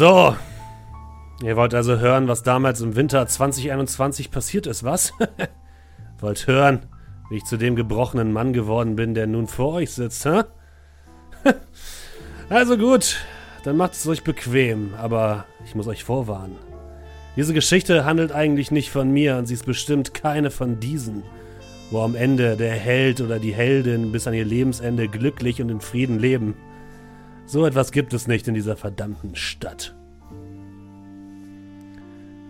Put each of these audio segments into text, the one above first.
So. Ihr wollt also hören, was damals im Winter 2021 passiert ist, was? wollt hören, wie ich zu dem gebrochenen Mann geworden bin, der nun vor euch sitzt, hä? also gut, dann macht es euch bequem, aber ich muss euch vorwarnen. Diese Geschichte handelt eigentlich nicht von mir und sie ist bestimmt keine von diesen, wo am Ende der Held oder die Heldin bis an ihr Lebensende glücklich und in Frieden leben. So etwas gibt es nicht in dieser verdammten Stadt.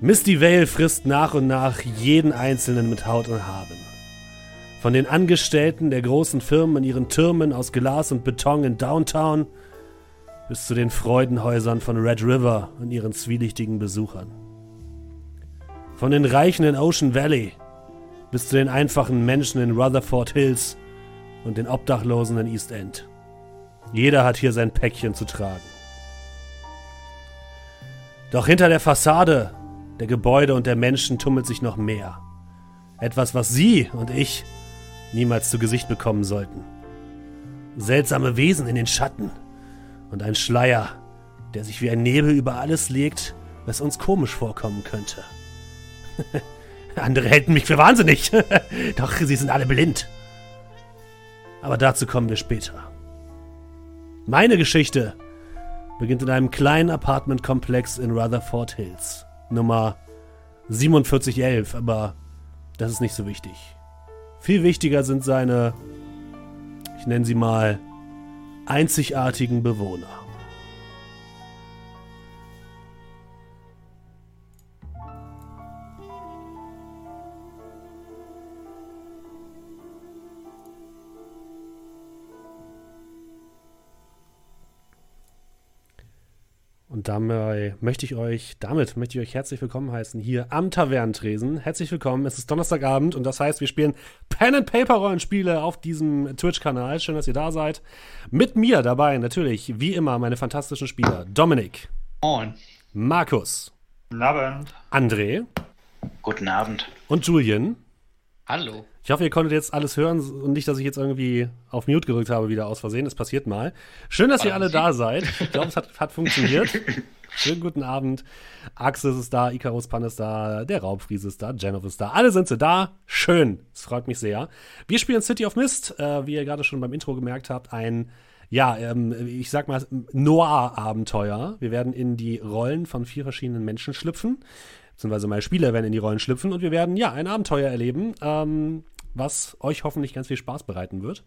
Misty Vale frisst nach und nach jeden Einzelnen mit Haut und Haaren. Von den Angestellten der großen Firmen in ihren Türmen aus Glas und Beton in Downtown bis zu den Freudenhäusern von Red River und ihren zwielichtigen Besuchern. Von den Reichen in Ocean Valley bis zu den einfachen Menschen in Rutherford Hills und den Obdachlosen in East End. Jeder hat hier sein Päckchen zu tragen. Doch hinter der Fassade der Gebäude und der Menschen tummelt sich noch mehr. Etwas, was Sie und ich niemals zu Gesicht bekommen sollten. Seltsame Wesen in den Schatten und ein Schleier, der sich wie ein Nebel über alles legt, was uns komisch vorkommen könnte. Andere hätten mich für wahnsinnig, doch sie sind alle blind. Aber dazu kommen wir später. Meine Geschichte beginnt in einem kleinen Apartmentkomplex in Rutherford Hills. Nummer 4711, aber das ist nicht so wichtig. Viel wichtiger sind seine, ich nenne sie mal, einzigartigen Bewohner. Und damit möchte ich euch, damit möchte ich euch herzlich willkommen heißen hier am Tavernentresen. Herzlich willkommen. Es ist Donnerstagabend und das heißt, wir spielen Pen and Paper Rollenspiele auf diesem Twitch-Kanal. Schön, dass ihr da seid. Mit mir dabei natürlich, wie immer, meine fantastischen Spieler. Dominik. Moin. Markus. Guten Abend. André. Guten Abend. Und Julian. Hallo. Ich hoffe, ihr konntet jetzt alles hören und nicht, dass ich jetzt irgendwie auf Mute gedrückt habe, wieder aus Versehen. Das passiert mal. Schön, dass ihr alle da seid. Ich glaube, es hat, hat funktioniert. Schönen guten Abend. Axis ist da, Icarus Pan ist da, der Raubfries ist da, Janov ist da. Alle sind sie da. Schön. Das freut mich sehr. Wir spielen City of Mist, äh, wie ihr gerade schon beim Intro gemerkt habt, ein ja, ähm, ich sag mal, Noir-Abenteuer. Wir werden in die Rollen von vier verschiedenen Menschen schlüpfen beziehungsweise meine Spieler werden in die Rollen schlüpfen und wir werden ja ein Abenteuer erleben, ähm, was euch hoffentlich ganz viel Spaß bereiten wird.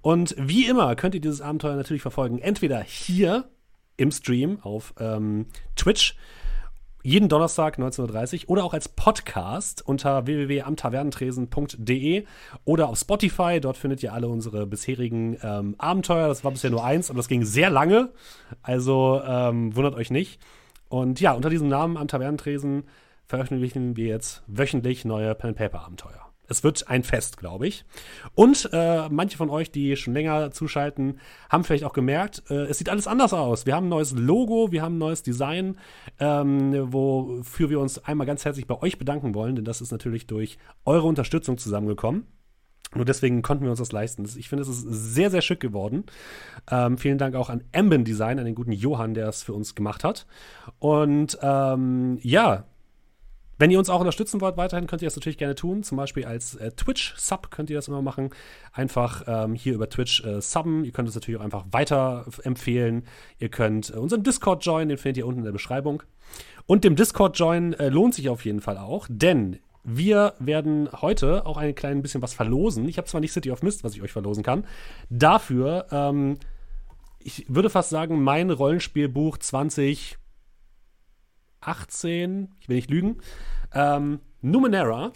Und wie immer könnt ihr dieses Abenteuer natürlich verfolgen, entweder hier im Stream auf ähm, Twitch jeden Donnerstag 19.30 Uhr oder auch als Podcast unter www.amtavernentresen.de oder auf Spotify. Dort findet ihr alle unsere bisherigen ähm, Abenteuer. Das war bisher nur eins, aber das ging sehr lange. Also ähm, wundert euch nicht. Und ja, unter diesem Namen am Tavernentresen veröffentlichen wir jetzt wöchentlich neue Pen Paper Abenteuer. Es wird ein Fest, glaube ich. Und äh, manche von euch, die schon länger zuschalten, haben vielleicht auch gemerkt, äh, es sieht alles anders aus. Wir haben ein neues Logo, wir haben ein neues Design, ähm, wofür wir uns einmal ganz herzlich bei euch bedanken wollen, denn das ist natürlich durch eure Unterstützung zusammengekommen. Nur deswegen konnten wir uns das leisten. Ich finde, es ist sehr, sehr schick geworden. Ähm, vielen Dank auch an Emben Design, an den guten Johann, der es für uns gemacht hat. Und ähm, ja, wenn ihr uns auch unterstützen wollt, weiterhin könnt ihr das natürlich gerne tun. Zum Beispiel als äh, Twitch-Sub könnt ihr das immer machen. Einfach ähm, hier über Twitch äh, subben. Ihr könnt es natürlich auch einfach weiterempfehlen. Ihr könnt äh, unseren Discord joinen, den findet ihr unten in der Beschreibung. Und dem Discord joinen äh, lohnt sich auf jeden Fall auch, denn wir werden heute auch ein klein bisschen was verlosen. Ich habe zwar nicht City of Mist, was ich euch verlosen kann. Dafür, ähm, ich würde fast sagen, mein Rollenspielbuch 2018, ich will nicht lügen, ähm, Numenera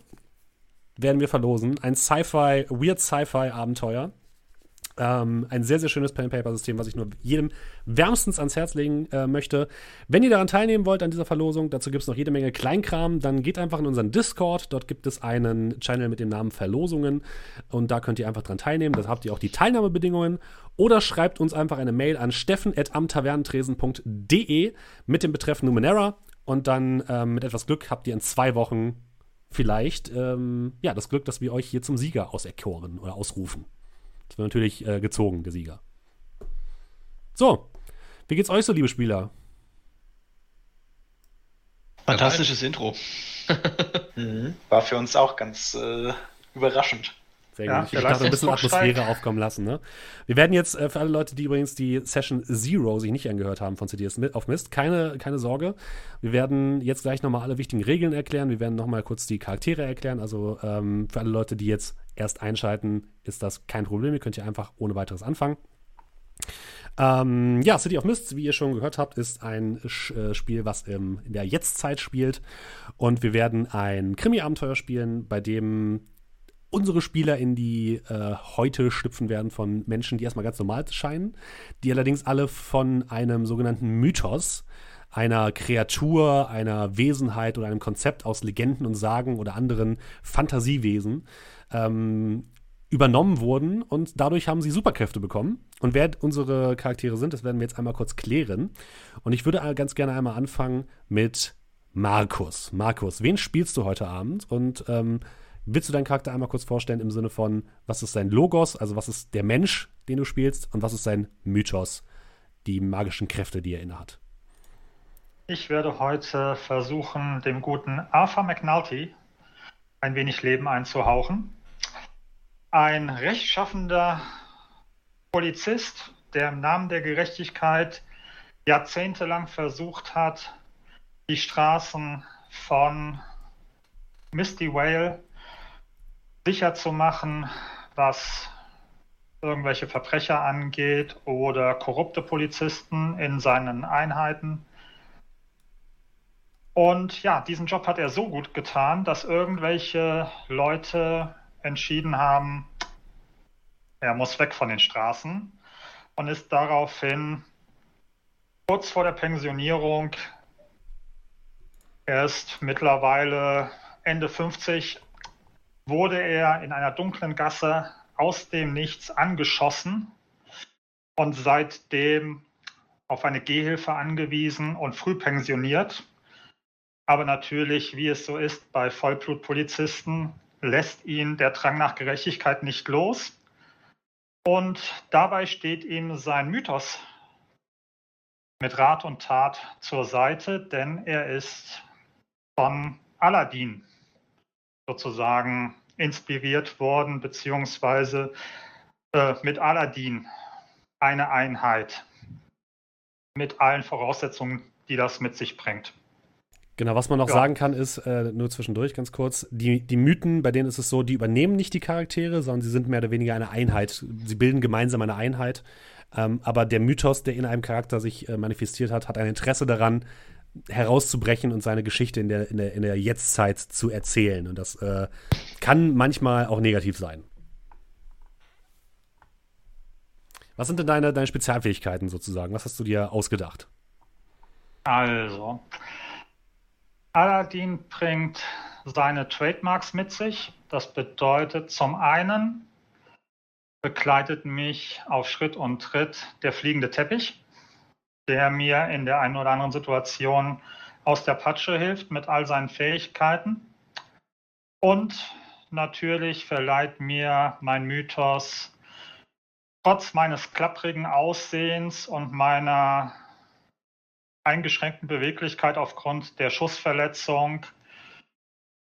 werden wir verlosen. Ein Sci-Fi, Weird Sci-Fi-Abenteuer. Ähm, ein sehr, sehr schönes Pen-Paper-System, was ich nur jedem wärmstens ans Herz legen äh, möchte. Wenn ihr daran teilnehmen wollt, an dieser Verlosung, dazu gibt es noch jede Menge Kleinkram, dann geht einfach in unseren Discord. Dort gibt es einen Channel mit dem Namen Verlosungen und da könnt ihr einfach dran teilnehmen. Da habt ihr auch die Teilnahmebedingungen. Oder schreibt uns einfach eine Mail an steffen.amtavernentresen.de mit dem Betreff Numenera und dann ähm, mit etwas Glück habt ihr in zwei Wochen vielleicht ähm, ja, das Glück, dass wir euch hier zum Sieger auserkoren oder ausrufen. Das wird natürlich äh, gezogen, der Sieger. So, wie geht's euch so, liebe Spieler? Fantastisches Intro. Mhm. War für uns auch ganz äh, überraschend. Sehr ja, gut. Ich dachte, ein bisschen Atmosphäre aufkommen lassen. Ne? Wir werden jetzt äh, für alle Leute, die übrigens die Session Zero sich nicht angehört haben von CDS auf Mist, keine, keine Sorge. Wir werden jetzt gleich nochmal alle wichtigen Regeln erklären. Wir werden nochmal kurz die Charaktere erklären. Also ähm, für alle Leute, die jetzt erst einschalten, ist das kein Problem. Ihr könnt hier einfach ohne weiteres anfangen. Ähm, ja, City of Mist, wie ihr schon gehört habt, ist ein äh, Spiel, was im, in der Jetztzeit spielt. Und wir werden ein Krimi-Abenteuer spielen, bei dem unsere Spieler in die äh, Heute schlüpfen werden von Menschen, die erstmal ganz normal scheinen, die allerdings alle von einem sogenannten Mythos, einer Kreatur, einer Wesenheit oder einem Konzept aus Legenden und Sagen oder anderen Fantasiewesen ähm, übernommen wurden und dadurch haben sie Superkräfte bekommen. Und wer unsere Charaktere sind, das werden wir jetzt einmal kurz klären. Und ich würde ganz gerne einmal anfangen mit Markus. Markus, wen spielst du heute Abend und ähm, Willst du deinen Charakter einmal kurz vorstellen im Sinne von, was ist sein Logos, also was ist der Mensch, den du spielst, und was ist sein Mythos, die magischen Kräfte, die er innehat? Ich werde heute versuchen, dem guten Arthur McNulty ein wenig Leben einzuhauchen. Ein rechtschaffender Polizist, der im Namen der Gerechtigkeit jahrzehntelang versucht hat, die Straßen von Misty Whale sicher zu machen, was irgendwelche Verbrecher angeht oder korrupte Polizisten in seinen Einheiten. Und ja, diesen Job hat er so gut getan, dass irgendwelche Leute entschieden haben, er muss weg von den Straßen und ist daraufhin kurz vor der Pensionierung, er ist mittlerweile Ende 50, wurde er in einer dunklen Gasse aus dem Nichts angeschossen und seitdem auf eine Gehhilfe angewiesen und früh pensioniert. Aber natürlich, wie es so ist bei Vollblutpolizisten, lässt ihn der Drang nach Gerechtigkeit nicht los. Und dabei steht ihm sein Mythos mit Rat und Tat zur Seite, denn er ist von Aladdin sozusagen inspiriert worden, beziehungsweise äh, mit Aladdin eine Einheit mit allen Voraussetzungen, die das mit sich bringt. Genau, was man noch ja. sagen kann, ist, äh, nur zwischendurch ganz kurz, die, die Mythen, bei denen ist es so, die übernehmen nicht die Charaktere, sondern sie sind mehr oder weniger eine Einheit. Sie bilden gemeinsam eine Einheit. Ähm, aber der Mythos, der in einem Charakter sich äh, manifestiert hat, hat ein Interesse daran, herauszubrechen und seine Geschichte in der, in der, in der Jetztzeit zu erzählen. Und das äh, kann manchmal auch negativ sein. Was sind denn deine, deine Spezialfähigkeiten sozusagen? Was hast du dir ausgedacht? Also, Aladdin bringt seine Trademarks mit sich. Das bedeutet zum einen begleitet mich auf Schritt und Tritt der fliegende Teppich der mir in der einen oder anderen Situation aus der Patsche hilft mit all seinen Fähigkeiten. Und natürlich verleiht mir mein Mythos trotz meines klapprigen Aussehens und meiner eingeschränkten Beweglichkeit aufgrund der Schussverletzung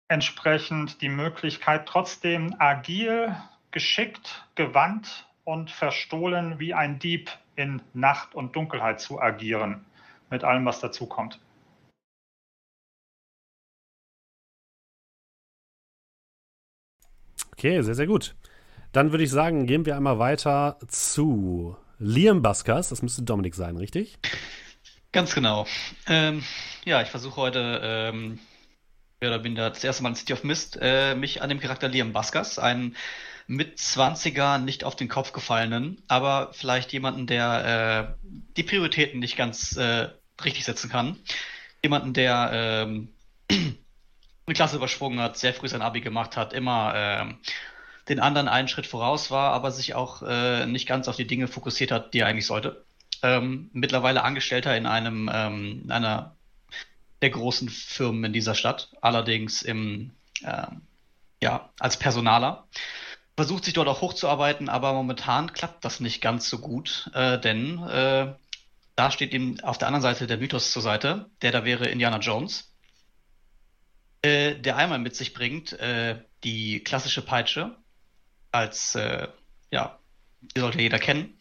entsprechend die Möglichkeit, trotzdem agil, geschickt, gewandt und verstohlen wie ein Dieb in Nacht und Dunkelheit zu agieren, mit allem, was dazu kommt. Okay, sehr, sehr gut. Dann würde ich sagen, gehen wir einmal weiter zu Liam Buskers. Das müsste Dominik sein, richtig? Ganz genau. Ähm, ja, ich versuche heute, ähm, mehr oder weniger das erste Mal in City of Mist, äh, mich an dem Charakter Liam Buskers, einen mit 20er nicht auf den Kopf gefallenen, aber vielleicht jemanden, der äh, die Prioritäten nicht ganz äh, richtig setzen kann. Jemanden, der ähm, eine Klasse übersprungen hat, sehr früh sein Abi gemacht hat, immer äh, den anderen einen Schritt voraus war, aber sich auch äh, nicht ganz auf die Dinge fokussiert hat, die er eigentlich sollte. Ähm, mittlerweile Angestellter in einem ähm, in einer der großen Firmen in dieser Stadt, allerdings im äh, ja als Personaler versucht sich dort auch hochzuarbeiten, aber momentan klappt das nicht ganz so gut, äh, denn äh, da steht ihm auf der anderen Seite der Mythos zur Seite, der da wäre Indiana Jones. äh, der einmal mit sich bringt äh, die klassische Peitsche als, äh, ja, die sollte jeder kennen.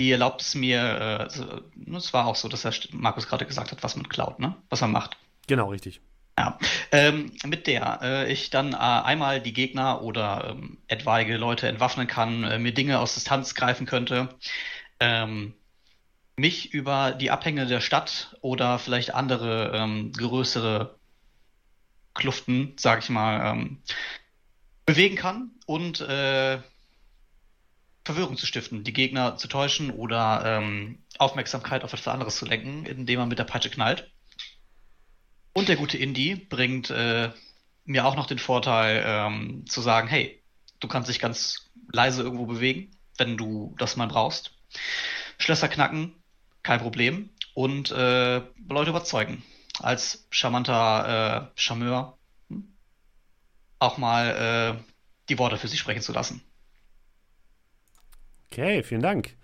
Die erlaubt es mir, äh, es war auch so, dass Markus gerade gesagt hat, was man klaut, ne? Was man macht. Genau, richtig. Ja, ähm, mit der äh, ich dann äh, einmal die Gegner oder ähm, etwaige Leute entwaffnen kann, äh, mir Dinge aus Distanz greifen könnte, ähm, mich über die Abhänge der Stadt oder vielleicht andere ähm, größere Kluften, sag ich mal, ähm, bewegen kann und äh, Verwirrung zu stiften, die Gegner zu täuschen oder ähm, Aufmerksamkeit auf etwas anderes zu lenken, indem man mit der Peitsche knallt. Und der gute Indie bringt äh, mir auch noch den Vorteil ähm, zu sagen, hey, du kannst dich ganz leise irgendwo bewegen, wenn du das mal brauchst. Schlösser knacken, kein Problem. Und äh, Leute überzeugen. Als charmanter äh, Charmeur hm? auch mal äh, die Worte für sich sprechen zu lassen. Okay, vielen Dank.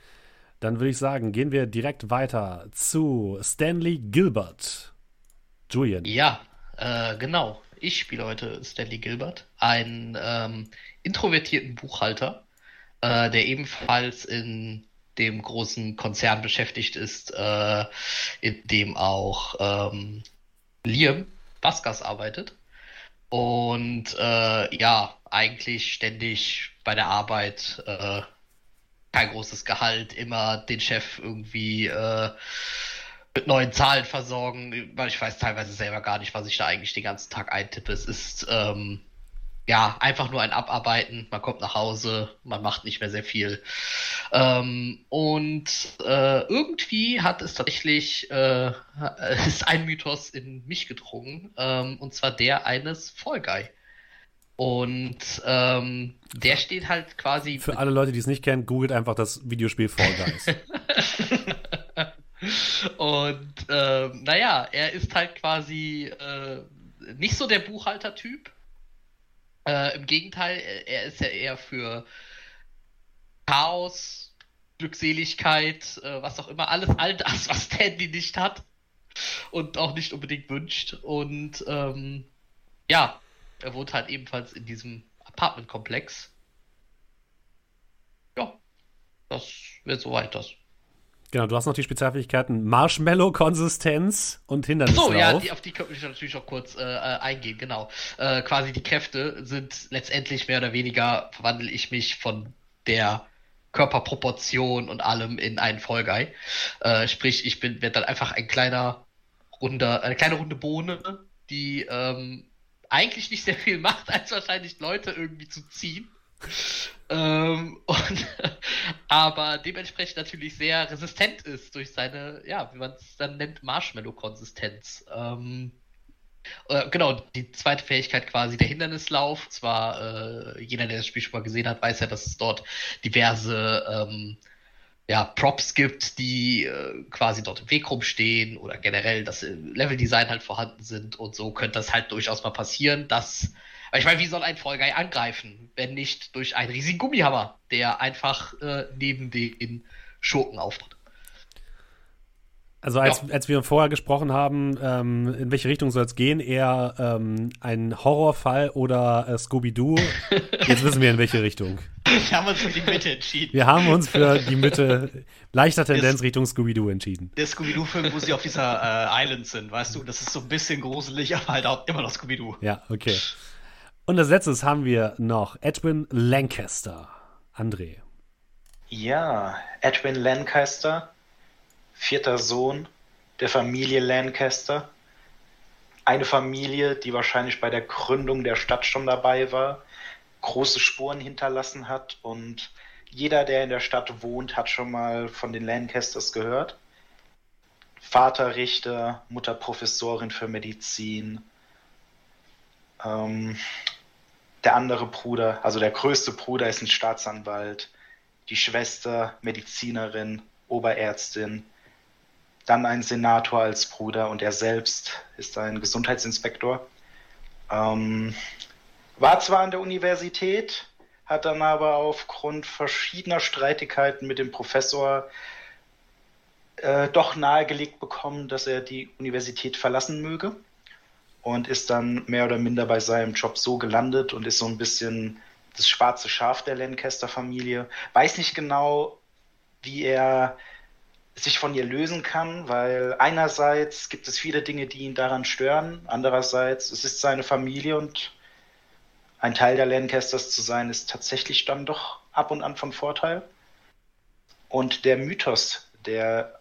Dann würde ich sagen, gehen wir direkt weiter zu Stanley Gilbert. Julian. Ja, äh, genau. Ich spiele heute Stanley Gilbert, einen ähm, introvertierten Buchhalter, äh, der ebenfalls in dem großen Konzern beschäftigt ist, äh, in dem auch ähm, Liam Baskas arbeitet. Und äh, ja, eigentlich ständig bei der Arbeit äh, kein großes Gehalt, immer den Chef irgendwie äh, mit neuen Zahlen versorgen, weil ich weiß teilweise selber gar nicht, was ich da eigentlich den ganzen Tag eintippe. Es ist ähm, ja einfach nur ein Abarbeiten. Man kommt nach Hause, man macht nicht mehr sehr viel. Ähm, und äh, irgendwie hat es tatsächlich äh, ist ein Mythos in mich gedrungen, ähm, und zwar der eines Fall Guy. Und ähm, der steht halt quasi. Für alle Leute, die es nicht kennen, googelt einfach das Videospiel Fall Guys. Und äh, naja, er ist halt quasi äh, nicht so der Buchhalter-Typ. Äh, Im Gegenteil, er ist ja eher für Chaos, Glückseligkeit, äh, was auch immer, alles, all das, was Tandy nicht hat und auch nicht unbedingt wünscht. Und ähm, ja, er wohnt halt ebenfalls in diesem Apartmentkomplex. Ja, das wird soweit das. Genau, du hast noch die Spezialfähigkeiten Marshmallow-Konsistenz und Hindernislauf. So, ja, die, auf die könnte ich natürlich auch kurz äh, eingehen, genau. Äh, quasi die Kräfte sind letztendlich mehr oder weniger, verwandle ich mich von der Körperproportion und allem in einen Vollguy. Äh, sprich, ich bin werde dann einfach ein kleiner runder, eine kleine runde Bohne, die ähm, eigentlich nicht sehr viel macht, als wahrscheinlich Leute irgendwie zu ziehen ähm, und, aber dementsprechend natürlich sehr resistent ist durch seine, ja, wie man es dann nennt, Marshmallow-Konsistenz. Ähm, äh, genau, die zweite Fähigkeit quasi der Hindernislauf. Zwar, äh, jeder, der das Spiel schon mal gesehen hat, weiß ja, dass es dort diverse ähm, ja, Props gibt, die äh, quasi dort im Weg rumstehen oder generell das Leveldesign halt vorhanden sind und so könnte das halt durchaus mal passieren, dass weil ich meine, wie soll ein Fall Guy angreifen, wenn nicht durch einen riesigen Gummihammer, der einfach äh, neben den Schurken auftritt? Also als, ja. als wir vorher gesprochen haben, ähm, in welche Richtung soll es gehen, eher ähm, ein Horrorfall oder äh, Scooby-Doo. Jetzt wissen wir in welche Richtung. Wir haben uns für die Mitte entschieden. Wir haben uns für die Mitte, leichter Tendenz Richtung Scooby-Doo entschieden. Der Scooby-Doo-Film, wo sie auf dieser äh, Island sind, weißt du, das ist so ein bisschen gruselig, aber halt auch immer noch Scooby-Doo. Ja, okay. Und als letztes haben wir noch Edwin Lancaster. André. Ja, Edwin Lancaster, vierter Sohn der Familie Lancaster. Eine Familie, die wahrscheinlich bei der Gründung der Stadt schon dabei war, große Spuren hinterlassen hat und jeder, der in der Stadt wohnt, hat schon mal von den Lancasters gehört. Vater Richter, Mutter Professorin für Medizin. Ähm, der andere Bruder, also der größte Bruder ist ein Staatsanwalt, die Schwester Medizinerin, Oberärztin, dann ein Senator als Bruder und er selbst ist ein Gesundheitsinspektor. Ähm, war zwar an der Universität, hat dann aber aufgrund verschiedener Streitigkeiten mit dem Professor äh, doch nahegelegt bekommen, dass er die Universität verlassen möge und ist dann mehr oder minder bei seinem Job so gelandet und ist so ein bisschen das schwarze Schaf der Lancaster-Familie. Weiß nicht genau, wie er sich von ihr lösen kann, weil einerseits gibt es viele Dinge, die ihn daran stören, andererseits es ist seine Familie und ein Teil der Lancasters zu sein ist tatsächlich dann doch ab und an von Vorteil. Und der Mythos, der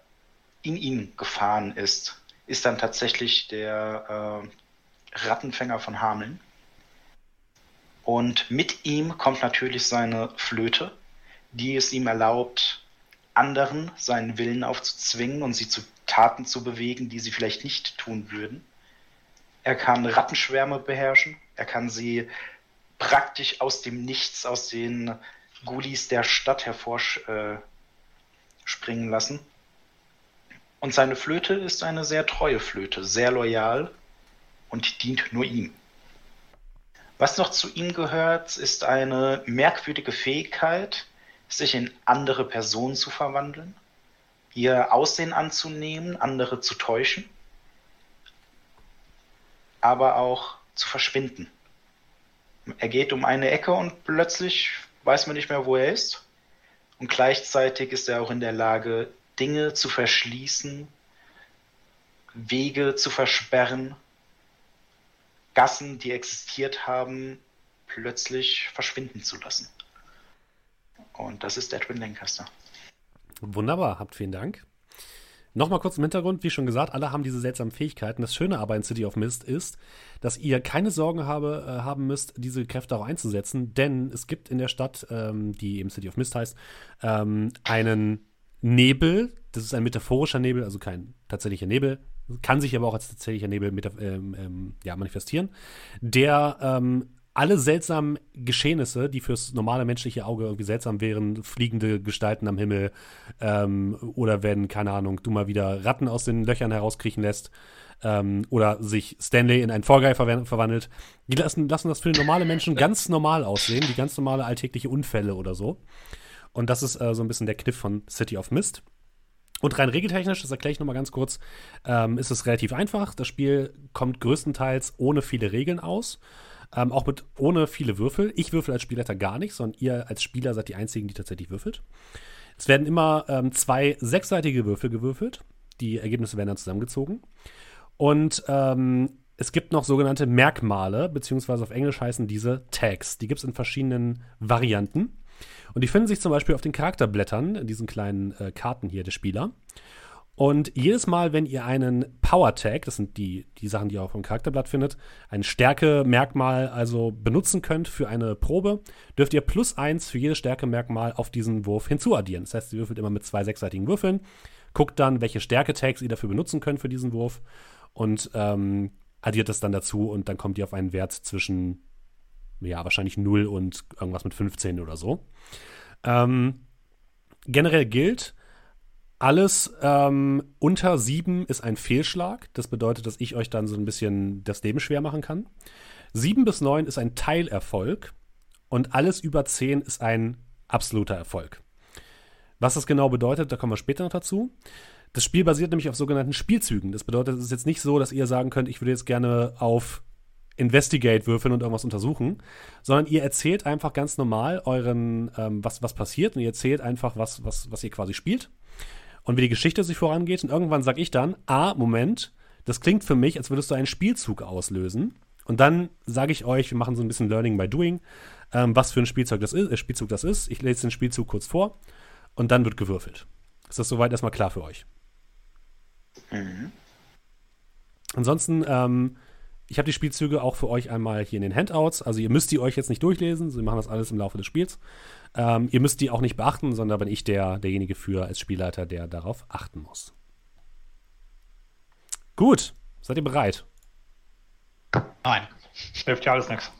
in ihn gefahren ist, ist dann tatsächlich der äh, Rattenfänger von Hameln. Und mit ihm kommt natürlich seine Flöte, die es ihm erlaubt, anderen seinen Willen aufzuzwingen und sie zu Taten zu bewegen, die sie vielleicht nicht tun würden. Er kann Rattenschwärme beherrschen, er kann sie praktisch aus dem Nichts, aus den Gulis der Stadt hervorspringen äh, lassen. Und seine Flöte ist eine sehr treue Flöte, sehr loyal und dient nur ihm. Was noch zu ihm gehört, ist eine merkwürdige Fähigkeit, sich in andere Personen zu verwandeln, ihr Aussehen anzunehmen, andere zu täuschen, aber auch zu verschwinden. Er geht um eine Ecke und plötzlich weiß man nicht mehr, wo er ist. Und gleichzeitig ist er auch in der Lage, Dinge zu verschließen, Wege zu versperren, Gassen, die existiert haben, plötzlich verschwinden zu lassen. Und das ist Edwin Lancaster. Wunderbar, habt vielen Dank. Nochmal kurz im Hintergrund, wie schon gesagt, alle haben diese seltsamen Fähigkeiten. Das Schöne aber in City of Mist ist, dass ihr keine Sorgen habe, äh, haben müsst, diese Kräfte auch einzusetzen, denn es gibt in der Stadt, ähm, die eben City of Mist heißt, ähm, einen Nebel. Das ist ein metaphorischer Nebel, also kein tatsächlicher Nebel, kann sich aber auch als tatsächlicher Nebel ähm, ähm, ja, manifestieren, der ähm, alle seltsamen Geschehnisse, die fürs normale menschliche Auge irgendwie seltsam wären, fliegende Gestalten am Himmel ähm, oder wenn, keine Ahnung, du mal wieder Ratten aus den Löchern herauskriechen lässt ähm, oder sich Stanley in einen Vorgeil ver verwandelt, die lassen, lassen das für normale Menschen ganz normal aussehen, wie ganz normale alltägliche Unfälle oder so. Und das ist äh, so ein bisschen der Kniff von City of Mist. Und rein regeltechnisch, das erkläre ich nochmal ganz kurz, ähm, ist es relativ einfach. Das Spiel kommt größtenteils ohne viele Regeln aus. Ähm, auch mit ohne viele Würfel. Ich würfel als Spielleiter gar nicht, sondern ihr als Spieler seid die einzigen, die tatsächlich würfelt. Es werden immer ähm, zwei sechsseitige Würfel gewürfelt. Die Ergebnisse werden dann zusammengezogen. Und ähm, es gibt noch sogenannte Merkmale, beziehungsweise auf Englisch heißen diese Tags. Die gibt es in verschiedenen Varianten. Und die finden sich zum Beispiel auf den Charakterblättern, in diesen kleinen äh, Karten hier der Spieler. Und jedes Mal, wenn ihr einen Power Tag, das sind die, die Sachen, die ihr auch vom Charakterblatt findet, ein Stärke-Merkmal also benutzen könnt für eine Probe, dürft ihr plus eins für jedes Stärke-Merkmal auf diesen Wurf hinzuaddieren. Das heißt, ihr würfelt immer mit zwei sechsseitigen Würfeln, guckt dann, welche Stärke-Tags ihr dafür benutzen könnt für diesen Wurf und ähm, addiert das dann dazu und dann kommt ihr auf einen Wert zwischen, ja, wahrscheinlich 0 und irgendwas mit 15 oder so. Ähm, generell gilt, alles ähm, unter 7 ist ein Fehlschlag. Das bedeutet, dass ich euch dann so ein bisschen das Leben schwer machen kann. 7 bis 9 ist ein Teilerfolg und alles über 10 ist ein absoluter Erfolg. Was das genau bedeutet, da kommen wir später noch dazu. Das Spiel basiert nämlich auf sogenannten Spielzügen. Das bedeutet, es ist jetzt nicht so, dass ihr sagen könnt, ich würde jetzt gerne auf Investigate würfeln und irgendwas untersuchen, sondern ihr erzählt einfach ganz normal euren, ähm, was, was passiert und ihr erzählt einfach, was, was, was ihr quasi spielt und wie die Geschichte sich vorangeht. Und irgendwann sage ich dann, ah, Moment, das klingt für mich, als würdest du einen Spielzug auslösen. Und dann sage ich euch, wir machen so ein bisschen Learning by Doing, ähm, was für ein Spielzeug das ist, äh, Spielzug das ist. Ich lese den Spielzug kurz vor und dann wird gewürfelt. Ist das soweit erstmal klar für euch? Mhm. Ansonsten ähm, ich habe die Spielzüge auch für euch einmal hier in den Handouts. Also ihr müsst die euch jetzt nicht durchlesen, sie machen das alles im Laufe des Spiels. Ähm, ihr müsst die auch nicht beachten, sondern bin ich der, derjenige für als Spielleiter, der darauf achten muss. Gut, seid ihr bereit? Nein. Hilft ja alles nichts.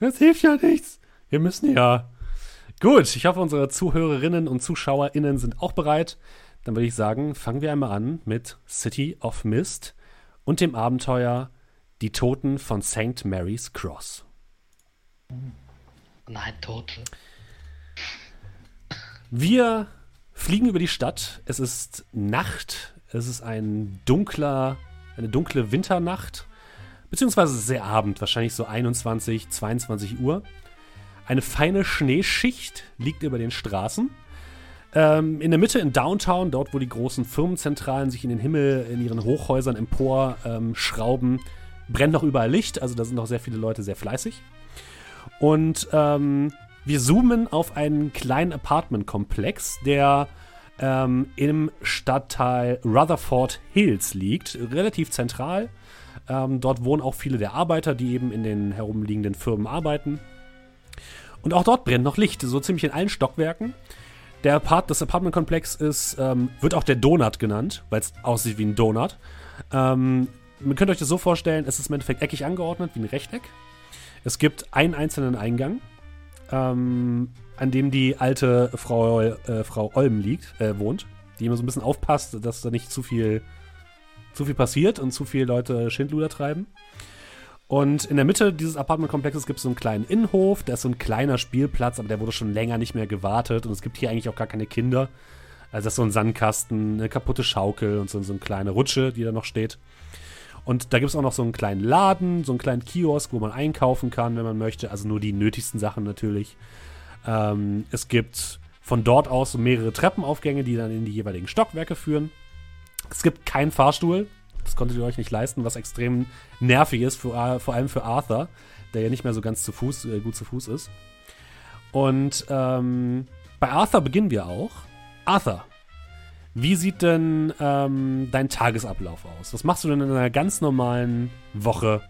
Das hilft ja nichts. Wir müssen ja. Gut, ich hoffe, unsere Zuhörerinnen und ZuschauerInnen sind auch bereit. Dann würde ich sagen, fangen wir einmal an mit City of Mist und dem Abenteuer die Toten von St. Mary's Cross. Nein, Tote. Wir fliegen über die Stadt. Es ist Nacht. Es ist ein dunkler, eine dunkle Winternacht. beziehungsweise sehr Abend, wahrscheinlich so 21, 22 Uhr. Eine feine Schneeschicht liegt über den Straßen. Ähm, in der Mitte in Downtown, dort wo die großen Firmenzentralen sich in den Himmel in ihren Hochhäusern empor ähm, schrauben, brennt noch überall Licht. Also da sind noch sehr viele Leute sehr fleißig. Und ähm, wir zoomen auf einen kleinen Apartmentkomplex, der ähm, im Stadtteil Rutherford Hills liegt, relativ zentral. Ähm, dort wohnen auch viele der Arbeiter, die eben in den herumliegenden Firmen arbeiten. Und auch dort brennt noch Licht, so ziemlich in allen Stockwerken. Der Apart das Apartmentkomplex ist, ähm, wird auch der Donut genannt, weil es aussieht wie ein Donut. Ähm, man könnt euch das so vorstellen, es ist im Endeffekt eckig angeordnet, wie ein Rechteck. Es gibt einen einzelnen Eingang, ähm, an dem die alte Frau, äh, Frau Olm liegt, äh, wohnt, die immer so ein bisschen aufpasst, dass da nicht zu viel, zu viel passiert und zu viele Leute Schindluder treiben. Und in der Mitte dieses Apartmentkomplexes gibt es so einen kleinen Innenhof, da ist so ein kleiner Spielplatz, aber der wurde schon länger nicht mehr gewartet und es gibt hier eigentlich auch gar keine Kinder. Also das ist so ein Sandkasten, eine kaputte Schaukel und so, so eine kleine Rutsche, die da noch steht. Und da gibt es auch noch so einen kleinen Laden, so einen kleinen Kiosk, wo man einkaufen kann, wenn man möchte. Also nur die nötigsten Sachen natürlich. Ähm, es gibt von dort aus mehrere Treppenaufgänge, die dann in die jeweiligen Stockwerke führen. Es gibt keinen Fahrstuhl. Das konntet ihr euch nicht leisten, was extrem nervig ist, für, vor allem für Arthur, der ja nicht mehr so ganz zu Fuß, äh, gut zu Fuß ist. Und ähm, bei Arthur beginnen wir auch. Arthur, wie sieht denn ähm, dein Tagesablauf aus? Was machst du denn in einer ganz normalen Woche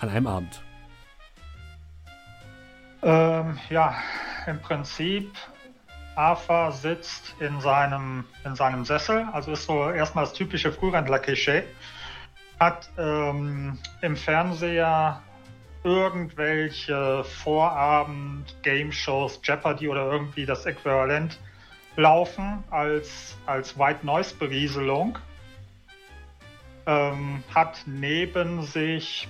an einem Abend? Ähm, ja, im Prinzip, Arthur sitzt in seinem, in seinem Sessel, also ist so erstmal das typische Frührentler-Klischee, hat ähm, im Fernseher irgendwelche Vorabend-Game-Shows, Jeopardy oder irgendwie das Äquivalent laufen als, als White Noise Berieselung. Ähm, hat neben sich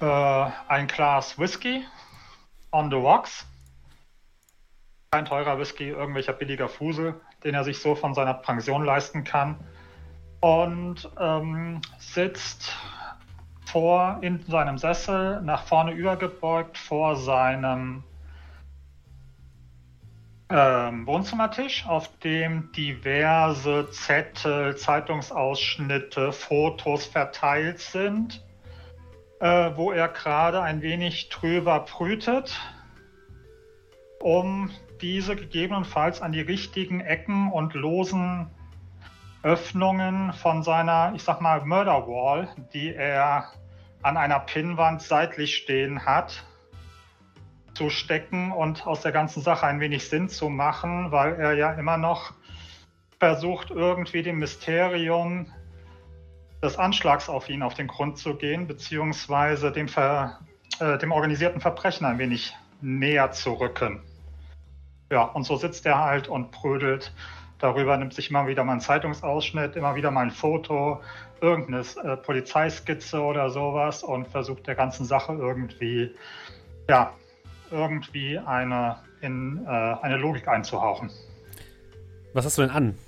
äh, ein Glas Whisky on the rocks. Kein teurer Whisky, irgendwelcher billiger Fusel, den er sich so von seiner Pension leisten kann. Und ähm, sitzt vor in seinem Sessel, nach vorne übergebeugt vor seinem ähm, Wohnzimmertisch, auf dem diverse Zettel, Zeitungsausschnitte, Fotos verteilt sind, äh, wo er gerade ein wenig drüber brütet, um diese gegebenenfalls an die richtigen Ecken und losen Öffnungen von seiner, ich sag mal, Murder Wall, die er an einer Pinnwand seitlich stehen hat, zu stecken und aus der ganzen Sache ein wenig Sinn zu machen, weil er ja immer noch versucht, irgendwie dem Mysterium des Anschlags auf ihn auf den Grund zu gehen, beziehungsweise dem, Ver, äh, dem organisierten Verbrechen ein wenig näher zu rücken. Ja, und so sitzt er halt und prödelt darüber, nimmt sich immer wieder mal einen Zeitungsausschnitt, immer wieder mal ein Foto, irgendeine äh, Polizeiskizze oder sowas und versucht der ganzen Sache irgendwie ja, irgendwie eine, in äh, eine Logik einzuhauchen. Was hast du denn an?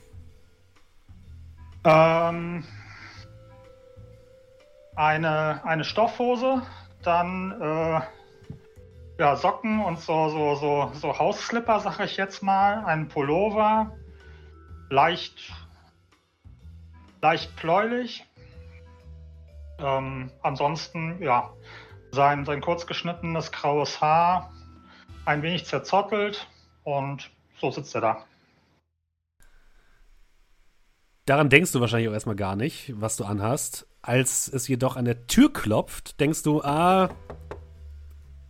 Ähm, eine, eine Stoffhose, dann äh, ja, Socken und so, so, so, so Hausslipper, sag ich jetzt mal, ein Pullover, leicht, leicht bläulich. Ähm, ansonsten, ja, sein, sein kurz geschnittenes graues Haar ein wenig zerzottelt und so sitzt er da. Daran denkst du wahrscheinlich auch erstmal gar nicht, was du anhast. Als es jedoch an der Tür klopft, denkst du, ah,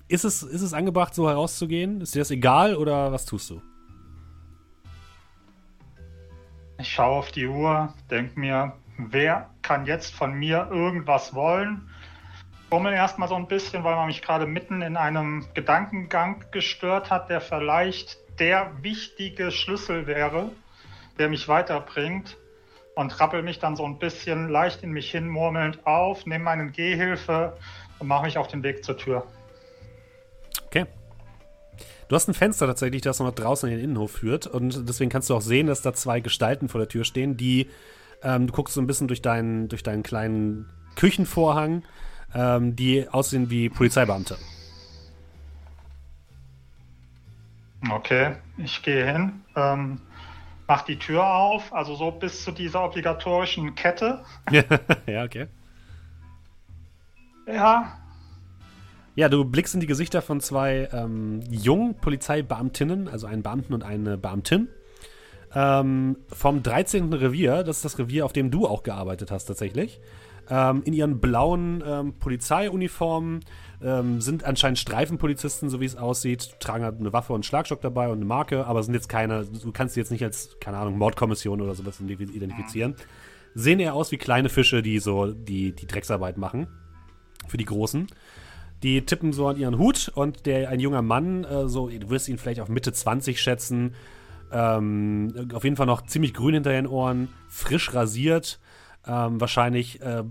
ist es, ist es angebracht, so herauszugehen? Ist dir das egal oder was tust du? Ich schaue auf die Uhr, denke mir, wer kann jetzt von mir irgendwas wollen? Fummel erstmal so ein bisschen, weil man mich gerade mitten in einem Gedankengang gestört hat, der vielleicht der wichtige Schlüssel wäre, der mich weiterbringt. Und rappel mich dann so ein bisschen leicht in mich hin murmelnd auf, nehme meinen Gehhilfe und mache mich auf den Weg zur Tür. Okay. Du hast ein Fenster tatsächlich, das noch draußen in den Innenhof führt. Und deswegen kannst du auch sehen, dass da zwei Gestalten vor der Tür stehen, die ähm, du guckst so ein bisschen durch deinen, durch deinen kleinen Küchenvorhang, ähm, die aussehen wie Polizeibeamte. Okay, ich gehe hin, ähm, mach die Tür auf, also so bis zu dieser obligatorischen Kette. ja, okay. Ja. Ja, du blickst in die Gesichter von zwei ähm, jungen Polizeibeamtinnen, also einen Beamten und eine Beamtin. Ähm, vom 13. Revier, das ist das Revier, auf dem du auch gearbeitet hast tatsächlich. Ähm, in ihren blauen ähm, Polizeiuniformen ähm, sind anscheinend Streifenpolizisten, so wie es aussieht, tragen halt eine Waffe und einen Schlagstock dabei und eine Marke, aber sind jetzt keine, du kannst sie jetzt nicht als, keine Ahnung, Mordkommission oder sowas identifizieren. Sehen eher aus wie kleine Fische, die so die, die Drecksarbeit machen. Für die Großen. Die tippen so an ihren Hut und der ein junger Mann, äh, so, du wirst ihn vielleicht auf Mitte 20 schätzen, ähm, auf jeden Fall noch ziemlich grün hinter den Ohren, frisch rasiert, ähm, wahrscheinlich äh,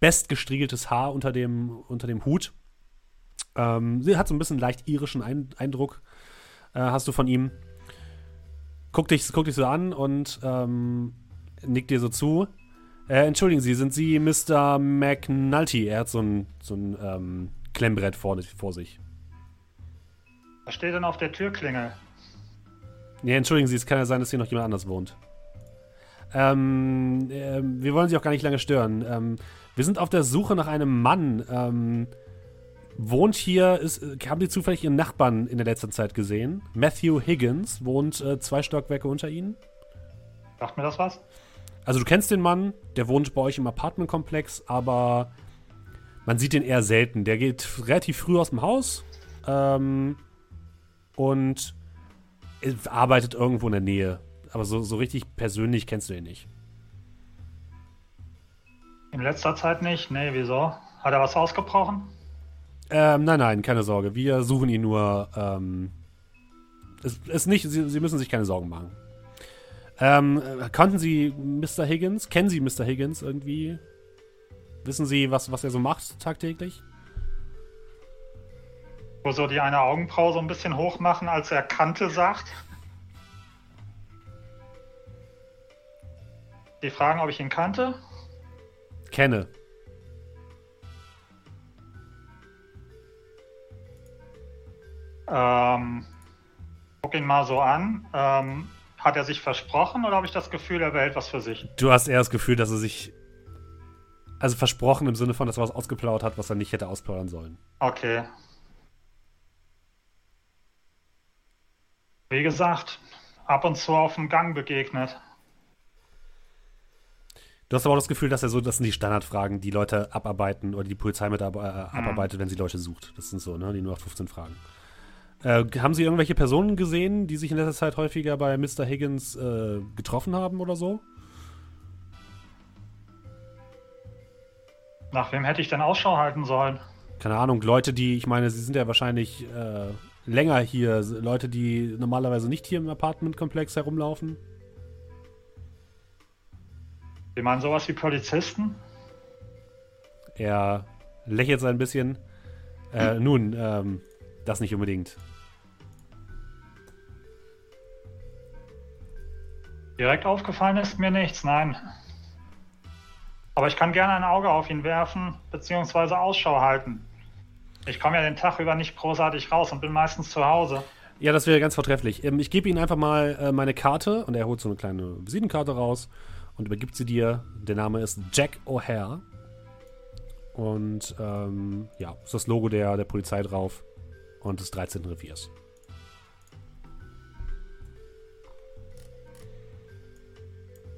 bestgestriegeltes Haar unter dem, unter dem Hut. Ähm, sie hat so ein bisschen leicht irischen Ein Eindruck, äh, hast du von ihm. Guck dich, guck dich so an und ähm, nickt dir so zu. Äh, entschuldigen Sie, sind Sie Mr. McNulty? Er hat so ein, so ein ähm, Klemmbrett vor, vor sich. Was steht denn auf der Türklingel? Ja, entschuldigen Sie, es kann ja sein, dass hier noch jemand anders wohnt. Ähm, äh, wir wollen Sie auch gar nicht lange stören. Ähm, wir sind auf der Suche nach einem Mann. Ähm, wohnt hier, ist, haben Sie zufällig Ihren Nachbarn in der letzten Zeit gesehen? Matthew Higgins wohnt äh, zwei Stockwerke unter Ihnen. Sagt mir das was? Also du kennst den Mann, der wohnt bei euch im Apartmentkomplex, aber man sieht den eher selten. Der geht relativ früh aus dem Haus ähm, und arbeitet irgendwo in der Nähe. Aber so, so richtig persönlich kennst du ihn nicht. In letzter Zeit nicht? Nee, wieso? Hat er was ausgebrochen? Ähm, nein, nein, keine Sorge. Wir suchen ihn nur. Ähm, es ist nicht, Sie, Sie müssen sich keine Sorgen machen. Ähm, kannten Sie Mr. Higgins? Kennen Sie Mr. Higgins irgendwie? Wissen Sie, was, was er so macht tagtäglich? Wo so die eine Augenbraue so ein bisschen hoch machen, als er Kante sagt. Die fragen, ob ich ihn kannte. Kenne. Ähm, guck ihn mal so an. Ähm, hat er sich versprochen oder habe ich das Gefühl, er behält was für sich? Du hast eher das Gefühl, dass er sich. Also versprochen im Sinne von, dass er was ausgeplaudert hat, was er nicht hätte ausplaudern sollen. Okay. Wie gesagt, ab und zu auf dem Gang begegnet. Du hast aber auch das Gefühl, dass er so, das sind die Standardfragen, die Leute abarbeiten oder die Polizei mit ab, äh, abarbeitet, mhm. wenn sie Leute sucht. Das sind so, ne, die nur 15 Fragen. Äh, haben Sie irgendwelche Personen gesehen, die sich in letzter Zeit häufiger bei Mr. Higgins äh, getroffen haben oder so? Nach wem hätte ich denn Ausschau halten sollen? Keine Ahnung, Leute, die, ich meine, Sie sind ja wahrscheinlich äh, länger hier, Leute, die normalerweise nicht hier im Apartmentkomplex herumlaufen. Sie meinen sowas wie Polizisten? Er lächelt so ein bisschen. Äh, nun, ähm, das nicht unbedingt. Direkt aufgefallen ist mir nichts, nein. Aber ich kann gerne ein Auge auf ihn werfen, beziehungsweise Ausschau halten. Ich komme ja den Tag über nicht großartig raus und bin meistens zu Hause. Ja, das wäre ganz vortrefflich. Ähm, ich gebe Ihnen einfach mal äh, meine Karte und er holt so eine kleine Visitenkarte raus und übergibt sie dir. Der Name ist Jack O'Hare. Und ähm, ja, ist das Logo der, der Polizei drauf und des 13. Reviers.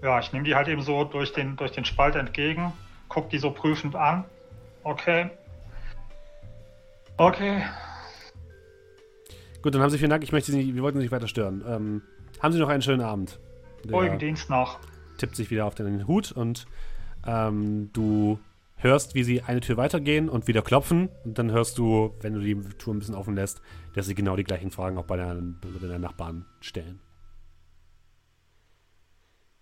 Ja, ich nehme die halt eben so durch den, durch den Spalt entgegen, guck die so prüfend an. Okay. Okay. Gut, dann haben Sie vielen Dank. Ich möchte Sie nicht, wir wollten Sie nicht weiter stören. Ähm, haben Sie noch einen schönen Abend. Ruhigen Dienst noch. Tippt sich wieder auf den Hut und ähm, du hörst, wie sie eine Tür weitergehen und wieder klopfen. Und dann hörst du, wenn du die Tour ein bisschen offen lässt, dass sie genau die gleichen Fragen auch bei deinen, bei deinen Nachbarn stellen.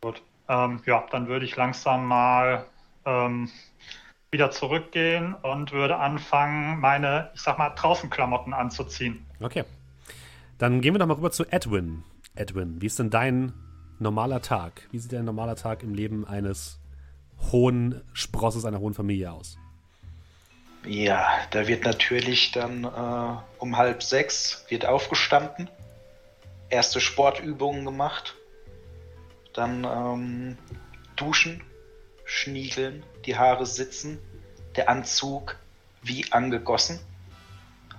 Gut. Ähm, ja, dann würde ich langsam mal ähm, wieder zurückgehen und würde anfangen, meine, ich sag mal, Draußenklamotten anzuziehen. Okay. Dann gehen wir doch mal rüber zu Edwin. Edwin, wie ist denn dein normaler Tag? Wie sieht dein normaler Tag im Leben eines hohen Sprosses einer hohen Familie aus? Ja, da wird natürlich dann äh, um halb sechs wird aufgestanden, erste Sportübungen gemacht, dann ähm, duschen, schniegeln, die Haare sitzen, der Anzug wie angegossen.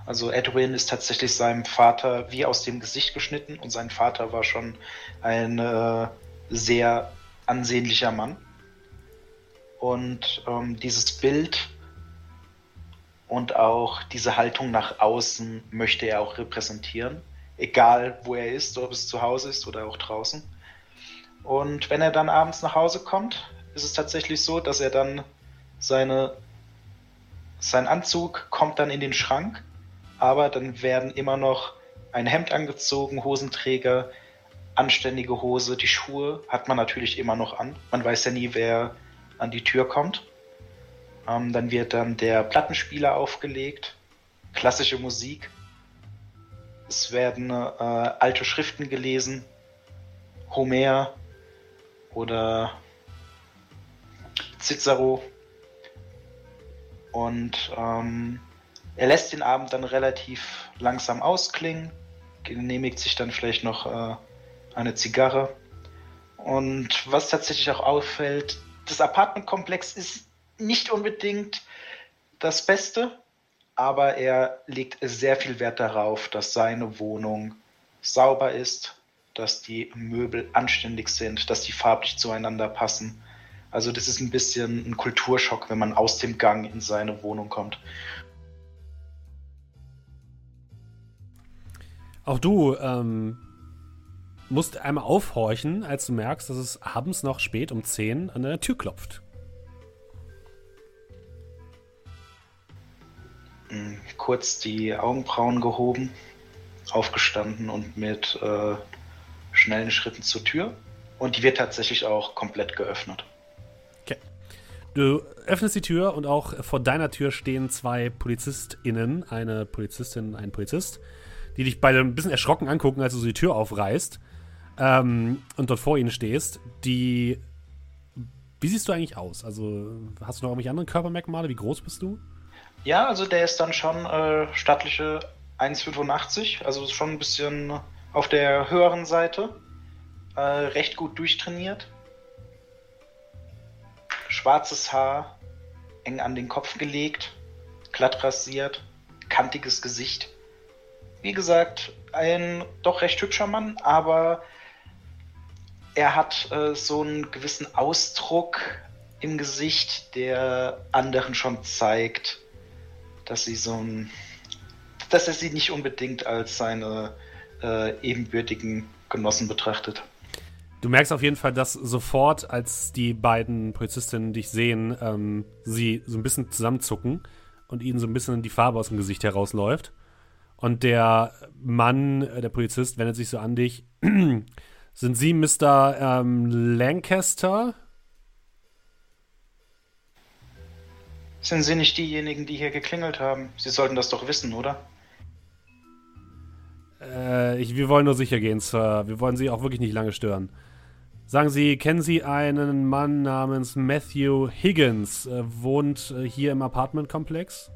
Also Edwin ist tatsächlich seinem Vater wie aus dem Gesicht geschnitten und sein Vater war schon ein äh, sehr ansehnlicher Mann. Und ähm, dieses Bild und auch diese Haltung nach außen möchte er auch repräsentieren, egal wo er ist, ob es zu Hause ist oder auch draußen. Und wenn er dann abends nach Hause kommt, ist es tatsächlich so, dass er dann seine, sein Anzug kommt dann in den Schrank, aber dann werden immer noch ein Hemd angezogen, Hosenträger, anständige Hose, die Schuhe hat man natürlich immer noch an. Man weiß ja nie, wer an die Tür kommt. Ähm, dann wird dann der Plattenspieler aufgelegt, klassische Musik. Es werden äh, alte Schriften gelesen, Homer oder Cicero. Und ähm, er lässt den Abend dann relativ langsam ausklingen, genehmigt sich dann vielleicht noch äh, eine Zigarre. Und was tatsächlich auch auffällt, das Apartmentkomplex ist nicht unbedingt das Beste, aber er legt sehr viel Wert darauf, dass seine Wohnung sauber ist, dass die Möbel anständig sind, dass die farblich zueinander passen. Also das ist ein bisschen ein Kulturschock, wenn man aus dem Gang in seine Wohnung kommt. Auch du ähm, musst einmal aufhorchen, als du merkst, dass es abends noch spät um 10 an der Tür klopft. Hm, kurz die Augenbrauen gehoben, aufgestanden und mit äh, schnellen Schritten zur Tür. Und die wird tatsächlich auch komplett geöffnet. Okay. Du öffnest die Tür und auch vor deiner Tür stehen zwei PolizistInnen, eine Polizistin, ein Polizist, die dich beide ein bisschen erschrocken angucken, als du so die Tür aufreißt ähm, und dort vor ihnen stehst. Die. Wie siehst du eigentlich aus? Also, hast du noch irgendwelche anderen Körpermerkmale? Wie groß bist du? Ja, also der ist dann schon äh, stattliche 1,85, also schon ein bisschen auf der höheren Seite. Äh, recht gut durchtrainiert. Schwarzes Haar, eng an den Kopf gelegt, glatt rasiert, kantiges Gesicht. Wie gesagt, ein doch recht hübscher Mann, aber er hat äh, so einen gewissen Ausdruck im Gesicht, der anderen schon zeigt, dass sie so ein, dass er sie nicht unbedingt als seine äh, ebenbürtigen Genossen betrachtet. Du merkst auf jeden Fall, dass sofort, als die beiden Polizistinnen dich sehen, ähm, sie so ein bisschen zusammenzucken und ihnen so ein bisschen die Farbe aus dem Gesicht herausläuft. Und der Mann, äh, der Polizist, wendet sich so an dich. Sind Sie Mr. Ähm, Lancaster? Sind Sie nicht diejenigen, die hier geklingelt haben? Sie sollten das doch wissen, oder? Äh, ich, wir wollen nur sicher gehen, Sir. Wir wollen Sie auch wirklich nicht lange stören. Sagen Sie, kennen Sie einen Mann namens Matthew Higgins? Äh, wohnt äh, hier im Apartmentkomplex?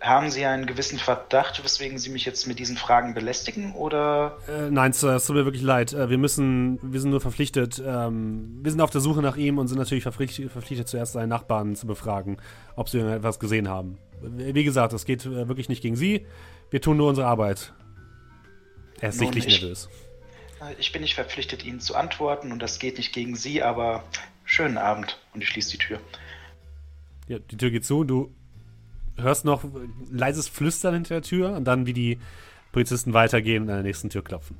Haben Sie einen gewissen Verdacht, weswegen Sie mich jetzt mit diesen Fragen belästigen, oder? Äh, nein, Sir, es tut mir wirklich leid. Äh, wir müssen, wir sind nur verpflichtet, ähm, wir sind auf der Suche nach ihm und sind natürlich verpflichtet, verpflichtet zuerst seine Nachbarn zu befragen, ob sie etwas gesehen haben. Wie gesagt, es geht äh, wirklich nicht gegen Sie. Wir tun nur unsere Arbeit. Er ist Nun, sichtlich ich, nervös. Äh, ich bin nicht verpflichtet, Ihnen zu antworten und das geht nicht gegen Sie, aber schönen Abend und ich schließe die Tür. Ja, die Tür geht zu und du hörst noch leises Flüstern hinter der Tür und dann, wie die Polizisten weitergehen und an der nächsten Tür klopfen.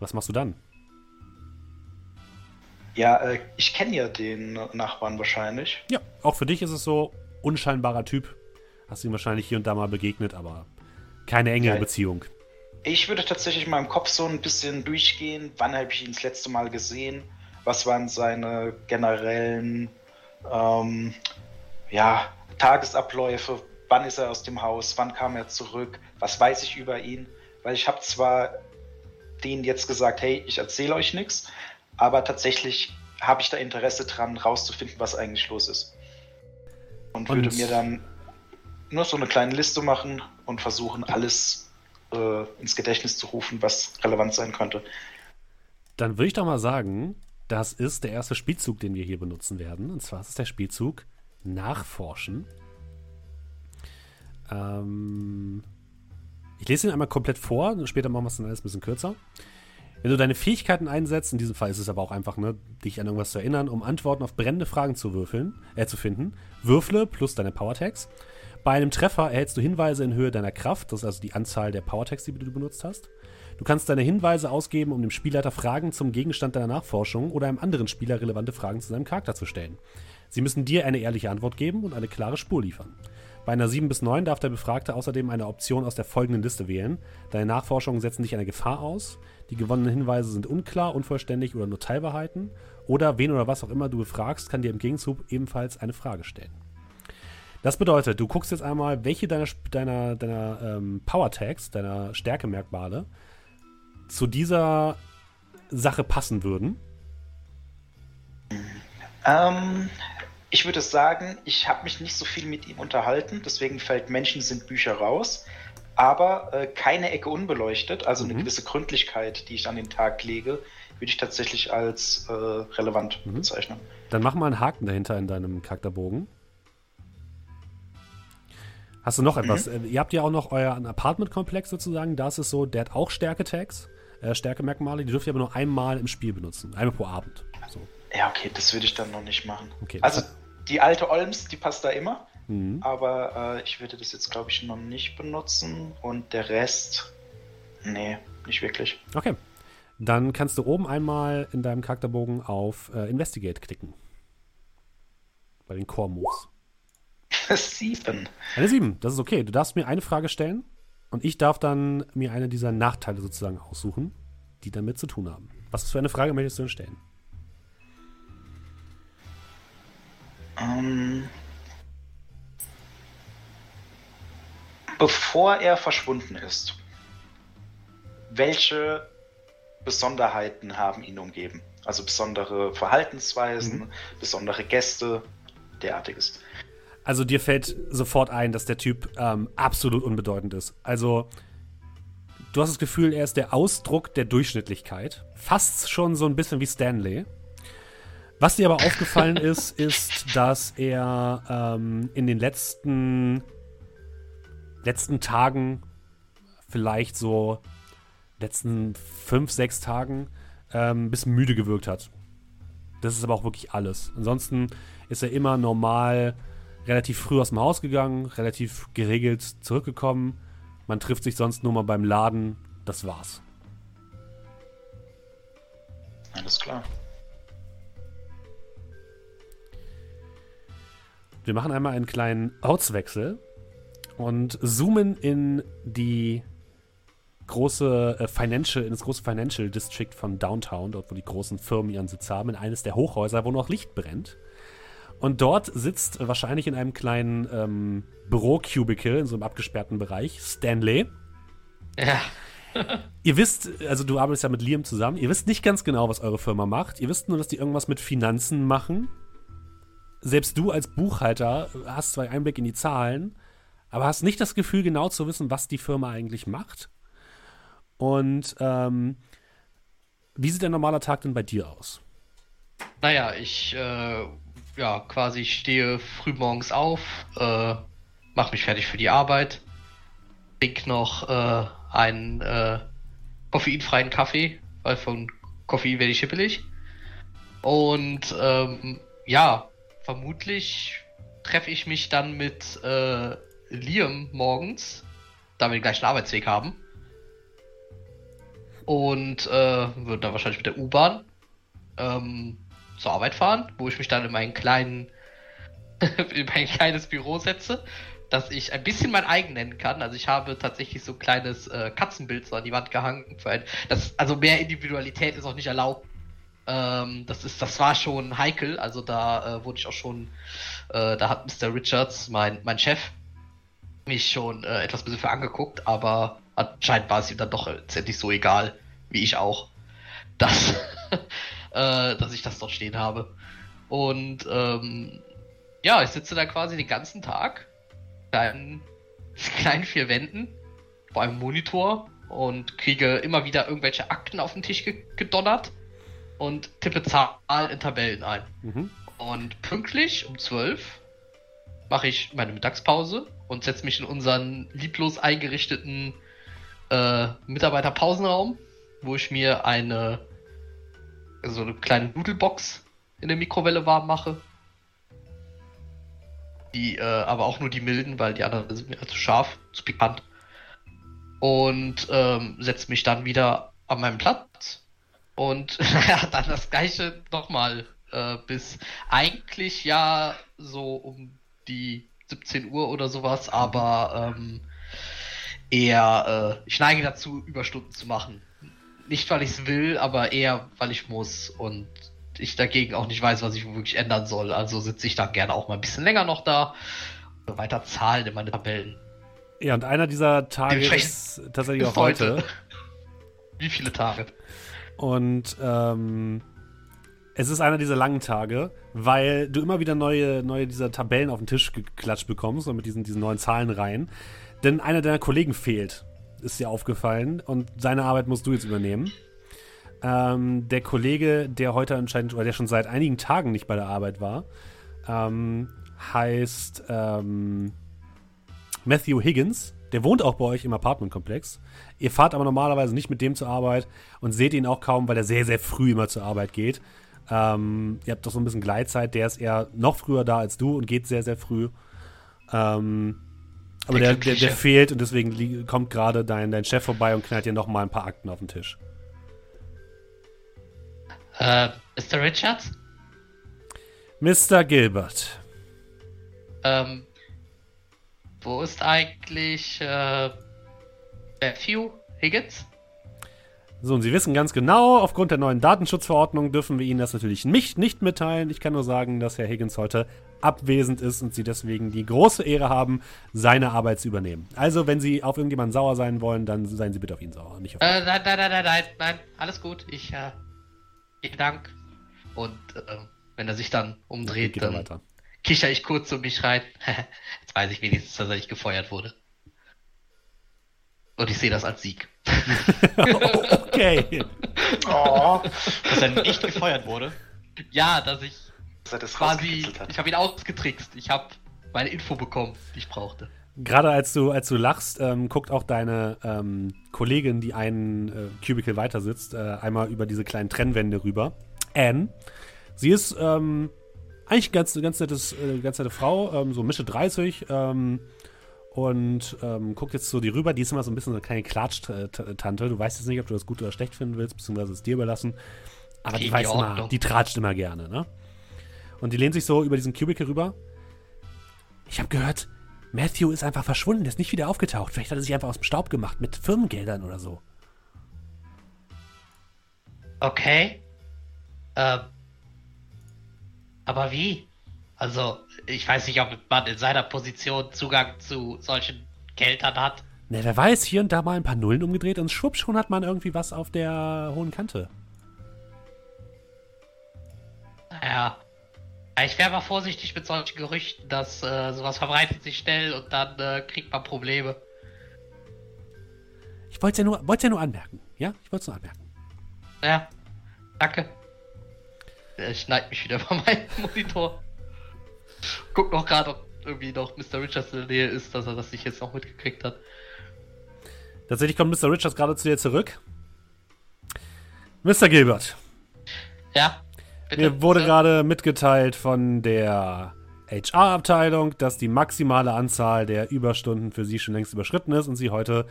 Was machst du dann? Ja, äh, ich kenne ja den Nachbarn wahrscheinlich. Ja, auch für dich ist es so, unscheinbarer Typ. Hast ihm wahrscheinlich hier und da mal begegnet, aber keine engere ja, Beziehung. Ich würde tatsächlich in meinem Kopf so ein bisschen durchgehen, wann habe ich ihn das letzte Mal gesehen, was waren seine generellen ähm, ja, Tagesabläufe, wann ist er aus dem Haus, wann kam er zurück, was weiß ich über ihn, weil ich habe zwar denen jetzt gesagt, hey, ich erzähle euch nichts, aber tatsächlich habe ich da Interesse dran, rauszufinden, was eigentlich los ist. Und, und würde mir dann nur so eine kleine Liste machen und versuchen, alles äh, ins Gedächtnis zu rufen, was relevant sein könnte. Dann würde ich doch mal sagen, das ist der erste Spielzug, den wir hier benutzen werden. Und zwar ist es der Spielzug Nachforschen. Ähm, ich lese ihn einmal komplett vor, später machen wir es dann alles ein bisschen kürzer. Wenn du deine Fähigkeiten einsetzt, in diesem Fall ist es aber auch einfach, ne, dich an irgendwas zu erinnern, um Antworten auf brennende Fragen zu würfeln, äh, zu finden, würfle plus deine Powertags. Bei einem Treffer erhältst du Hinweise in Höhe deiner Kraft, das ist also die Anzahl der Powertags, die du benutzt hast. Du kannst deine Hinweise ausgeben, um dem Spielleiter Fragen zum Gegenstand deiner Nachforschung oder einem anderen Spieler relevante Fragen zu seinem Charakter zu stellen. Sie müssen dir eine ehrliche Antwort geben und eine klare Spur liefern. Bei einer 7 bis 9 darf der Befragte außerdem eine Option aus der folgenden Liste wählen. Deine Nachforschungen setzen dich einer Gefahr aus. Die gewonnenen Hinweise sind unklar, unvollständig oder nur Teilwahrheiten. Oder wen oder was auch immer du befragst, kann dir im Gegenzug ebenfalls eine Frage stellen. Das bedeutet, du guckst jetzt einmal, welche deiner, deiner, deiner ähm, Power-Tags, deiner Stärkemerkmale, zu dieser Sache passen würden. Ähm, ich würde sagen, ich habe mich nicht so viel mit ihm unterhalten, deswegen fällt Menschen sind Bücher raus, aber äh, keine Ecke unbeleuchtet, also mhm. eine gewisse Gründlichkeit, die ich an den Tag lege, würde ich tatsächlich als äh, relevant mhm. bezeichnen. Dann mach mal einen Haken dahinter in deinem Charakterbogen. Hast du noch etwas? Mhm. Äh, ihr habt ja auch noch euer Apartment-Komplex sozusagen, da ist es so, der hat auch Stärke-Tags, äh, Stärkemerkmale, die dürft ihr aber nur einmal im Spiel benutzen, einmal pro Abend. So. Ja, okay, das würde ich dann noch nicht machen. Okay, also die alte Olms, die passt da immer. Mhm. Aber äh, ich würde das jetzt, glaube ich, noch nicht benutzen. Und der Rest, nee, nicht wirklich. Okay. Dann kannst du oben einmal in deinem Charakterbogen auf äh, Investigate klicken. Bei den Core Moves. Sieben. Eine sieben, das ist okay. Du darfst mir eine Frage stellen und ich darf dann mir eine dieser Nachteile sozusagen aussuchen, die damit zu tun haben. Was für eine Frage möchtest du denn stellen? Ähm, bevor er verschwunden ist, welche Besonderheiten haben ihn umgeben? Also besondere Verhaltensweisen, mhm. besondere Gäste, derartiges. Also dir fällt sofort ein, dass der Typ ähm, absolut unbedeutend ist. Also du hast das Gefühl, er ist der Ausdruck der Durchschnittlichkeit. Fast schon so ein bisschen wie Stanley. Was dir aber aufgefallen ist, ist, dass er ähm, in den letzten, letzten Tagen, vielleicht so letzten fünf, sechs Tagen, ähm, ein bisschen müde gewirkt hat. Das ist aber auch wirklich alles. Ansonsten ist er immer normal relativ früh aus dem Haus gegangen, relativ geregelt zurückgekommen. Man trifft sich sonst nur mal beim Laden. Das war's. Alles klar. Wir machen einmal einen kleinen Ortswechsel und zoomen in die große äh, Financial, in das große Financial District von Downtown, dort wo die großen Firmen ihren Sitz haben, in eines der Hochhäuser, wo noch Licht brennt. Und dort sitzt wahrscheinlich in einem kleinen ähm, Büro-Cubicle, in so einem abgesperrten Bereich, Stanley. Ja. ihr wisst, also du arbeitest ja mit Liam zusammen, ihr wisst nicht ganz genau, was eure Firma macht. Ihr wisst nur, dass die irgendwas mit Finanzen machen selbst du als Buchhalter hast zwar Einblick in die Zahlen, aber hast nicht das Gefühl, genau zu wissen, was die Firma eigentlich macht. Und ähm, wie sieht ein normaler Tag denn bei dir aus? Naja, ich äh, ja, quasi stehe früh morgens auf, äh, mache mich fertig für die Arbeit, trink noch äh, einen äh, koffeinfreien Kaffee, weil von Koffein werde ich hippelig. Und ähm, ja, vermutlich treffe ich mich dann mit äh, Liam morgens, da wir den gleichen Arbeitsweg haben. Und äh, würde dann wahrscheinlich mit der U-Bahn ähm, zur Arbeit fahren, wo ich mich dann in meinen kleinen in mein kleines Büro setze, das ich ein bisschen mein eigen nennen kann. Also ich habe tatsächlich so ein kleines äh, Katzenbild so an die Wand gehangen. Ein, das, also mehr Individualität ist auch nicht erlaubt. Ähm, das ist, das war schon heikel. Also da äh, wurde ich auch schon, äh, da hat Mr. Richards, mein, mein Chef, mich schon äh, etwas bisschen für angeguckt, aber anscheinend war es ihm dann doch letztendlich so egal, wie ich auch, dass, äh, dass ich das dort stehen habe. Und ähm, ja, ich sitze da quasi den ganzen Tag in kleinen vier Wänden vor einem Monitor und kriege immer wieder irgendwelche Akten auf den Tisch ge gedonnert und tippe Zahlen in Tabellen ein. Mhm. Und pünktlich um 12 mache ich meine Mittagspause und setze mich in unseren lieblos eingerichteten äh, Mitarbeiterpausenraum, wo ich mir eine so eine kleine Nudelbox in der Mikrowelle warm mache. Die, äh, aber auch nur die milden, weil die anderen sind mir zu scharf, zu pikant. Und ähm, setze mich dann wieder an meinen Platz. Und ja, dann das gleiche nochmal äh, bis eigentlich ja so um die 17 Uhr oder sowas, aber ähm, eher, äh, ich neige dazu, Überstunden zu machen. Nicht, weil ich es will, aber eher, weil ich muss und ich dagegen auch nicht weiß, was ich wirklich ändern soll. Also sitze ich dann gerne auch mal ein bisschen länger noch da, weiter zahlen in meine Tabellen. Ja, und einer dieser Tage ist tatsächlich auch heute. heute. Wie viele Tage? Und ähm, es ist einer dieser langen Tage, weil du immer wieder neue, neue dieser Tabellen auf den Tisch geklatscht bekommst und mit diesen, diesen neuen Zahlen rein. Denn einer deiner Kollegen fehlt, ist dir aufgefallen und seine Arbeit musst du jetzt übernehmen. Ähm, der Kollege, der heute anscheinend, oder der schon seit einigen Tagen nicht bei der Arbeit war, ähm, heißt ähm, Matthew Higgins. Der wohnt auch bei euch im Apartmentkomplex. Ihr fahrt aber normalerweise nicht mit dem zur Arbeit und seht ihn auch kaum, weil er sehr, sehr früh immer zur Arbeit geht. Ähm, ihr habt doch so ein bisschen Gleitzeit. Der ist eher noch früher da als du und geht sehr, sehr früh. Ähm, aber der, der, der, fehlt und deswegen kommt gerade dein, dein Chef vorbei und knallt dir noch mal ein paar Akten auf den Tisch. Äh, Mr. Richards? Mr. Gilbert. Ähm, wo ist eigentlich äh, Matthew Higgins? So, und Sie wissen ganz genau, aufgrund der neuen Datenschutzverordnung dürfen wir Ihnen das natürlich nicht, nicht mitteilen. Ich kann nur sagen, dass Herr Higgins heute abwesend ist und Sie deswegen die große Ehre haben, seine Arbeit zu übernehmen. Also, wenn Sie auf irgendjemanden sauer sein wollen, dann seien Sie bitte auf ihn sauer, nicht auf äh, nein, nein, nein, nein, nein, nein, alles gut. Ich, äh, vielen Dank. Und äh, wenn er sich dann umdreht, ja, dann weiter. kicher ich kurz um mich rein. Jetzt weiß ich wenigstens, dass er nicht gefeuert wurde. Und ich sehe das als Sieg. okay. Oh. Dass er nicht gefeuert wurde? Ja, dass ich dass er das quasi, ich habe ihn ausgetrickst. Ich habe meine Info bekommen, die ich brauchte. Gerade als du, als du lachst, ähm, guckt auch deine ähm, Kollegin, die einen äh, Cubicle weiter sitzt, äh, einmal über diese kleinen Trennwände rüber. Anne. Sie ist ähm, eigentlich eine ganz, ganz, nettes, äh, ganz nette Frau, ähm, so Mische 30, ähm, und ähm, guckt jetzt so die rüber. Die ist immer so ein bisschen so eine kleine Klatschtante. Du weißt jetzt nicht, ob du das gut oder schlecht finden willst, beziehungsweise es dir überlassen. Aber die, die weiß immer, die tratscht immer gerne, ne? Und die lehnt sich so über diesen Cubicle rüber. Ich habe gehört, Matthew ist einfach verschwunden, der ist nicht wieder aufgetaucht. Vielleicht hat er sich einfach aus dem Staub gemacht mit Firmengeldern oder so. Okay. Ähm. Aber wie? Also, ich weiß nicht, ob man in seiner Position Zugang zu solchen Geldern hat. Ne, wer weiß, hier und da mal ein paar Nullen umgedreht und schwupp, schon hat man irgendwie was auf der hohen Kante. Naja. Ich wäre mal vorsichtig mit solchen Gerüchten, dass äh, sowas verbreitet sich schnell und dann äh, kriegt man Probleme. Ich wollte es ja, nur, ja nur anmerken. Ja, ich wollte es nur anmerken. Ja, danke. Ich neige mich wieder von meinem Monitor guck noch gerade, ob irgendwie noch Mr. Richards in der Nähe ist, dass er das sich jetzt noch mitgekriegt hat. Tatsächlich kommt Mr. Richards gerade zu dir zurück. Mr. Gilbert. Ja. Bitte, Mir wurde gerade mitgeteilt von der HR-Abteilung, dass die maximale Anzahl der Überstunden für Sie schon längst überschritten ist und Sie heute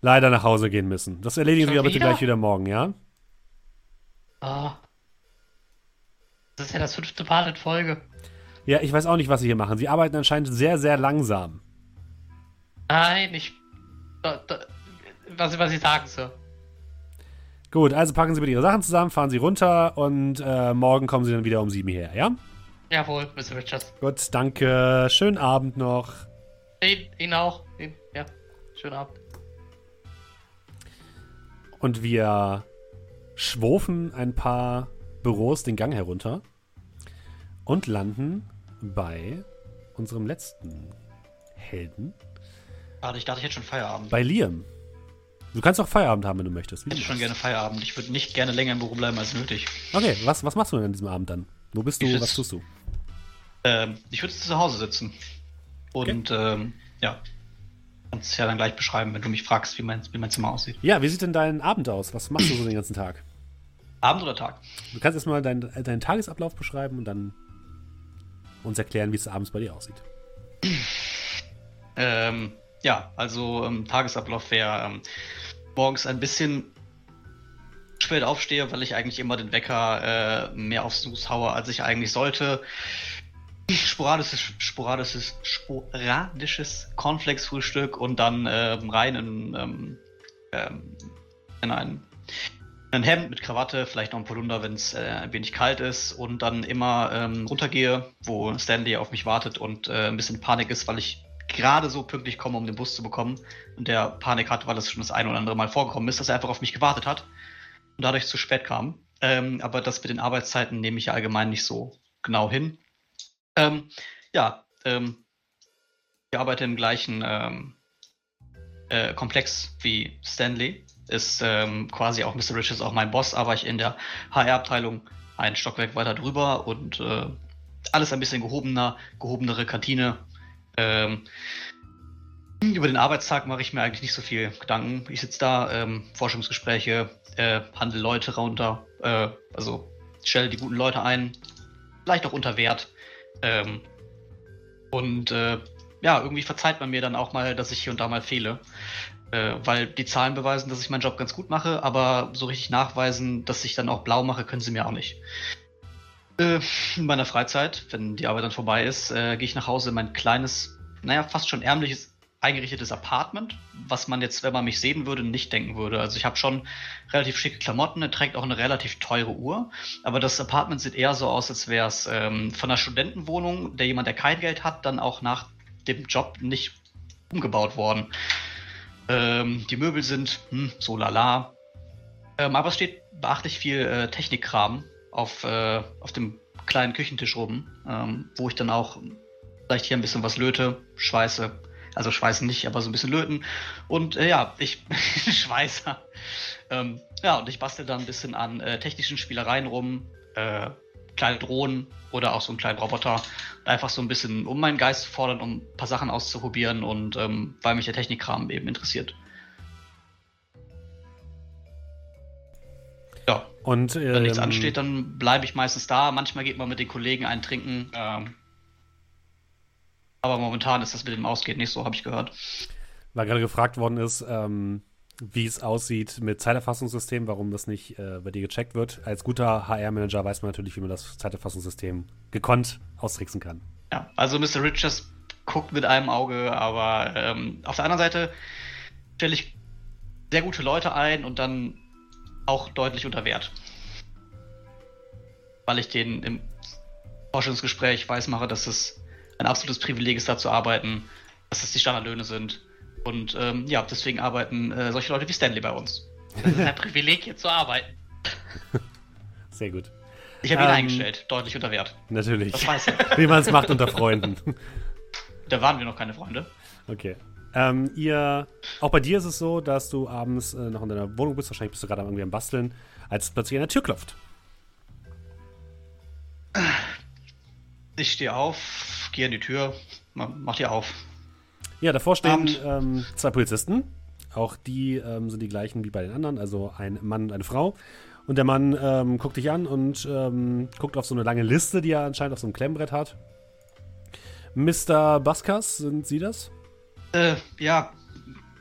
leider nach Hause gehen müssen. Das erledigen schon Sie aber bitte gleich wieder morgen, ja? Ah. Das ist ja das fünfte Mal in Folge. Ja, ich weiß auch nicht, was sie hier machen. Sie arbeiten anscheinend sehr, sehr langsam. Nein, ich. Da, da, was, was Sie sagen, Sir. Gut, also packen Sie bitte Ihre Sachen zusammen, fahren Sie runter und äh, morgen kommen Sie dann wieder um sieben hierher, ja? Jawohl, Mr. Richards. Gut, danke. Schönen Abend noch. Ihnen, Ihnen auch. Ihnen, ja, schönen Abend. Und wir schwurfen ein paar Büros den Gang herunter und landen bei unserem letzten Helden. Warte, ich dachte, ich hätte schon Feierabend. Bei Liam. Du kannst auch Feierabend haben, wenn du möchtest. Ich hätte schon gerne Feierabend. Ich würde nicht gerne länger im Büro bleiben als nötig. Okay, was, was machst du denn an diesem Abend dann? Wo bist du? Ich was tust du? Ähm, ich würde zu Hause sitzen. Und ähm, ja, kannst es ja dann gleich beschreiben, wenn du mich fragst, wie mein, wie mein Zimmer aussieht. Ja, wie sieht denn dein Abend aus? Was machst du so den ganzen Tag? Abend oder Tag? Du kannst erstmal deinen, deinen Tagesablauf beschreiben und dann uns erklären, wie es abends bei dir aussieht. Ähm, ja, also ähm, Tagesablauf wäre ähm, morgens ein bisschen spät aufstehe, weil ich eigentlich immer den Wecker äh, mehr aufs Snooze haue, als ich eigentlich sollte. Sporadisches, sporadisches, sporadisches Cornflakes-Frühstück und dann ähm, rein in, ähm, ähm, in ein, ein Hemd mit Krawatte, vielleicht noch ein Polunder, wenn es äh, ein wenig kalt ist und dann immer ähm, runtergehe, wo Stanley auf mich wartet und äh, ein bisschen Panik ist, weil ich gerade so pünktlich komme, um den Bus zu bekommen und der Panik hat, weil es schon das ein oder andere Mal vorgekommen ist, dass er einfach auf mich gewartet hat und dadurch zu spät kam. Ähm, aber das mit den Arbeitszeiten nehme ich ja allgemein nicht so genau hin. Ähm, ja, ähm, ich arbeite im gleichen ähm, äh, Komplex wie Stanley. Ist ähm, quasi auch Mr. Rich ist auch mein Boss, aber ich in der HR-Abteilung ein Stockwerk weiter drüber und äh, alles ein bisschen gehobener, gehobenere Kantine. Ähm, über den Arbeitstag mache ich mir eigentlich nicht so viel Gedanken. Ich sitze da, ähm, Forschungsgespräche, äh, handle Leute runter, äh, also stelle die guten Leute ein, vielleicht auch unter Wert. Ähm, und äh, ja, irgendwie verzeiht man mir dann auch mal, dass ich hier und da mal fehle. Äh, weil die Zahlen beweisen, dass ich meinen Job ganz gut mache, aber so richtig nachweisen, dass ich dann auch blau mache, können sie mir auch nicht. Äh, in meiner Freizeit, wenn die Arbeit dann vorbei ist, äh, gehe ich nach Hause in mein kleines, naja, fast schon ärmliches eingerichtetes Apartment, was man jetzt, wenn man mich sehen würde, nicht denken würde. Also ich habe schon relativ schicke Klamotten, er trägt auch eine relativ teure Uhr, aber das Apartment sieht eher so aus, als wäre es ähm, von einer Studentenwohnung, der jemand, der kein Geld hat, dann auch nach dem Job nicht umgebaut worden. Ähm, die Möbel sind hm, so lala. Ähm, aber es steht beachtlich viel äh, Technikkram auf, äh, auf dem kleinen Küchentisch rum, ähm, wo ich dann auch vielleicht hier ein bisschen was löte, schweiße. Also schweißen nicht, aber so ein bisschen löten. Und äh, ja, ich Schweißer. Ähm, ja, und ich bastel dann ein bisschen an äh, technischen Spielereien rum, äh, kleine Drohnen oder auch so einen kleinen Roboter. Einfach so ein bisschen, um meinen Geist zu fordern, um ein paar Sachen auszuprobieren und ähm, weil mich der Technikkram eben interessiert. Ja, Und wenn nichts ähm, ansteht, dann bleibe ich meistens da. Manchmal geht man mit den Kollegen einen trinken. Ähm, aber momentan ist das mit dem Ausgehen nicht so, habe ich gehört. weil gerade gefragt worden ist, ähm, wie es aussieht mit Zeiterfassungssystem, warum das nicht äh, bei dir gecheckt wird. Als guter HR-Manager weiß man natürlich, wie man das Zeiterfassungssystem gekonnt austricksen kann. Ja, also Mr. Richards guckt mit einem Auge, aber ähm, auf der anderen Seite stelle ich sehr gute Leute ein und dann auch deutlich unter Wert. Weil ich denen im Forschungsgespräch weismache, dass es ein absolutes Privileg ist, da zu arbeiten, dass es die Standardlöhne sind. Und ähm, ja, deswegen arbeiten äh, solche Leute wie Stanley bei uns. Das ist ein Privileg, hier zu arbeiten. Sehr gut. Ich habe ihn Ähm, eingestellt, deutlich unter Wert. Natürlich. Das weiß er. Wie man es macht unter Freunden. Da waren wir noch keine Freunde. Okay. Ähm, ihr, auch bei dir ist es so, dass du abends äh, noch in deiner Wohnung bist, wahrscheinlich bist du gerade irgendwie am Basteln, als plötzlich an der Tür klopft. Ich stehe auf, gehe an die Tür, ma- mach die auf. Ja, davor stehen ähm, zwei Polizisten. Auch die ähm, sind die gleichen wie bei den anderen, also ein Mann und eine Frau. Und der Mann ähm, guckt dich an und ähm, guckt auf so eine lange Liste, die er anscheinend auf so einem Klemmbrett hat. Mr. Baskas, sind Sie das? Äh, ja,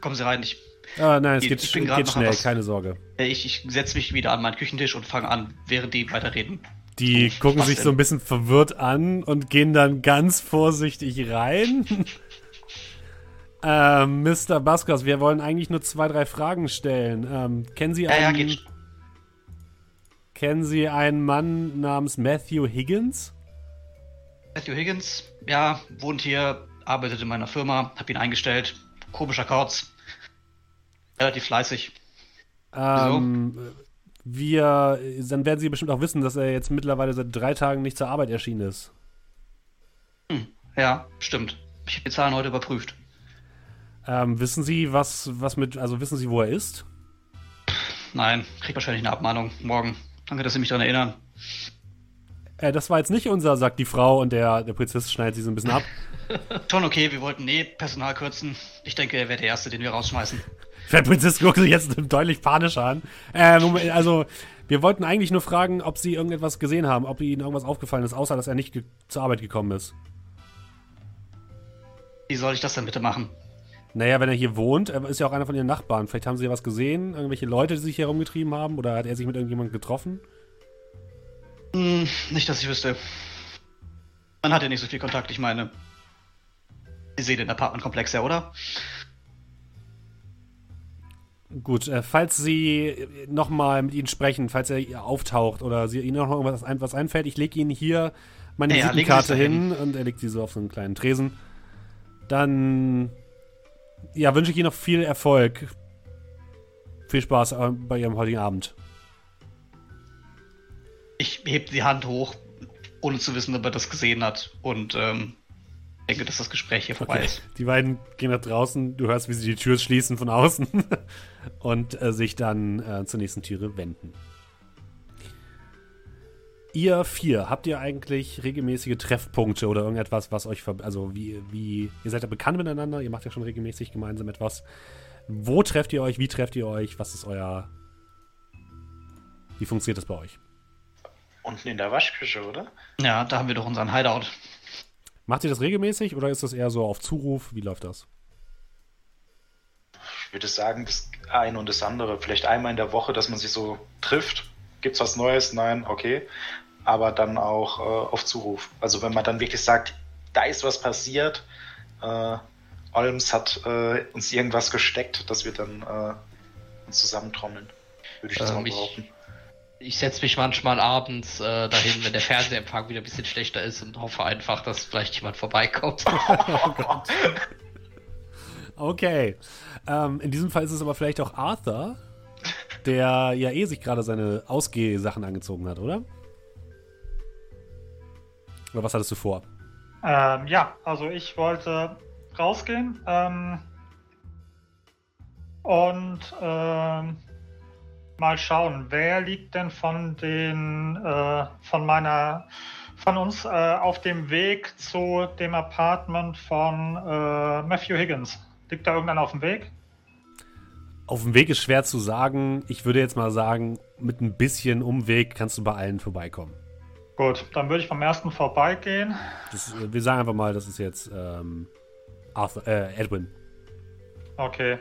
kommen Sie rein. Ich, Ah, nein, es Ich- geht, ich bin sch- grad geht schnell, was- keine Sorge. äh, ich, ich setze mich wieder an meinen Küchentisch und fange an, während die weiterreden. Die Oh, gucken sich denn? so ein bisschen verwirrt an und gehen dann ganz vorsichtig rein. ähm, Mr. Baskas, wir wollen eigentlich nur zwei, drei Fragen stellen. Ähm, kennen Sie Ja, ja, einen, geht. kennen Sie einen Mann namens Matthew Higgins? Matthew Higgins, ja, wohnt hier, arbeitet in meiner Firma, hab ihn eingestellt. Komischer Kauz. Relativ fleißig. Ähm, wir, dann werden Sie bestimmt auch wissen, dass er jetzt mittlerweile seit drei Tagen nicht zur Arbeit erschienen ist. Hm, ja, stimmt. Ich habe die Zahlen heute überprüft. Ähm, wissen Sie, was, was mit, also wissen Sie, wo er ist? Nein, krieg wahrscheinlich eine Abmahnung morgen. Danke, dass Sie mich daran erinnern. Äh, das war jetzt nicht unser, sagt die Frau und der, der Polizist schneidet sie so ein bisschen ab. Schon okay, wir wollten eh Personal kürzen. Ich denke, er wäre der Erste, den wir rausschmeißen. Der Polizist guckt sich jetzt deutlich panischer an. Äh, Moment, also, wir wollten eigentlich nur fragen, ob Sie irgendetwas gesehen haben, ob Ihnen irgendwas aufgefallen ist, außer dass er nicht zur Arbeit gekommen ist. Wie soll ich das denn bitte machen? Naja, wenn er hier wohnt, er ist ja auch einer von Ihren Nachbarn. Vielleicht haben Sie ja was gesehen, irgendwelche Leute, die sich hier herumgetrieben haben, oder hat er sich mit irgendjemandem getroffen? Hm, nicht, dass ich wüsste. Man hat ja nicht so viel Kontakt, ich meine. Sie sehen den Apartmentkomplex ja, oder? Gut, äh, falls Sie nochmal mit Ihnen sprechen, falls er auftaucht oder Sie, Ihnen noch irgendwas ein, was einfällt, ich lege Ihnen hier meine ja, Visitenkarte hin und er legt sie so auf so einen kleinen Tresen. Dann ja, wünsche ich Ihnen noch viel Erfolg. Viel Spaß äh, bei Ihrem heutigen Abend. Ich heb die Hand hoch, ohne zu wissen, ob er das gesehen hat. Und ähm, denke, dass das Gespräch hier vorbei okay. ist. Die beiden gehen nach draußen. Du hörst, wie sie die Tür schließen von außen und äh, sich dann äh, zur nächsten Türe wenden. Ihr vier, habt ihr eigentlich regelmäßige Treffpunkte oder irgendetwas, was euch ver also wie, wie, ihr seid ja bekannt miteinander, ihr macht ja schon regelmäßig gemeinsam etwas. Wo trefft ihr euch? Wie trefft ihr euch? Was ist euer. Wie funktioniert das bei euch? Unten in der Waschküche, oder? Ja, da haben wir doch unseren Hideout. Macht ihr das regelmäßig oder ist das eher so auf Zuruf? Wie läuft das? Ich würde sagen, das eine und das andere. Vielleicht einmal in der Woche, dass man sich so trifft. Gibt's was Neues? Nein, okay aber dann auch äh, auf Zuruf. Also wenn man dann wirklich sagt, da ist was passiert, äh, Olms hat äh, uns irgendwas gesteckt, dass wir dann äh, uns zusammentrommeln. Würde ich das ähm, mal behaupten. Ich, ich setze mich manchmal abends äh, dahin, wenn der Fernsehempfang wieder ein bisschen schlechter ist und hoffe einfach, dass vielleicht jemand vorbeikommt. oh Gott. Okay. Ähm, in diesem Fall ist es aber vielleicht auch Arthur, der ja eh sich gerade seine Ausgehsachen angezogen hat, oder? Oder was hattest du vor? Ähm, ja, also ich wollte rausgehen ähm, und ähm, mal schauen, wer liegt denn von den äh, von meiner von uns äh, auf dem Weg zu dem Apartment von äh, Matthew Higgins. Liegt da irgendeiner auf dem Weg? Auf dem Weg ist schwer zu sagen. Ich würde jetzt mal sagen, mit ein bisschen Umweg kannst du bei allen vorbeikommen. Gut, dann würde ich vom ersten vorbeigehen. Das, wir sagen einfach mal, das ist jetzt ähm, Arthur, äh, Edwin. Okay.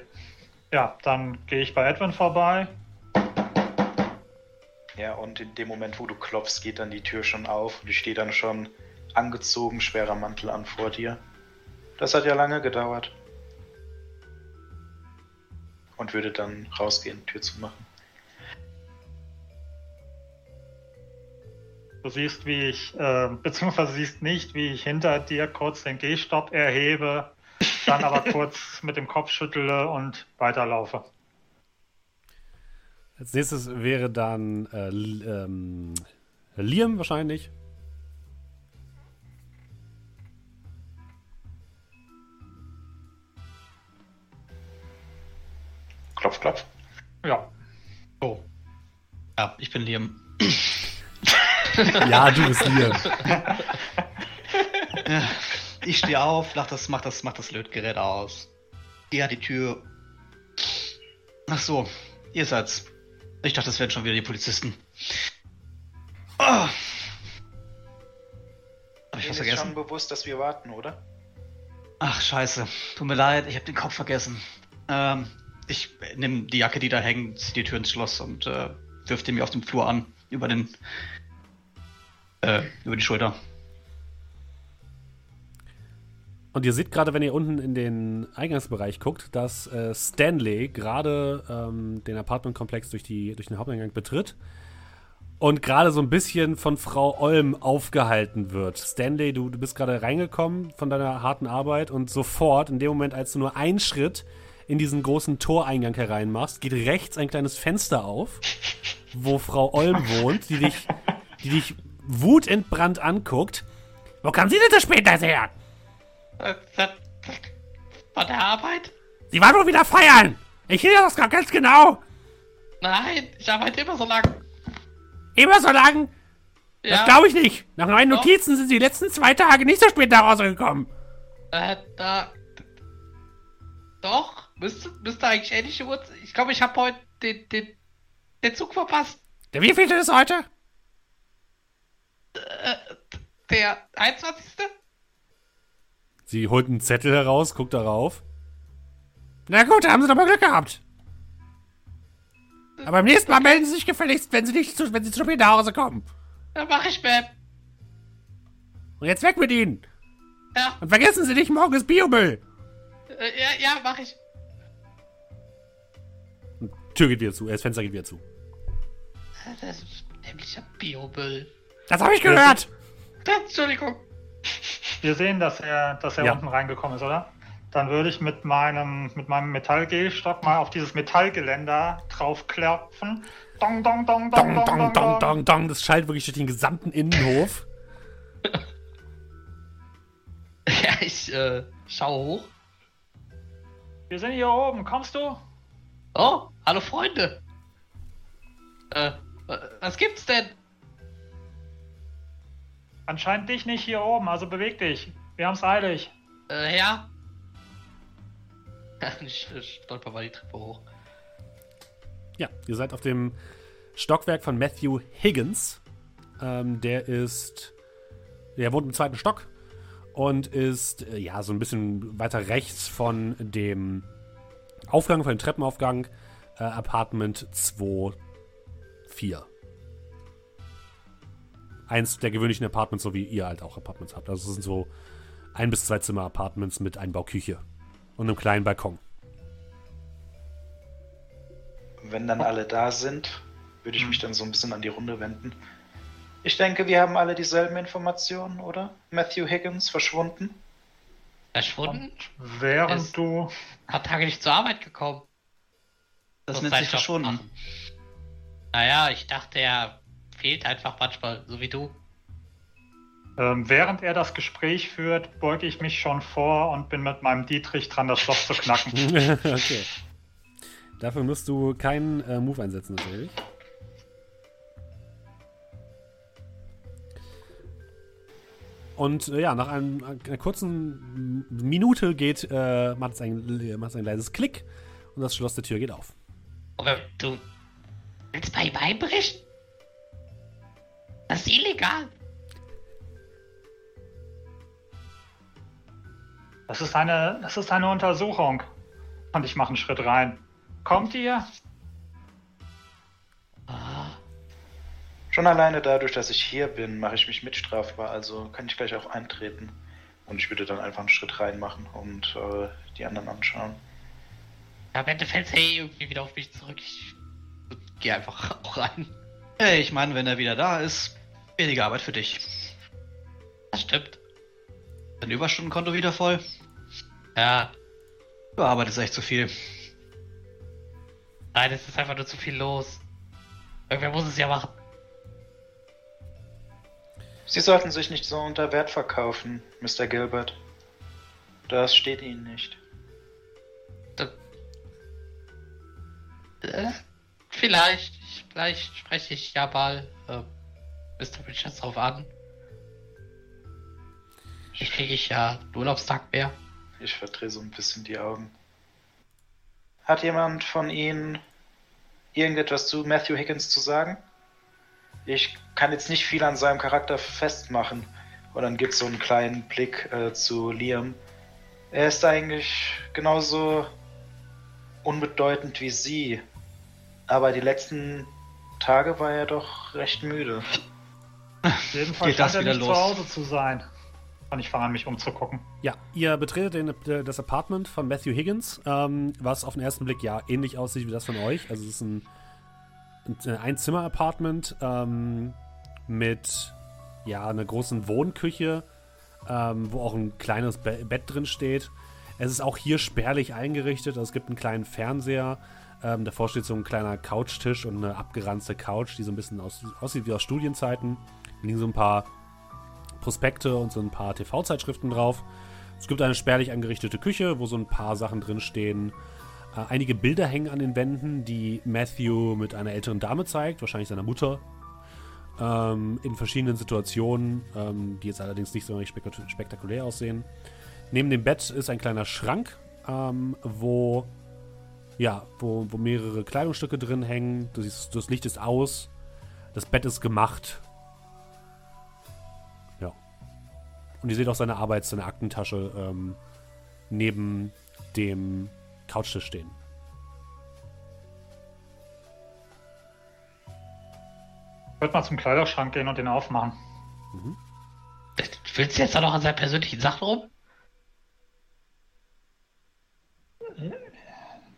Ja, dann gehe ich bei Edwin vorbei. Ja, und in dem Moment, wo du klopfst, geht dann die Tür schon auf und ich stehe dann schon angezogen, schwerer Mantel an vor dir. Das hat ja lange gedauert. Und würde dann rausgehen, Tür zu machen. Du siehst, wie ich, äh, beziehungsweise siehst nicht, wie ich hinter dir kurz den Gehstopp erhebe, dann aber kurz mit dem Kopf schüttle und weiterlaufe. Als nächstes wäre dann äh, ähm, Liam wahrscheinlich. Klopf, klopf. Ja. Oh. Ja, ich bin Liam. ja, du bist Liam. ich stehe auf, mach das, mach das, mach das Lötgerät aus. Geh an die Tür. Ach so, ihr seid's. Ich dachte, das wären schon wieder die Polizisten. Oh. Hab ich was vergessen? Ist schon bewusst, dass wir warten, oder? Ach, scheiße. Tut mir leid, ich habe den Kopf vergessen. Ähm, ich nehme die Jacke, die da hängt, ziehe die Tür ins Schloss und äh, wirf die mir auf dem Flur an. Über den äh, über die Schulter. Und ihr seht gerade, wenn ihr unten in den Eingangsbereich guckt, dass äh, Stanley gerade ähm, den Apartmentkomplex durch, durch den Haupteingang betritt und gerade so ein bisschen von Frau Olm aufgehalten wird. Stanley, du, du bist gerade reingekommen von deiner harten Arbeit und sofort, in dem Moment, als du nur einen Schritt in diesen großen Toreingang hereinmachst, geht rechts ein kleines Fenster auf, wo Frau Olm wohnt, die dich, die dich wutentbrannt anguckt. Wo kam sie denn so spät her? Äh, das, Von der Arbeit? Sie war nur wieder feiern! Ich sehe das gar ganz genau! Nein, ich arbeite immer so lang. Immer so lang? Das Ja, glaube ich nicht. Nach meinen Doch. Notizen sind sie die letzten zwei Tage nicht so spät nach Hause gekommen. äh, da. Doch, müsste, müsste eigentlich ähnliche Uhrzeit. Ich glaube, ich habe heute den, den, den Zug verpasst. Der wievielte ist heute? Der 21. Sie holt einen Zettel heraus, guckt darauf. Na gut, da haben sie doch mal Glück gehabt. Aber beim nächsten Mal melden sie sich gefälligst, wenn sie nicht zu, wenn sie zu spät nach Hause kommen. Ja, mach ich, Ma'am. Und jetzt weg mit ihnen. Ja, Und vergessen Sie nicht, morgen ist Biomüll. äh, ja, ja, mach ich. Tür geht wieder zu, äh, das Fenster geht wieder zu. Das ist nämlich ein Biomüll. Das habe ich gehört. Entschuldigung. Wir sehen, dass er, dass er Ja. unten reingekommen ist, oder? Dann würde ich mit meinem, mit meinem Metallgehstock mal auf dieses Metallgeländer draufklopfen. Dong, dong, dong, Dong, dong, dong, dong, dong. Das schallt wirklich durch den gesamten Innenhof. Ja, ich äh, schaue hoch. Wir sind hier oben, kommst du? Oh, hallo Freunde. Äh, was gibt's denn? Anscheinend dich nicht hier oben, also beweg dich. Wir haben's eilig. Äh, ja. Ich äh, stolper mal die Treppe hoch. Ja, ihr seid auf dem Stockwerk von Matthew Higgins. Ähm, der ist. Der wohnt im zweiten Stock und ist äh, ja so ein bisschen weiter rechts von dem Aufgang, von dem Treppenaufgang, äh, Apartment 2, 4. Eins der gewöhnlichen Apartments, so wie ihr halt auch Apartments habt. Also es sind so ein bis zwei Zimmer Apartments mit Einbauküche und einem kleinen Balkon. Wenn dann alle da sind, würde ich mich dann so ein bisschen an die Runde wenden. Ich denke, wir haben alle dieselben Informationen, oder? Matthew Higgins verschwunden. Verschwunden? Während du. Ein paar Tage nicht zur Arbeit gekommen. Das nennt sich verschwunden. Naja, ich dachte, er fehlt einfach manchmal, so wie du. Ähm, während er das Gespräch führt, beuge ich mich schon vor und bin mit meinem Dietrich dran, das Schloss zu knacken. okay. Dafür musst du keinen äh, Move einsetzen, natürlich. Und äh, ja, nach einem, einer kurzen Minute geht, äh, macht, es ein, macht es ein leises Klick und das Schloss der Tür geht auf. Aber du willst bei ihm einbrechen? Das ist illegal. Das ist eine, das ist eine Untersuchung. Und ich mache einen Schritt rein. Kommt ihr? Ah, Schon alleine dadurch, dass ich hier bin, mache ich mich mitstrafbar, also kann ich gleich auch eintreten. Und ich würde dann einfach einen Schritt rein machen und äh, die anderen anschauen. Ja, am Ende fällt hey irgendwie wieder auf mich zurück. Ich geh einfach auch rein. Hey, ich meine, wenn er wieder da ist, weniger Arbeit für dich. Das stimmt. Dein Überstundenkonto wieder voll. Ja, Du arbeitest echt zu viel. nein, es ist einfach nur zu viel los. Irgendwer muss es ja machen. Sie sollten sich nicht so unter Wert verkaufen, Mr. Gilbert. Das steht Ihnen nicht. Äh, vielleicht, vielleicht spreche ich ja mal äh, Mr. Richards drauf an. Ich kriege ich ja Urlaubstag mehr. Ich verdrehe so ein bisschen die Augen. Hat jemand von Ihnen irgendetwas zu Matthew Higgins zu sagen? Ich kann jetzt nicht viel an seinem Charakter festmachen. Und dann gibt es so einen kleinen Blick äh, zu Liam. Er ist eigentlich genauso unbedeutend wie Sie. Aber die letzten Tage war er doch recht müde. Jedenfalls Geht das scheint er wieder nicht los? zu Hause zu sein. Und ich fange an, mich umzugucken. Ja, ihr betretet den, das Apartment von Matthew Higgins, ähm, was auf den ersten Blick ja ähnlich aussieht wie das von euch. Also es ist ein, ein Einzimmer-Apartment ähm, mit ja, einer großen Wohnküche, ähm, wo auch ein kleines Be Bett drin steht. Es ist auch hier spärlich eingerichtet. Also es gibt einen kleinen Fernseher. Ähm, davor steht so ein kleiner Couchtisch und eine abgeranzte Couch, die so ein bisschen aus, aussieht wie aus Studienzeiten. Liegen so ein paar Prospekte und so ein paar TV-Zeitschriften drauf. Es gibt eine spärlich eingerichtete Küche, wo so ein paar Sachen drinstehen. Äh, einige Bilder hängen an den Wänden, die Matthew mit einer älteren Dame zeigt, wahrscheinlich seiner Mutter. Ähm, in verschiedenen Situationen, ähm, die jetzt allerdings nicht so spektakulär aussehen. Neben dem Bett ist ein kleiner Schrank, ähm, wo, ja, wo, wo mehrere Kleidungsstücke drin hängen. Das, das Licht ist aus. Das Bett ist gemacht. Und ihr seht auch seine Arbeits-, seine Aktentasche ähm, neben dem Couchtisch stehen. Ich würde mal zum Kleiderschrank gehen und den aufmachen. Mhm. Willst du jetzt da noch an seinen persönlichen Sachen rum?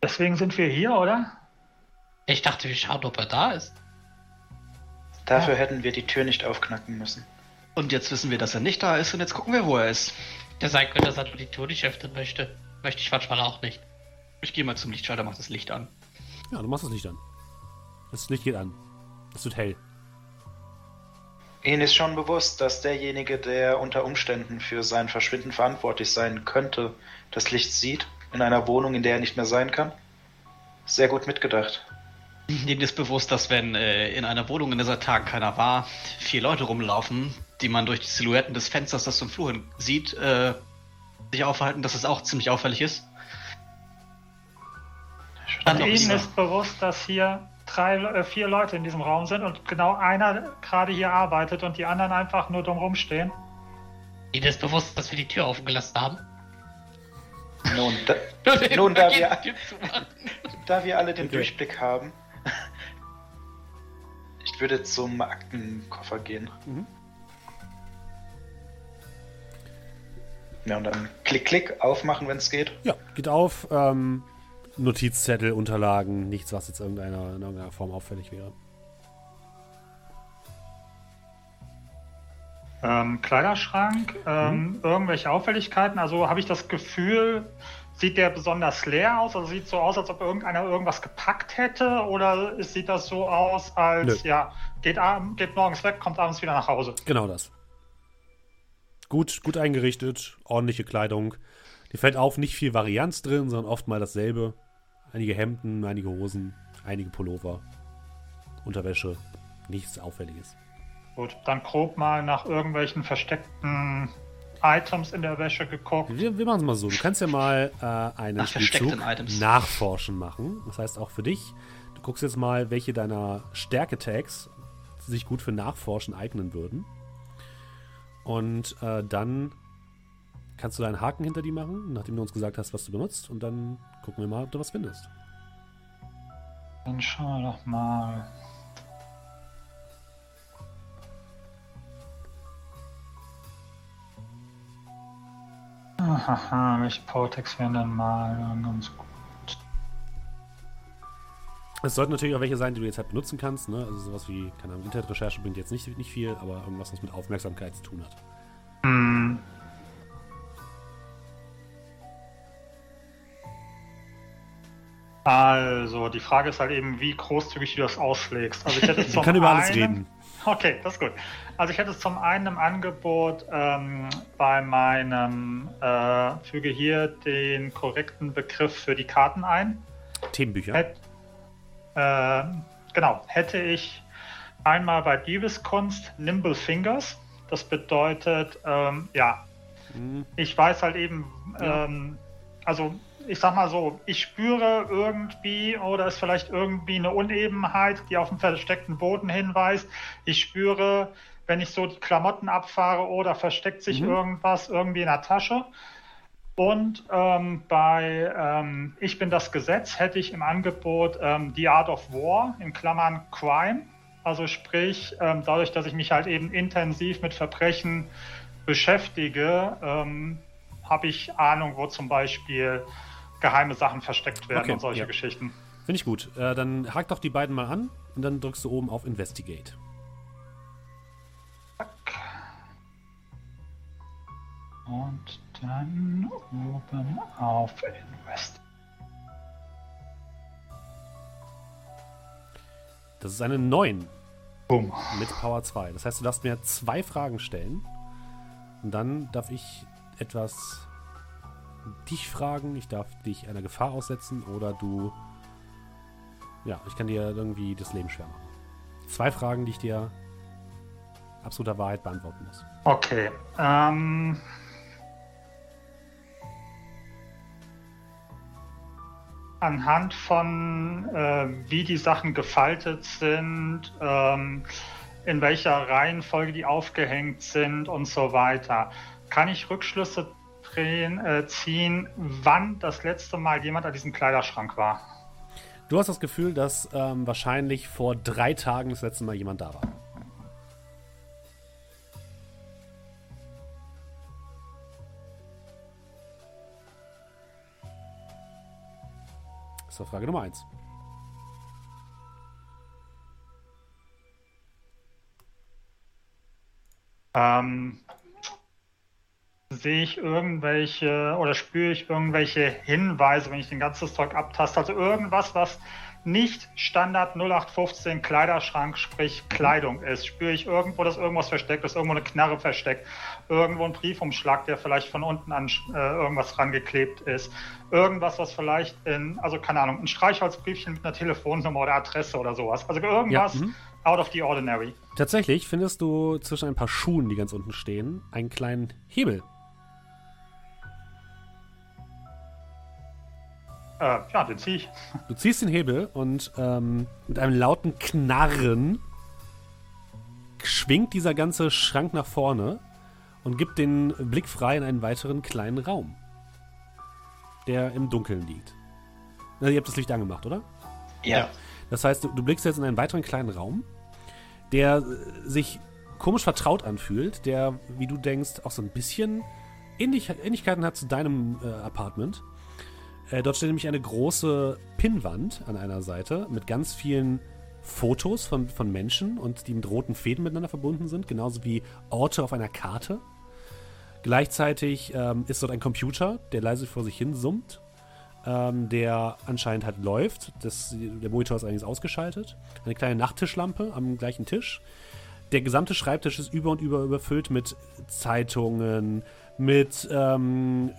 Deswegen sind wir hier, oder? Ich dachte, wir schauen, ob er da ist. Dafür ja. hätten wir die Tür nicht aufknacken müssen. Und jetzt wissen wir, dass er nicht da ist und jetzt gucken wir, wo er ist. Der sein könnte, dass er die Tür nicht öffnen möchte. Möchte ich manchmal auch nicht. Ich gehe mal zum Lichtschalter, mach das Licht an. Ja, du machst das Licht an. Das Licht geht an. Es wird hell. Ihnen ist schon bewusst, dass derjenige, der unter Umständen für sein Verschwinden verantwortlich sein könnte, das Licht sieht in einer Wohnung, in der er nicht mehr sein kann? Sehr gut mitgedacht. Ihnen ist bewusst, dass wenn äh, in einer Wohnung, in dieser Tagen keiner war, vier Leute rumlaufen, die man durch die Silhouetten des Fensters, das zum Flur hin sieht, äh, sich aufhalten, dass es auch ziemlich auffällig ist. Und Ihnen ist bewusst, dass hier drei, äh, vier Leute in diesem Raum sind und genau einer gerade hier arbeitet und die anderen einfach nur dumm rumstehen. Ihnen ist bewusst, dass wir die Tür offen gelassen haben. Nun, da, nun da, wir, da wir alle den okay. Durchblick haben, ich würde zum Aktenkoffer gehen. Mhm. Ja, und dann klick, klick, aufmachen, wenn es geht. Ja, geht auf. Ähm, Notizzettel, Unterlagen, nichts, was jetzt irgendeiner, in irgendeiner Form auffällig wäre. Ähm, Kleiderschrank, ähm, mhm. irgendwelche Auffälligkeiten. Also habe ich das Gefühl, sieht der besonders leer aus? Also sieht so aus, als ob irgendeiner irgendwas gepackt hätte? Oder sieht das so aus, als Nö. ja, geht, geht morgens weg, kommt abends wieder nach Hause? Genau das. Gut, gut eingerichtet, ordentliche Kleidung. Dir fällt auf, nicht viel Varianz drin, sondern oft mal dasselbe. Einige Hemden, einige Hosen, einige Pullover, Unterwäsche, nichts Auffälliges. Gut, dann grob mal nach irgendwelchen versteckten Items in der Wäsche geguckt. Wir, wir machen es mal so. Du kannst ja mal äh, einen nach Spielzug nachforschen machen. Das heißt auch für dich. Du guckst jetzt mal, welche deiner Stärke-Tags sich gut für Nachforschen eignen würden. Und äh, dann kannst du deinen Haken hinter die machen, nachdem du uns gesagt hast, was du benutzt. Und dann Gucken wir mal, ob du was findest. Dann schauen wir doch mal. Haha, welche Powertext wären dann mal ganz gut? Es sollten natürlich auch welche sein, die du jetzt halt benutzen kannst. Ne? Also sowas wie, keine Ahnung, Internetrecherche bringt jetzt nicht, nicht viel, aber irgendwas, was mit Aufmerksamkeit zu tun hat. Hm. Also, die Frage ist halt eben, wie großzügig du das auslegst. Also ich hätte zum kann über alles einen, reden. Okay, das ist gut. Also ich hätte zum einen im Angebot ähm, bei meinem, äh, füge hier den korrekten Begriff für die Karten ein. Themenbücher. Hätt, äh, genau, hätte ich einmal bei Diebeskunst Nimble Fingers. Das bedeutet, ähm, ja, mhm. ich weiß halt eben, ähm, also ich sag mal so, ich spüre irgendwie oder ist vielleicht irgendwie eine Unebenheit, die auf einen versteckten Boden hinweist. Ich spüre, wenn ich so die Klamotten abfahre, oder versteckt sich mhm. irgendwas irgendwie in der Tasche. Und ähm, bei ähm, Ich bin das Gesetz hätte ich im Angebot ähm, The Art of War, in Klammern Crime. Also sprich, ähm, dadurch, dass ich mich halt eben intensiv mit Verbrechen beschäftige, ähm, habe ich Ahnung, wo zum Beispiel geheime Sachen versteckt werden okay, und solche ja. Geschichten. Finde ich gut. Äh, dann hakt doch die beiden mal an und dann drückst du oben auf Investigate. Und dann oben auf Invest. Das ist eine 9 Boom. mit Power 2. Das heißt, du darfst mir zwei Fragen stellen. Und dann darf ich etwas dich fragen. Ich darf dich einer Gefahr aussetzen. Oder du. Ja, ich kann dir irgendwie das Leben schwer machen. Zwei Fragen, die ich dir absoluter Wahrheit beantworten muss. Okay. Ähm, anhand von, äh, wie die Sachen gefaltet sind, ähm, in welcher Reihenfolge die aufgehängt sind und so weiter, kann ich Rückschlüsse drehen, äh, ziehen, wann das letzte Mal jemand an diesem Kleiderschrank war. Du hast das Gefühl, dass ähm, wahrscheinlich vor drei Tagen das letzte Mal jemand da war. Das war Frage Nummer eins. Ähm, sehe ich irgendwelche oder spüre ich irgendwelche Hinweise, wenn ich den ganzen Zeug abtaste? Also irgendwas, was nicht Standard 0815 Kleiderschrank, sprich Kleidung ist. Spüre ich irgendwo, dass irgendwas versteckt ist, irgendwo eine Knarre versteckt, irgendwo ein Briefumschlag, der vielleicht von unten an äh, irgendwas rangeklebt ist. Irgendwas, was vielleicht in, also keine Ahnung, ein Streichholzbriefchen mit einer Telefonnummer oder Adresse oder sowas. Also irgendwas Ja, mhm. out of the ordinary. Tatsächlich findest du zwischen ein paar Schuhen, die ganz unten stehen, einen kleinen Hebel. Äh, ja, den ziehe ich. Du ziehst den Hebel und ähm, mit einem lauten Knarren schwingt dieser ganze Schrank nach vorne und gibt den Blick frei in einen weiteren kleinen Raum, der im Dunkeln liegt. Na, ihr habt das Licht angemacht, oder? Ja. Das heißt, du, du blickst jetzt in einen weiteren kleinen Raum, der äh, sich komisch vertraut anfühlt, der, wie du denkst, auch so ein bisschen Ähnlich Ähnlichkeiten hat zu deinem äh, Apartment. Äh, dort steht nämlich eine große Pinnwand an einer Seite mit ganz vielen Fotos von, von Menschen und die mit roten Fäden miteinander verbunden sind, genauso wie Orte auf einer Karte. Gleichzeitig ähm, ist dort ein Computer, der leise vor sich hin summt, ähm, der anscheinend halt läuft. Das, der Monitor ist allerdings ausgeschaltet. Eine kleine Nachttischlampe am gleichen Tisch. Der gesamte Schreibtisch ist über und über überfüllt mit Zeitungen, mit ähm,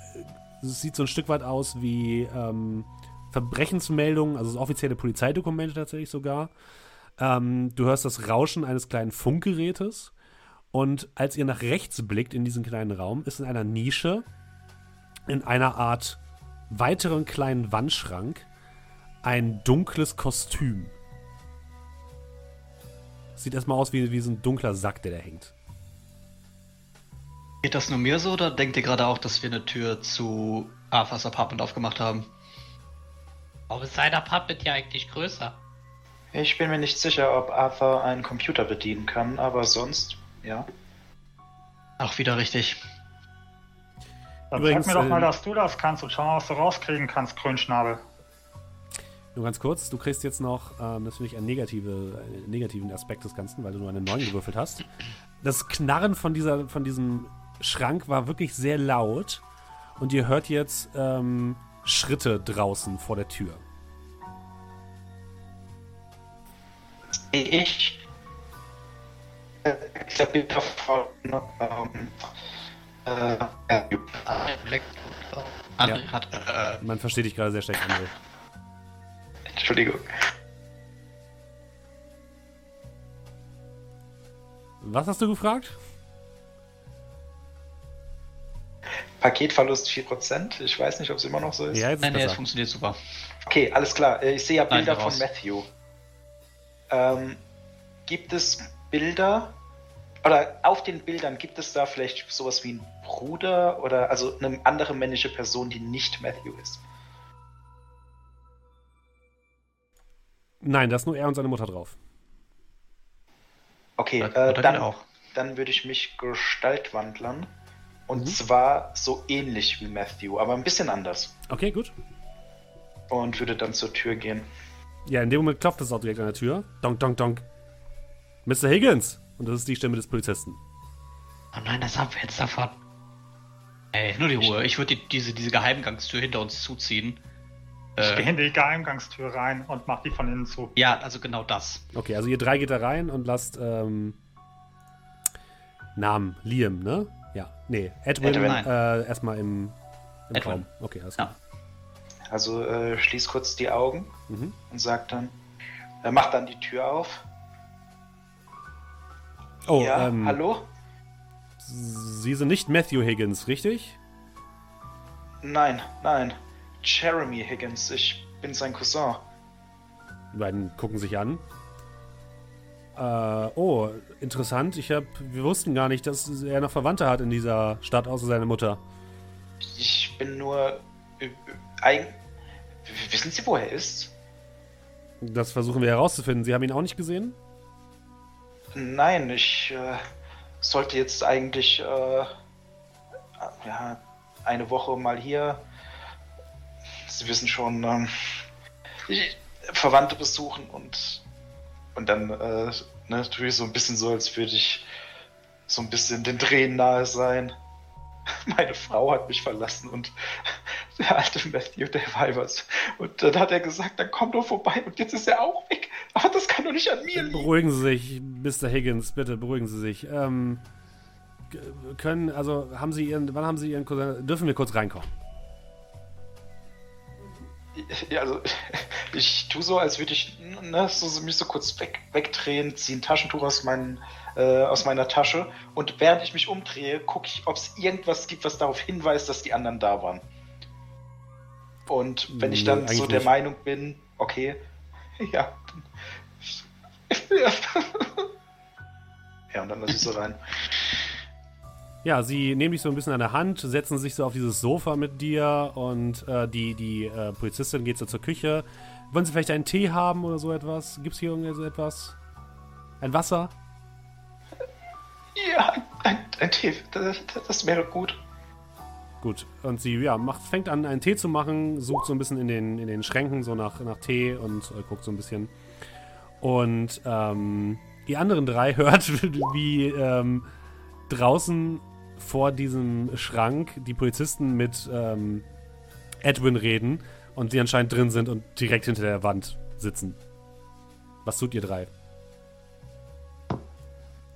es sieht so ein Stück weit aus wie ähm, Verbrechensmeldungen, also offizielle Polizeidokumente tatsächlich sogar. Ähm, du hörst das Rauschen eines kleinen Funkgerätes. Und als ihr nach rechts blickt in diesen kleinen Raum, ist in einer Nische, in einer Art weiteren kleinen Wandschrank, ein dunkles Kostüm. Sieht erstmal aus wie, wie so ein dunkler Sack, der da hängt. Geht das nur mir so oder denkt ihr gerade auch, dass wir eine Tür zu Arthurs Apartment aufgemacht haben? Warum ist sein Apartment ja eigentlich größer? Ich bin mir nicht sicher, ob Arthur einen Computer bedienen kann, aber sonst, ja. Auch wieder richtig. Dann Übrigens, sag mir doch mal, ähm, dass du das kannst und schau mal, was du rauskriegen kannst, Grünschnabel. Nur ganz kurz, du kriegst jetzt noch ähm, natürlich einen, negative, einen negativen Aspekt des Ganzen, weil du nur eine 9 gewürfelt hast. Das Knarren von, dieser, von diesem Schrank war wirklich sehr laut und ihr hört jetzt ähm, Schritte draußen vor der Tür. Ich. Äh, von. Ähm, äh, ja, André hat. Äh, Man versteht dich gerade sehr schlecht, André. Entschuldigung. Was hast du gefragt? Paketverlust 4%. Ich weiß nicht, ob es immer noch so ist. Ja, jetzt nein, nee, es funktioniert super. Okay, alles klar. Äh, Ich sehe ja Nein, Bilder raus. von Matthew. Ähm, gibt es Bilder oder auf den Bildern gibt es da vielleicht sowas wie einen Bruder oder also eine andere männliche Person, die nicht Matthew ist? Nein, da ist nur er und seine Mutter drauf. Okay, äh, dann, auch. dann würde ich mich gestaltwandlern. Und Mhm. zwar so ähnlich wie Matthew, aber ein bisschen anders. Okay, gut. Und würde dann zur Tür gehen. Ja, in dem Moment klopft es auch direkt an der Tür. Donk, donk, donk. Mr. Higgins! Und das ist die Stimme des Polizisten. Oh nein, das haben wir jetzt davon. Ey, nur die Ruhe. Ich würde die, diese, diese Geheimgangstür hinter uns zuziehen. Ich Äh, gehe in die Geheimgangstür rein und mach die von innen zu. ja, also genau das. Okay, also ihr drei geht da rein und lasst ähm, Namen, Liam, ne? Ja. Nee, Edwin, Edwin. äh, erstmal im, im Edwin. Raum. Okay, alles Ja. klar. Also äh, schließ kurz die Augen Mhm. und sag dann, er macht dann die Tür auf. Oh, ja, ähm, hallo? Sie sind nicht Matthew Higgins, richtig? Nein, nein. Jeremy Higgins, ich bin sein Cousin. Die beiden gucken sich an. Äh, oh, interessant. Ich hab, wir wussten gar nicht, dass er noch Verwandte hat in dieser Stadt, außer seine Mutter. Ich bin nur. Äh, äh. W- Wissen Sie, wo er ist? Das versuchen wir herauszufinden. Sie haben ihn auch nicht gesehen? Nein, ich äh, sollte jetzt eigentlich äh, ja, eine Woche mal hier. Sie wissen schon, ähm, ich, Verwandte besuchen und und dann äh, ne, natürlich so ein bisschen so, als würde ich so ein bisschen den Tränen nahe sein. Meine Frau hat mich verlassen und der alte Matthew, der was. Und dann hat er gesagt, dann komm doch vorbei und jetzt ist er auch weg. Aber das kann doch nicht an mir liegen. Beruhigen Sie sich, Mr. Higgins, bitte beruhigen Sie sich. Ähm, können, also haben Sie Ihren, wann haben Sie Ihren Cousin, dürfen wir kurz reinkommen? Ja, also ich tue so, als würde ich ne, so, mich so kurz weg, wegdrehen, ziehe ein Taschentuch aus, meinen, äh, aus meiner Tasche und während ich mich umdrehe, gucke ich, ob es irgendwas gibt, was darauf hinweist, dass die anderen da waren. Und wenn ich dann eigentlich so der nicht. Meinung bin, okay, ja. ja, und dann lasse ich so rein. Ja, sie nehmen dich so ein bisschen an der Hand, setzen sich so auf dieses Sofa mit dir und äh, die, die äh, Polizistin geht so zur Küche. Wollen Sie vielleicht einen Tee haben oder so etwas? Gibt es hier irgendwo so etwas? Ein Wasser? Ja, ein, ein Tee, das, das wäre gut. Gut. Und sie ja, macht, fängt an, einen Tee zu machen, sucht so ein bisschen in den, in den Schränken so nach, nach Tee und äh, guckt so ein bisschen. Und ähm, die anderen drei hört, wie ähm, draußen vor diesem Schrank die Polizisten mit ähm, Edwin reden und sie anscheinend drin sind und direkt hinter der Wand sitzen. Was tut ihr drei?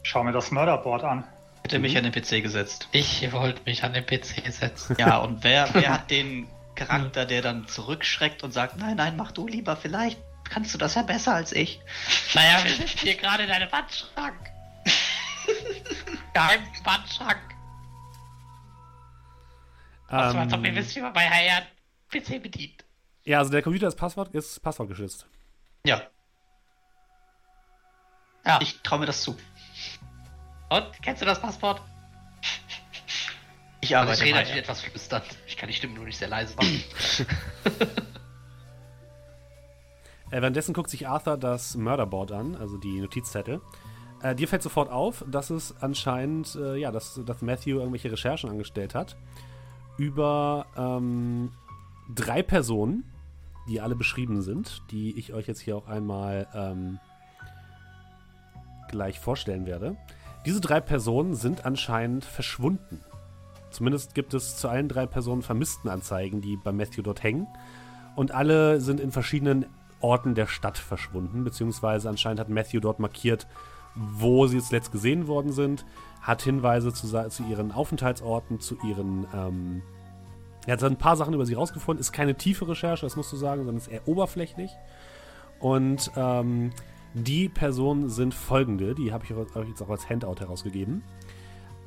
Schau mir das Mörderboard an. Hätte mich an den PC gesetzt. Ich wollte mich an den PC setzen. Ja, und wer, wer hat den Charakter, der dann zurückschreckt und sagt, nein, nein, mach du lieber, vielleicht kannst du das ja besser als ich. Naja, wir sind hier gerade in einem Wandschrank. Geheim Wandschrank. Also, als ob ihr Ähm, wisst, wie man bei HR PC bedient. ja, also der Computer ist Passwort, ist passwortgeschützt. Ja, Ja. ich traue mir das zu. Und, kennst du das Passwort? Ich Also arbeite ich rede natürlich etwas flüsternd. Ich kann die Stimme nur nicht sehr leise machen. Äh, währenddessen guckt sich Arthur das Murderboard an, also die Notizzettel. Äh, dir fällt sofort auf, dass es anscheinend, äh, ja, dass, dass Matthew irgendwelche Recherchen angestellt hat über ähm, drei Personen, die alle beschrieben sind, die ich euch jetzt hier auch einmal ähm, gleich vorstellen werde. Diese drei Personen sind anscheinend verschwunden. Zumindest gibt es zu allen drei Personen Vermisstenanzeigen, die bei Matthew dort hängen. Und alle sind in verschiedenen Orten der Stadt verschwunden, beziehungsweise anscheinend hat Matthew dort markiert, wo sie zuletzt gesehen worden sind, hat Hinweise zu, zu ihren Aufenthaltsorten, zu ihren. Ähm, er hat so ein paar Sachen über sie rausgefunden. Ist keine tiefe Recherche, das musst du sagen, sondern ist eher oberflächlich. Und ähm, die Personen sind folgende, die habe ich euch jetzt auch als Handout herausgegeben.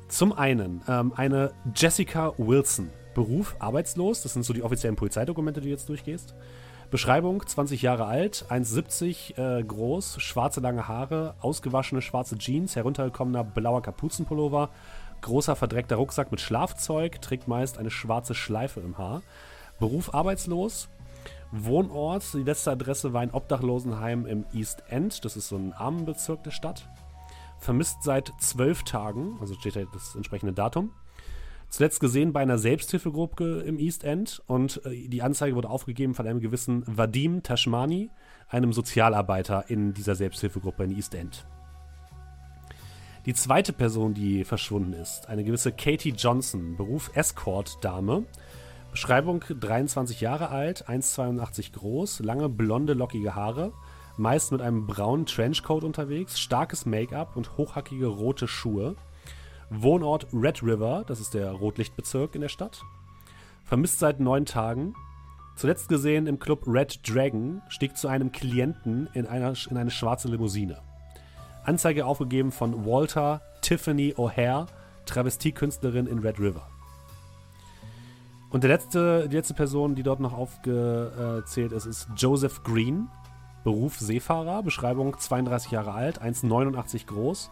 Zum einen ähm, eine Jessica Wilson. Beruf arbeitslos, das sind so die offiziellen Polizeidokumente, die du jetzt durchgehst. Beschreibung: 20 Jahre alt, 1,70 äh, groß, schwarze lange Haare, ausgewaschene schwarze Jeans, heruntergekommener blauer Kapuzenpullover, großer verdreckter Rucksack mit Schlafzeug, trägt meist eine schwarze Schleife im Haar. Beruf arbeitslos, Wohnort, die letzte Adresse war ein Obdachlosenheim im East End, das ist so ein Armenbezirk der Stadt. Vermisst seit zwölf Tagen, also steht da das entsprechende Datum. Zuletzt gesehen bei einer Selbsthilfegruppe im East End und äh, die Anzeige wurde aufgegeben von einem gewissen Vadim Tashmani, einem Sozialarbeiter in dieser Selbsthilfegruppe in East End. Die zweite Person, die verschwunden ist, eine gewisse Katie Johnson, Beruf Escort-Dame. Beschreibung 23 Jahre alt, 1,82 groß, lange blonde, lockige Haare, meist mit einem braunen Trenchcoat unterwegs, starkes Make-up und hochhackige rote Schuhe. Wohnort Red River, das ist der Rotlichtbezirk in der Stadt. Vermisst seit neun Tagen. Zuletzt gesehen im Club Red Dragon, stieg zu einem Klienten in, einer, in eine schwarze Limousine. Anzeige aufgegeben von Walter Tiffany O'Hare, Travestiekünstlerin in Red River. Und der letzte, die letzte Person, die dort noch aufgezählt ist, ist Joseph Green, Beruf Seefahrer, Beschreibung 32 Jahre alt, 1,89 groß,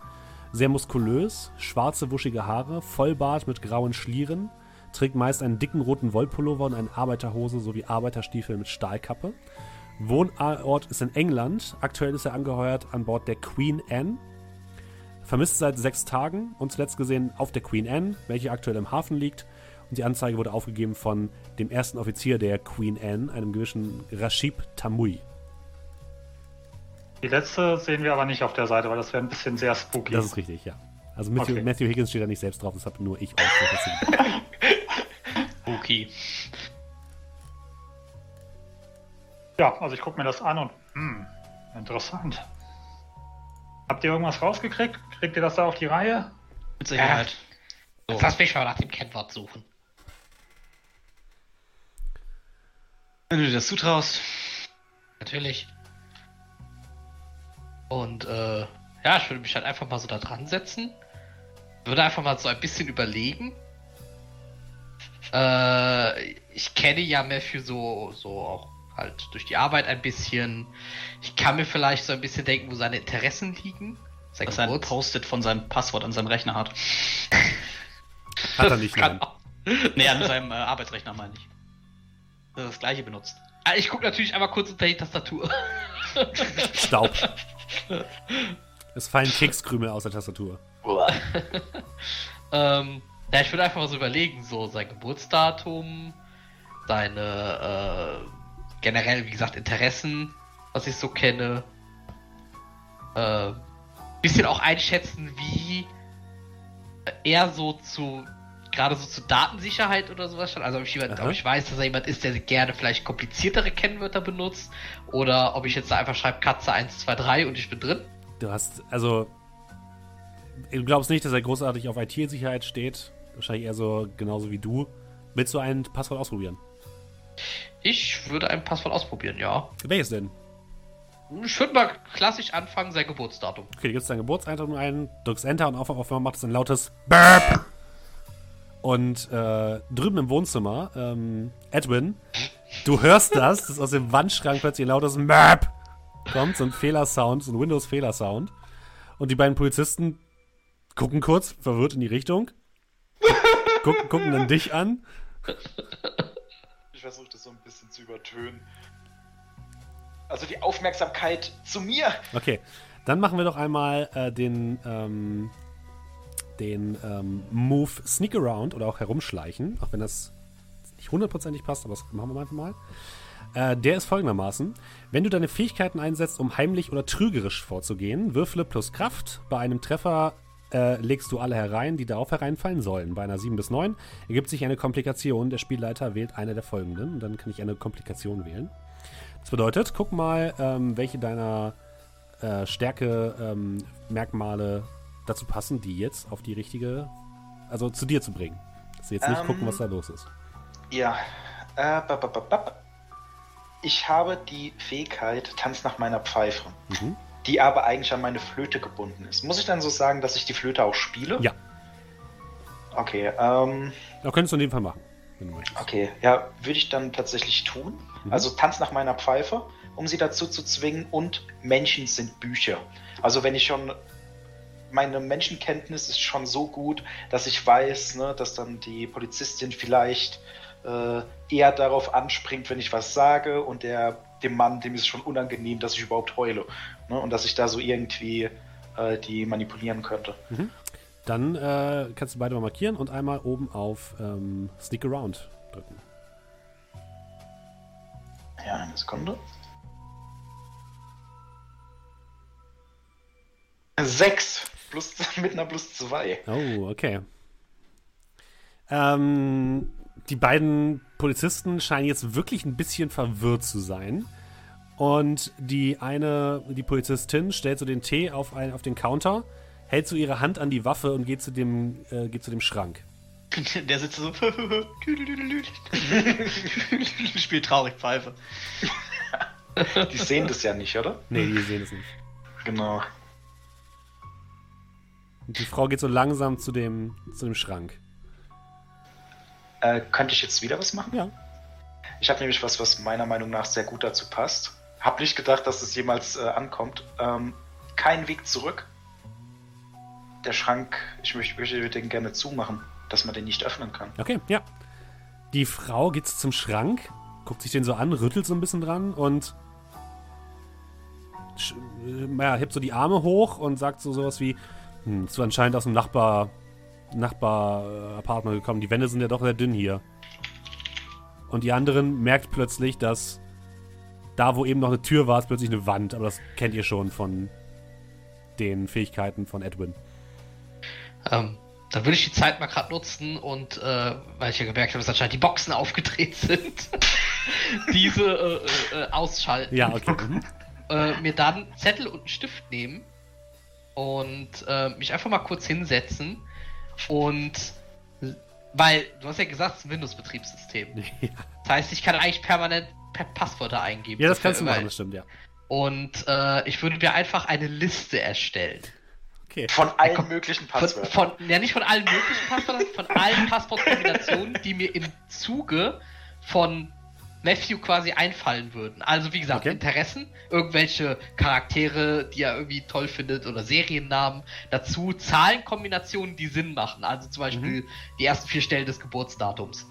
sehr muskulös, schwarze wuschige Haare, Vollbart mit grauen Schlieren, trägt meist einen dicken roten Wollpullover und eine Arbeiterhose sowie Arbeiterstiefel mit Stahlkappe. Wohnort ist in England. Aktuell ist er angeheuert an Bord der Queen Anne. Vermisst seit sechs Tagen und zuletzt gesehen auf der Queen Anne, welche aktuell im Hafen liegt. Und die Anzeige wurde aufgegeben von dem ersten Offizier der Queen Anne, einem gewissen Rashid Tamui. Die letzte sehen wir aber nicht auf der Seite, weil das wäre ein bisschen sehr spooky. Das ist richtig, ja. Also Matthew, Okay. Matthew Higgins steht da nicht selbst drauf, das habe nur ich aufgeschrieben. Okay. Ja, also ich gucke mir das an und hm, interessant. Habt ihr irgendwas rausgekriegt? Kriegt ihr das da auf die Reihe? Mit Sicherheit. Jetzt lass mich mal nach dem Kennwort suchen. Wenn du dir das zutraust. Natürlich. Und äh, ja, ich würde mich halt einfach mal so da dran setzen. Würde einfach mal so ein bisschen überlegen. Äh, ich kenne ja Matthew so, so auch halt durch die Arbeit ein bisschen. Ich kann mir vielleicht so ein bisschen denken, wo seine Interessen liegen. Sein Dass er ein Geburts- Post-it von seinem Passwort an seinem Rechner hat. Hat er nicht, Kann nein. auch. Nee, an seinem äh, Arbeitsrechner meine ich. Das gleiche benutzt. Ah, Ich gucke natürlich einmal kurz unter die Tastatur. Staub. Es fallen Kekskrümel aus der Tastatur. Ähm, ja, ich würde einfach mal so überlegen, so sein Geburtsdatum, seine äh, generell, wie gesagt, Interessen, was ich so kenne. Äh, bisschen auch einschätzen, wie er so zu, gerade so zu Datensicherheit oder sowas schon. Also ob ich, jemand, ob ich weiß, dass er jemand ist, der gerne vielleicht kompliziertere Kennwörter benutzt. Oder ob ich jetzt da einfach schreibe Katze 123 und ich bin drin. Du hast, also, du glaubst nicht, dass er großartig auf IT-Sicherheit steht. Wahrscheinlich eher so genauso wie du. Willst du ein Passwort ausprobieren? Ich würde ein Passwort ausprobieren, ja. Welches denn? Ich würde mal klassisch anfangen, sein Geburtsdatum. Okay, du gibst dein Geburtseintrag ein, drückst Enter und auf, auf einmal macht es ein lautes Burp. Und äh, drüben im Wohnzimmer, ähm, Edwin, du hörst das, dass aus dem Wandschrank plötzlich ein lautes Burp kommt, so ein Fehlersound, so ein Windows-Fehlersound. Und die beiden Polizisten gucken kurz verwirrt in die Richtung, gucken, gucken dann dich an. Ich versuche das so ein bisschen zu übertönen. Also die Aufmerksamkeit zu mir. Okay, dann machen wir doch einmal äh, den, ähm, den ähm, Move Sneak Around oder auch Herumschleichen, auch wenn das nicht hundertprozentig passt, aber das machen wir einfach mal. Äh, der ist folgendermaßen: Wenn du deine Fähigkeiten einsetzt, um heimlich oder trügerisch vorzugehen, würfle plus Kraft. Bei einem Treffer äh, legst du alle herein, die darauf hereinfallen sollen. Bei einer 7 bis 9 ergibt sich eine Komplikation. Der Spielleiter wählt eine der folgenden und dann kann ich eine Komplikation wählen. Das bedeutet, guck mal, ähm, welche deiner äh, Stärke, ähm, Merkmale dazu passen, die jetzt auf die richtige, also zu dir zu bringen. Dass sie jetzt nicht Ähm. gucken, was da los ist. Ja. Äh, bap, bap, bap. Ich habe die Fähigkeit Tanz nach meiner Pfeife, Mhm. die aber eigentlich an meine Flöte gebunden ist. Muss ich dann so sagen, dass ich die Flöte auch spiele? Ja. Okay, ähm, Da könntest du in dem Fall machen, wenn du möchtest. okay. Ja, würde ich dann tatsächlich tun. Mhm. Also Tanz nach meiner Pfeife, um sie dazu zu zwingen und Menschen sind Bücher. Also wenn ich schon meine Menschenkenntnis ist schon so gut, dass ich weiß, ne, dass dann die Polizistin vielleicht äh, eher darauf anspringt, wenn ich was sage und der dem Mann, dem ist es schon unangenehm, dass ich überhaupt heule. Ne, und dass ich da so irgendwie äh, die manipulieren könnte. Dann äh, kannst du beide mal markieren und einmal oben auf ähm, Sneak Around drücken. Ja, eine Sekunde. Sechs. Plus, mit einer plus 2. Oh, okay. Ähm, die beiden Polizisten scheinen jetzt wirklich ein bisschen verwirrt zu sein. Und die eine, die Polizistin, stellt so den Tee auf, ein, auf den Counter, hält so ihre Hand an die Waffe und geht zu dem, äh, geht zu dem Schrank. Der sitzt so. Spielt traurig Pfeife. Die sehen das ja nicht, oder? Nee, die sehen es nicht. Genau. Und die Frau geht so langsam zu dem, zu dem Schrank. Äh, könnte ich jetzt wieder was machen? Ja. Ich habe nämlich was, was meiner Meinung nach sehr gut dazu passt. Hab nicht gedacht, dass es jemals äh, ankommt. Ähm, kein Weg zurück. Der Schrank, ich möchte, möchte den gerne zumachen, dass man den nicht öffnen kann. Okay, ja. Die Frau geht zum Schrank, guckt sich den so an, rüttelt so ein bisschen dran und äh, ja, hebt so die Arme hoch und sagt so sowas wie, hm, ist anscheinend aus dem Nachbar, Nachbar-Apartment gekommen. Die Wände sind ja doch sehr dünn hier. Und die anderen merkt plötzlich, dass da, wo eben noch eine Tür war, ist plötzlich eine Wand. Aber das kennt ihr schon von den Fähigkeiten von Edwin. Ähm, dann würde ich die Zeit mal gerade nutzen und, äh, weil ich ja gemerkt habe, dass anscheinend die Boxen aufgedreht sind, diese äh, äh, äh, ausschalten. Ja, okay. Mhm. Äh, mir dann Zettel und einen Stift nehmen und äh, mich einfach mal kurz hinsetzen und weil du hast ja gesagt, es ist ein Windows-Betriebssystem. ja. Das heißt, ich kann eigentlich permanent per Passwörter eingeben. ja, das kannst du machen, das stimmt, ja. Und äh, ich würde mir einfach eine Liste erstellen. Okay. Von allen komm, möglichen Von, Passwörtern. von, ja, nicht von allen möglichen Passwörtern, von allen Passwortkombinationen, die mir im Zuge von Matthew quasi einfallen würden. Also wie gesagt, Okay. Interessen, irgendwelche Charaktere, die er irgendwie toll findet oder Seriennamen, dazu Zahlenkombinationen, die Sinn machen. Also zum Beispiel die ersten vier Stellen des Geburtsdatums.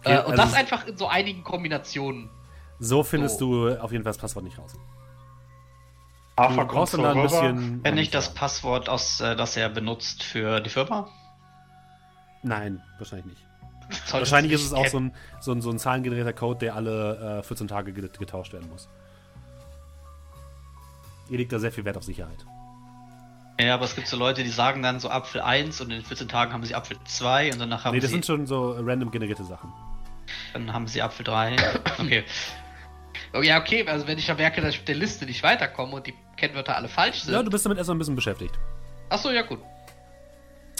Okay, äh, und also das einfach in so einigen Kombinationen. So findest So. du auf jeden Fall das Passwort nicht raus. Du Hafergrund brauchst dann da ein bisschen. Wenn nicht das Passwort, aus, äh, das er benutzt für die Firma? Nein, wahrscheinlich nicht. Wahrscheinlich ist es auch so ein, so ein, so ein zahlengenerierter Code, der alle äh, 14 Tage get- getauscht werden muss. Ihr legt da sehr viel Wert auf Sicherheit. Ja, aber es gibt so Leute, die sagen dann so Apfel 1 und in 14 Tagen haben sie Apfel 2 und danach haben Nee, das sie, sind schon so random generierte Sachen. dann haben sie Apfel 3. Okay. Oh, ja, okay, also wenn ich ja merke, dass ich mit der Liste nicht weiterkomme und die Kennwörter alle falsch sind. Ja, du bist damit erstmal ein bisschen beschäftigt. Achso, ja gut.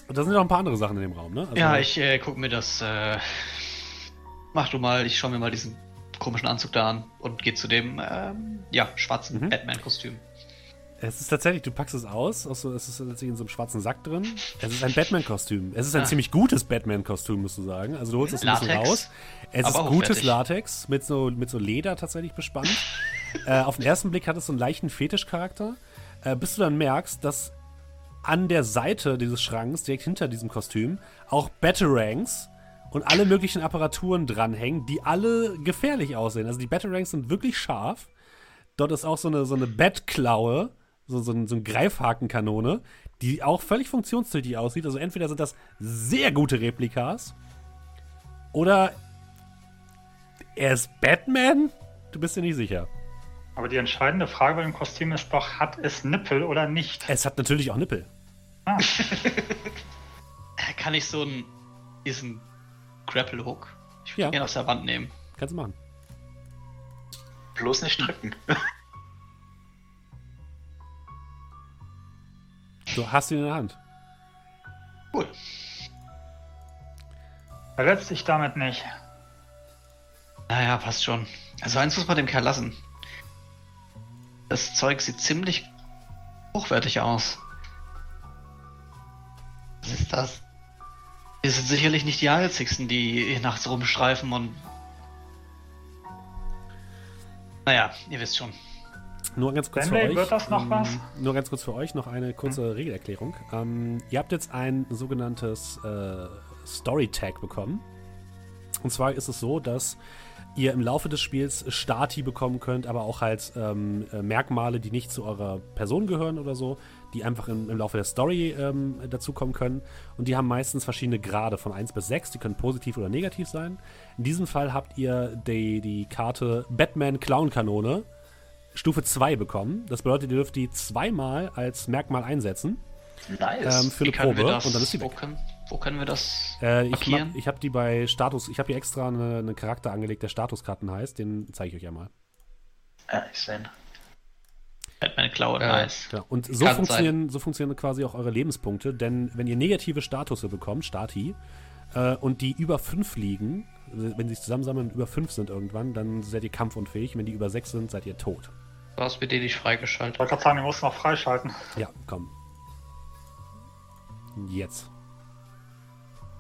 Und da sind noch ein paar andere Sachen in dem Raum, ne? Also- Ja, ich äh, guck mir das. Äh, mach du mal, ich schau mir mal diesen komischen Anzug da an und geh zu dem ähm, ja, schwarzen Mhm. Batman-Kostüm. Es ist tatsächlich, du packst es aus, aus so, es ist tatsächlich in so einem schwarzen Sack drin. Es ist ein Batman-Kostüm. Es ist ein Ah. ziemlich gutes Batman-Kostüm, musst du sagen. Also du holst es ein bisschen raus. Es ist gutes hochwertig. Latex mit so, mit so Leder tatsächlich bespannt. äh, auf den ersten Blick hat es so einen leichten Fetischcharakter, äh, bis du dann merkst, dass an der Seite dieses Schranks, direkt hinter diesem Kostüm, auch Batarangs und alle möglichen Apparaturen dranhängen, die alle gefährlich aussehen. Also die Batarangs sind wirklich scharf. Dort ist auch so eine, so eine Bettklaue, so, so, ein, so eine Greifhakenkanone, die auch völlig funktionstüchtig aussieht. Also entweder sind das sehr gute Replikas oder er ist Batman? Du bist dir nicht sicher. Aber die entscheidende Frage bei dem Kostüm ist doch, hat es Nippel oder nicht? Es hat natürlich auch Nippel. Ah, Äh, Kann ich so einen diesen Grapple-Hook ich Ja. ja. aus der Wand nehmen? Kannst du machen. Bloß nicht drücken. Du hast ihn in der Hand. Cool. verletzt dich damit nicht. Naja, passt schon. Also eins muss man dem Kerl lassen. Das Zeug sieht ziemlich hochwertig aus. Was ist das? Wir sind sicherlich nicht die einzigsten, die hier nachts rumstreifen und. Naja, ihr wisst schon. Nur ganz kurz Stanley, für euch. wird das noch was? Nur ganz kurz für euch noch eine kurze Regelerklärung. Ähm, ihr habt jetzt ein sogenanntes äh, Story Tag bekommen. Und zwar ist es so, dass ihr im Laufe des Spiels Stati bekommen könnt, aber auch halt ähm, äh, Merkmale, die nicht zu eurer Person gehören oder so, die einfach im, im Laufe der Story ähm, dazukommen können. Und die haben meistens verschiedene Grade von 1 bis 6, die können positiv oder negativ sein. In diesem Fall habt ihr die, die Karte Batman Clown Kanone Stufe 2 bekommen. Das bedeutet, ihr dürft die zweimal als Merkmal einsetzen. Nice. ähm, für Wie eine Probe das, und dann ist die wo, weg. können, wo können wir das Äh, ich markieren? ich habe die bei Status, ich habe hier extra eine, eine Charakter angelegt, der Statuskarten heißt, den zeige ich euch einmal. Ja, ich sehe. Batman Cloud, Äh, nice. Genau. Und so Kann funktionieren, so funktionieren quasi auch eure Lebenspunkte, denn wenn ihr negative Statusse bekommt, Stati, äh, und die über 5 liegen, wenn sie sich zusammensammeln und über 5 sind irgendwann, dann seid ihr kampfunfähig. Wenn die über 6 sind, seid ihr tot. Du hast den nicht freigeschaltet. Ich wollte gerade sagen, du musst noch freischalten. Ja, komm. Jetzt.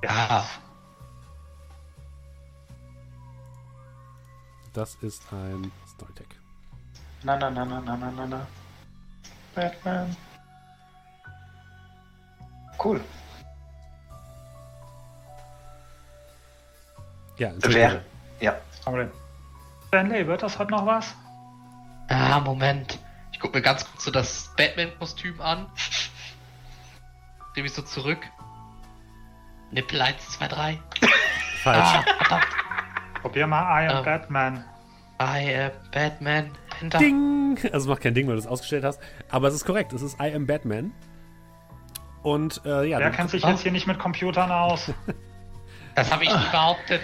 Ah, Das ist ein Storytech. Na, na, na, na, na, na, na, na. Batman. Cool. Ja. Wäre. Ja. Problem. Stanley, wird das heute noch was? ah, Moment. Ich guck mir ganz kurz so das Batman-Kostüm an. Nehme ich so zurück. Nippel 1, 2, 3. Falsch. Ah. Probier mal I am Ähm. Batman. I am Batman. Enter. Ding! Also macht kein Ding, weil du es ausgestellt hast. Aber es ist korrekt. Es ist I am Batman. Und äh, ja, Wer kennt sich Ah. jetzt hier nicht mit Computern aus? Das habe ich nie behauptet.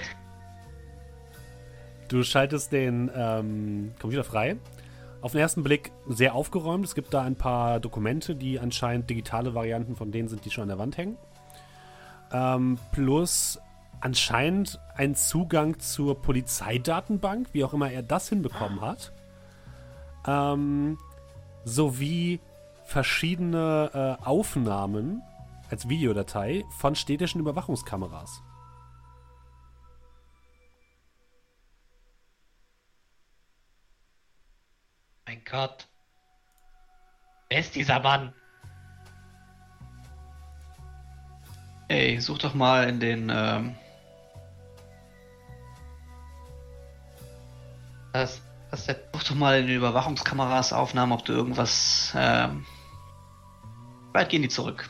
Du schaltest den ähm, Computer frei. Auf den ersten Blick sehr aufgeräumt. Es gibt da ein paar Dokumente, die anscheinend digitale Varianten von denen sind, die schon an der Wand hängen. Ähm, plus anscheinend ein Zugang zur Polizeidatenbank, wie auch immer er das hinbekommen hat. Ähm, sowie verschiedene äh, Aufnahmen als Videodatei von städtischen Überwachungskameras. Mein Gott. Wer ist dieser Mann? Ey, such doch mal in den, ähm, Was, was ist der? such doch mal in den Überwachungskameras Aufnahmen, ob du irgendwas, ähm, weit gehen die zurück.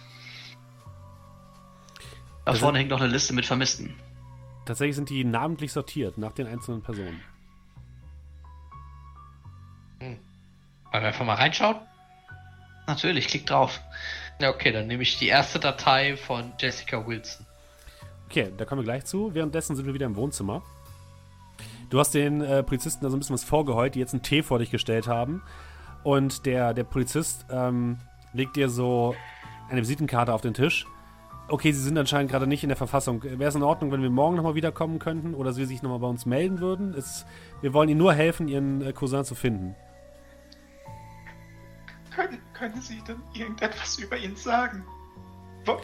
Da Also- vorne hängt noch eine Liste mit Vermissten. Tatsächlich sind die namentlich sortiert nach den einzelnen Personen. Wollen wir einfach mal reinschauen? Natürlich, klick drauf. Ja, okay, dann nehme ich die erste Datei von Jessica Wilson. Okay, da kommen wir gleich zu. Währenddessen sind wir wieder im Wohnzimmer. Du hast den äh, Polizisten da so ein bisschen was vorgeheult, die jetzt einen Tee vor dich gestellt haben. Und der, der Polizist ähm, legt dir so eine Visitenkarte auf den Tisch. Okay, sie sind anscheinend gerade nicht in der Verfassung. Wäre es in Ordnung, wenn wir morgen nochmal wiederkommen könnten oder sie sich nochmal bei uns melden würden? Es, wir wollen ihnen nur helfen, ihren äh, Cousin zu finden. Können, können Sie denn irgendetwas über ihn sagen? Wo,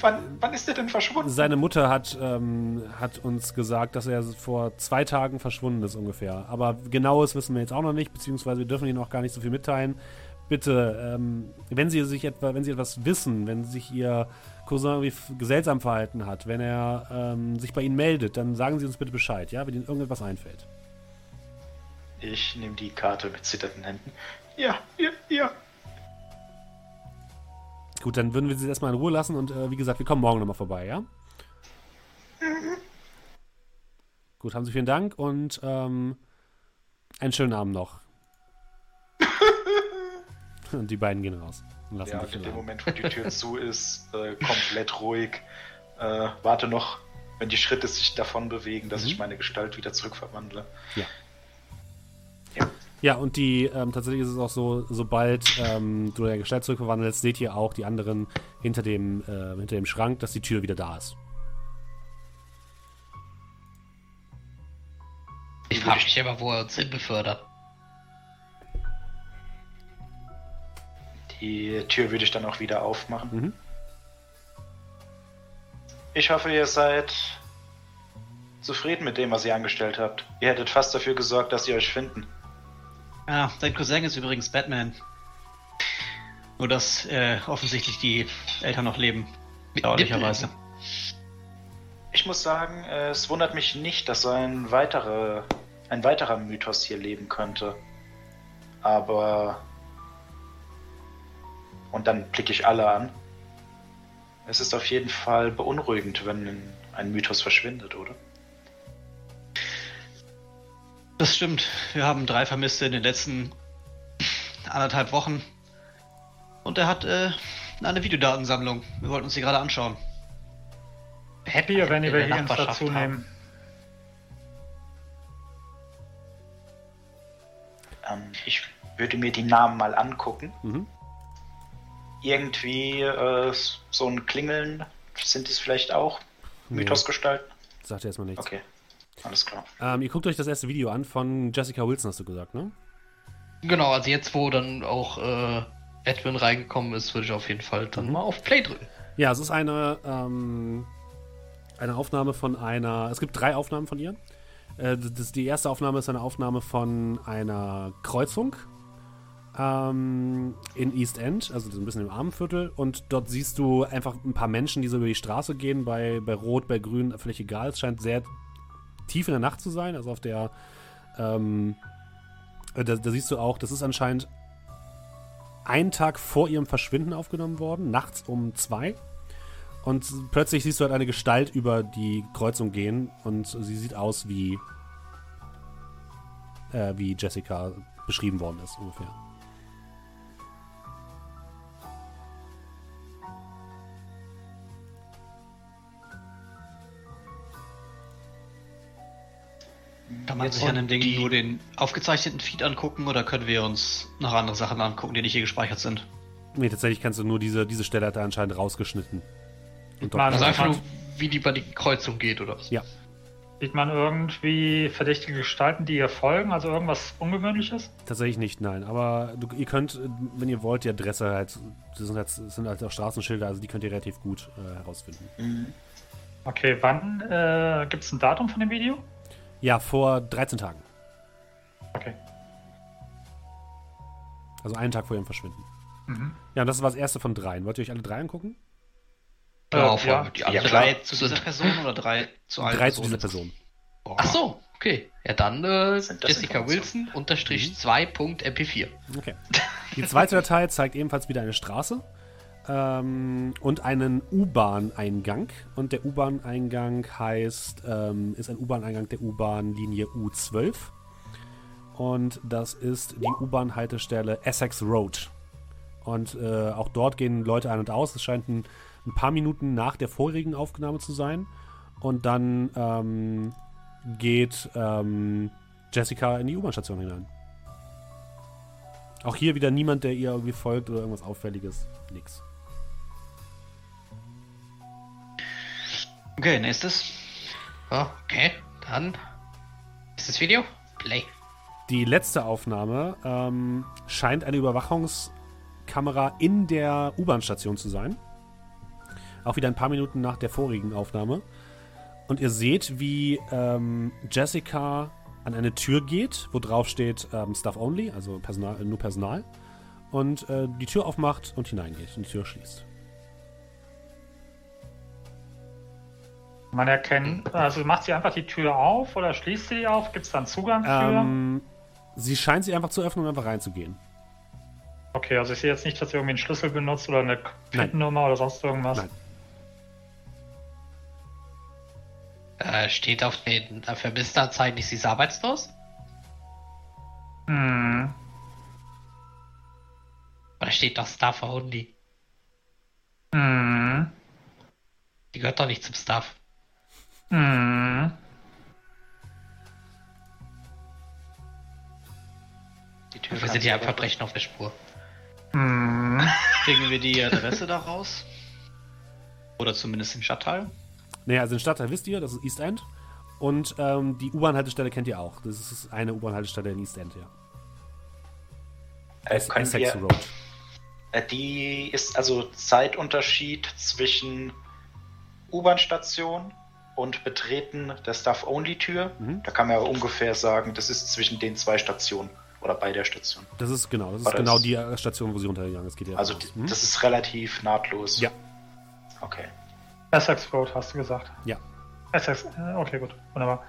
wann, wann ist er denn verschwunden? Seine Mutter hat, ähm, hat uns gesagt, dass er vor zwei Tagen verschwunden ist ungefähr. Aber genaues wissen wir jetzt auch noch nicht, beziehungsweise wir dürfen Ihnen auch gar nicht so viel mitteilen. Bitte, ähm, wenn Sie sich etwa, wenn Sie etwas wissen, wenn sich Ihr Cousin irgendwie seltsam verhalten hat, wenn er ähm, sich bei Ihnen meldet, dann sagen Sie uns bitte Bescheid, ja, wenn Ihnen irgendetwas einfällt. Ich nehme die Karte mit zitternden Händen. Ja, ja, ja. Gut, dann würden wir Sie erstmal in Ruhe lassen und äh, wie gesagt, wir kommen morgen nochmal vorbei, ja? Gut, haben Sie vielen Dank und ähm, einen schönen Abend noch. und die beiden gehen raus und lassen Ja, in dem. Moment, wo die Tür zu ist, äh, komplett ruhig. Äh, warte noch, wenn die Schritte sich davon bewegen, dass Mhm. ich meine Gestalt wieder zurückverwandle. Ja, und die, ähm, tatsächlich ist es auch so, sobald ähm, du deine Gestalt zurückverwandelst, seht ihr auch die anderen hinter dem, äh, hinter dem Schrank, dass die Tür wieder da ist. Ich frage mich immer, wo er uns hin befördert. Die Tür würde ich dann auch wieder aufmachen. Mhm. Ich hoffe, ihr seid zufrieden mit dem, was ihr angestellt habt. Ihr hättet fast dafür gesorgt, dass sie euch finden. Ja, dein Cousin ist übrigens Batman. Nur dass äh, offensichtlich die Eltern noch leben. Bedauerlicherweise. Ich muss sagen, äh, es wundert mich nicht, dass ein weiterer, ein weiterer Mythos hier leben könnte. Aber. Und dann blicke ich alle an. Es ist auf jeden Fall beunruhigend, wenn ein Mythos verschwindet, oder? Das stimmt. Wir haben drei Vermisste in den letzten anderthalb Wochen. Und er hat äh, eine Videodatensammlung. Wir wollten uns die gerade anschauen. Happy, wenn wir hier uns dazu nehmen. Ähm, ich würde mir die Namen mal angucken. Mhm. Irgendwie äh, so ein Klingeln sind es vielleicht auch? Nee. Mythosgestalten? Sagt erstmal nichts. Okay, alles klar. Ähm, ihr guckt euch das erste Video an von Jessica Wilson, hast du gesagt, ne? Genau, also jetzt, wo dann auch äh, Edwin reingekommen ist, würde ich auf jeden Fall dann mhm. mal auf Play drücken. Ja, es ist eine, ähm, eine Aufnahme von einer. Es gibt drei Aufnahmen von ihr. Äh, das, die erste Aufnahme ist eine Aufnahme von einer Kreuzung ähm, in East End, also ein bisschen im Armenviertel. Und dort siehst du einfach ein paar Menschen, die so über die Straße gehen, bei, bei Rot, bei Grün, völlig egal. Es scheint sehr tief in der Nacht zu sein, also auf der. Ähm, äh, da, da siehst du auch, das ist anscheinend einen Tag vor ihrem Verschwinden aufgenommen worden, nachts um zwei. Und plötzlich siehst du halt eine Gestalt über die Kreuzung gehen und sie sieht aus wie, äh, wie Jessica beschrieben worden ist, ungefähr. Kann man sich an dem Ding nur den aufgezeichneten Feed angucken oder können wir uns noch andere Sachen angucken, die nicht hier gespeichert sind? Nee, tatsächlich kannst du nur diese, diese Stelle hat er anscheinend rausgeschnitten. Und also einfach nur, wie die bei die Kreuzung geht, oder was? Ja. Sieht man irgendwie verdächtige Gestalten, die ihr folgen? Also irgendwas Ungewöhnliches? Tatsächlich nicht, nein. Aber du, ihr könnt, wenn ihr wollt, die Adresse halt, das sind halt, das sind halt auch Straßenschilder, also die könnt ihr relativ gut äh, herausfinden. Mhm. Okay, wann äh, gibt es ein Datum von dem Video? Ja, vor 13 Tagen. Okay. Also einen Tag vor ihrem Verschwinden. Mhm. Ja, und das war das erste von dreien. Wollt ihr euch alle drei angucken? Genau, äh, ja. Die ja, drei zu dieser Person oder drei zu allen Drei zu dieser Person. Boah. Ach so, okay. Ja, dann äh, Jessica Wilson unterstrich 2.mp4. Mhm. Okay. Die zweite Datei zeigt ebenfalls wieder eine Straße ähm, und einen U-Bahn-Eingang. Und der U-Bahn-Eingang heißt, ähm, ist ein U-Bahn-Eingang der U-Bahn-Linie U12. Und das ist die U-Bahn-Haltestelle Essex Road. Und äh, auch dort gehen Leute ein und aus. Es scheint ein, ein, paar Minuten nach der vorigen Aufnahme zu sein. Und dann ähm, geht ähm, Jessica in die U-Bahn-Station hinein. Auch hier wieder niemand, der ihr irgendwie folgt oder irgendwas Auffälliges. Nix. Okay, nächstes. Okay, dann nächstes Video. Play. Die letzte Aufnahme ähm, scheint eine Überwachungskamera in der U-Bahn-Station zu sein. Auch wieder ein paar Minuten nach der vorigen Aufnahme. Und ihr seht, wie ähm, Jessica an eine Tür geht, wo drauf steht ähm, Staff Only, also Personal, nur Personal. Und äh, die Tür aufmacht und hineingeht und die Tür schließt. Man erkennt, also macht sie einfach die Tür auf oder schließt sie auf? Gibt es dann Zugang für? Ähm, sie scheint sie einfach zu öffnen und einfach reinzugehen. Okay, also ich sehe jetzt nicht, dass sie irgendwie einen Schlüssel benutzt oder eine PIN-Nummer oder sonst irgendwas. Nein. Äh, steht auf den Vermisstenanzeigen nicht, sie ist arbeitslos? Hm. Oder steht doch Staff only? Hm. Die gehört doch nicht zum Staff. Hm. Die Tür wir sind ja Verbrechen auf der Spur. Hm. Kriegen wir die Adresse daraus? Oder zumindest den Stadtteil? Naja, also den Stadtteil wisst ihr, das ist East End. Und ähm, die U-Bahn-Haltestelle kennt ihr auch. Das ist eine U-Bahn-Haltestelle in East End, ja. Äh, Essex wir, Road. Äh, die ist also Zeitunterschied zwischen U-Bahn-Station und Betreten der Staff-Only-Tür. Mhm. Da kann man ja ungefähr sagen, das ist zwischen den zwei Stationen oder bei der Station. Das ist genau, das ist genau die äh, Station, wo sie runtergegangen ist. Geht ja also die, mhm. das ist relativ nahtlos. Ja. Okay. Essex Road hast du gesagt. Ja. Essex, äh, okay, gut, wunderbar.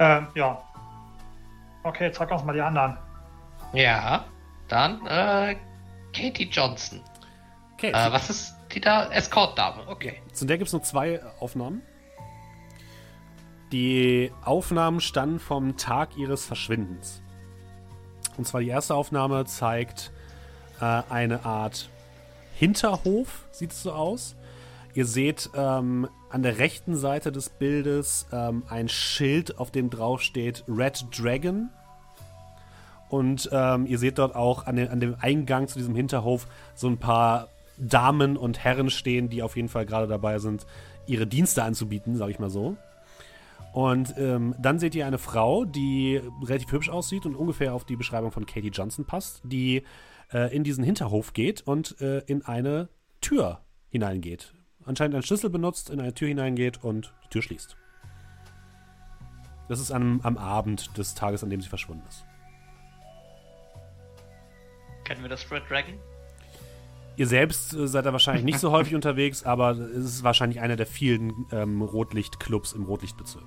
Ähm, ja. Okay, zeig uns mal die anderen. Ja, dann äh, Katie Johnson. Okay. Äh, was ist die da? Escort-Dame, okay. Zu der gibt es nur zwei Aufnahmen. Die Aufnahmen stammen vom Tag ihres Verschwindens. Und zwar die erste Aufnahme zeigt äh, eine Art Hinterhof, sieht es so aus. Ihr seht ähm, an der rechten Seite des Bildes ähm, ein Schild, auf dem drauf steht Red Dragon. Und ähm, ihr seht dort auch an, den, an dem Eingang zu diesem Hinterhof so ein paar Damen und Herren stehen, die auf jeden Fall gerade dabei sind, ihre Dienste anzubieten, sag ich mal so. Und ähm, dann seht ihr eine Frau, die relativ hübsch aussieht und ungefähr auf die Beschreibung von Katie Johnson passt, die äh, in diesen Hinterhof geht und äh, in eine Tür hineingeht. Anscheinend einen Schlüssel benutzt, in eine Tür hineingeht und die Tür schließt. Das ist am, am Abend des Tages, an dem sie verschwunden ist. Kennen wir das Red Dragon? Ihr selbst äh, seid da wahrscheinlich nicht so häufig unterwegs, aber es ist wahrscheinlich einer der vielen ähm, Rotlichtclubs im Rotlichtbezirk.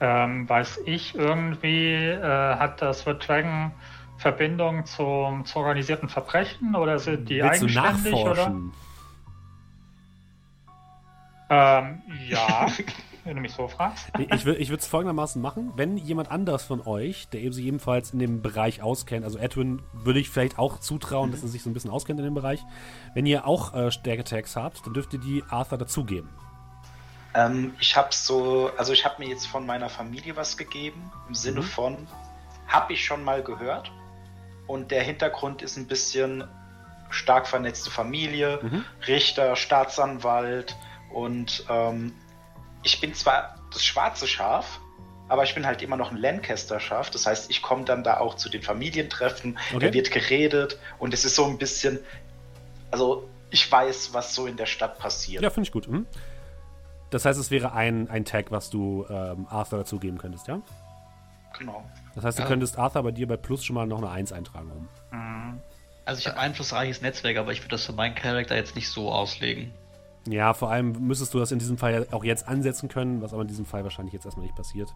Ähm, weiß ich irgendwie, äh, hat das Red Dragon Verbindung zum, zu organisierten Verbrechen oder sind die Willst du eigenständig? Oder? nachforschen? Ähm, ja, wenn du mich so fragst. Ich, würde es folgendermaßen machen. Wenn jemand anders von euch, der eben sich ebenfalls in dem Bereich auskennt, also Edwin würde ich vielleicht auch zutrauen, dass er sich so ein bisschen auskennt in dem Bereich. Wenn ihr auch äh, Stärke-Tags habt, dann dürft ihr die Arthur dazugeben. Ähm, ich habe so, also ich habe mir jetzt von meiner Familie was gegeben, im Sinne Mhm. von, habe ich schon mal gehört. Und der Hintergrund ist ein bisschen stark vernetzte Familie, Mhm. Richter, Staatsanwalt und ähm, ich bin zwar das schwarze Schaf, aber ich bin halt immer noch ein Lancaster-Schaf. Das heißt, ich komme dann da auch zu den Familientreffen, Okay. da wird geredet und es ist so ein bisschen, also ich weiß, was so in der Stadt passiert. Ja, finde ich gut. Mhm. Das heißt, es wäre ein, ein Tag, was du ähm, Arthur dazugeben könntest, ja? Genau. Das heißt, du Ja. könntest Arthur bei dir bei Plus schon mal noch eine 1 eintragen. Um. Mhm. Also ich habe ein einflussreiches Netzwerk, aber ich würde das für meinen Charakter jetzt nicht so auslegen. Ja, vor allem müsstest du das in diesem Fall auch jetzt ansetzen können, was aber in diesem Fall wahrscheinlich jetzt erstmal nicht passiert.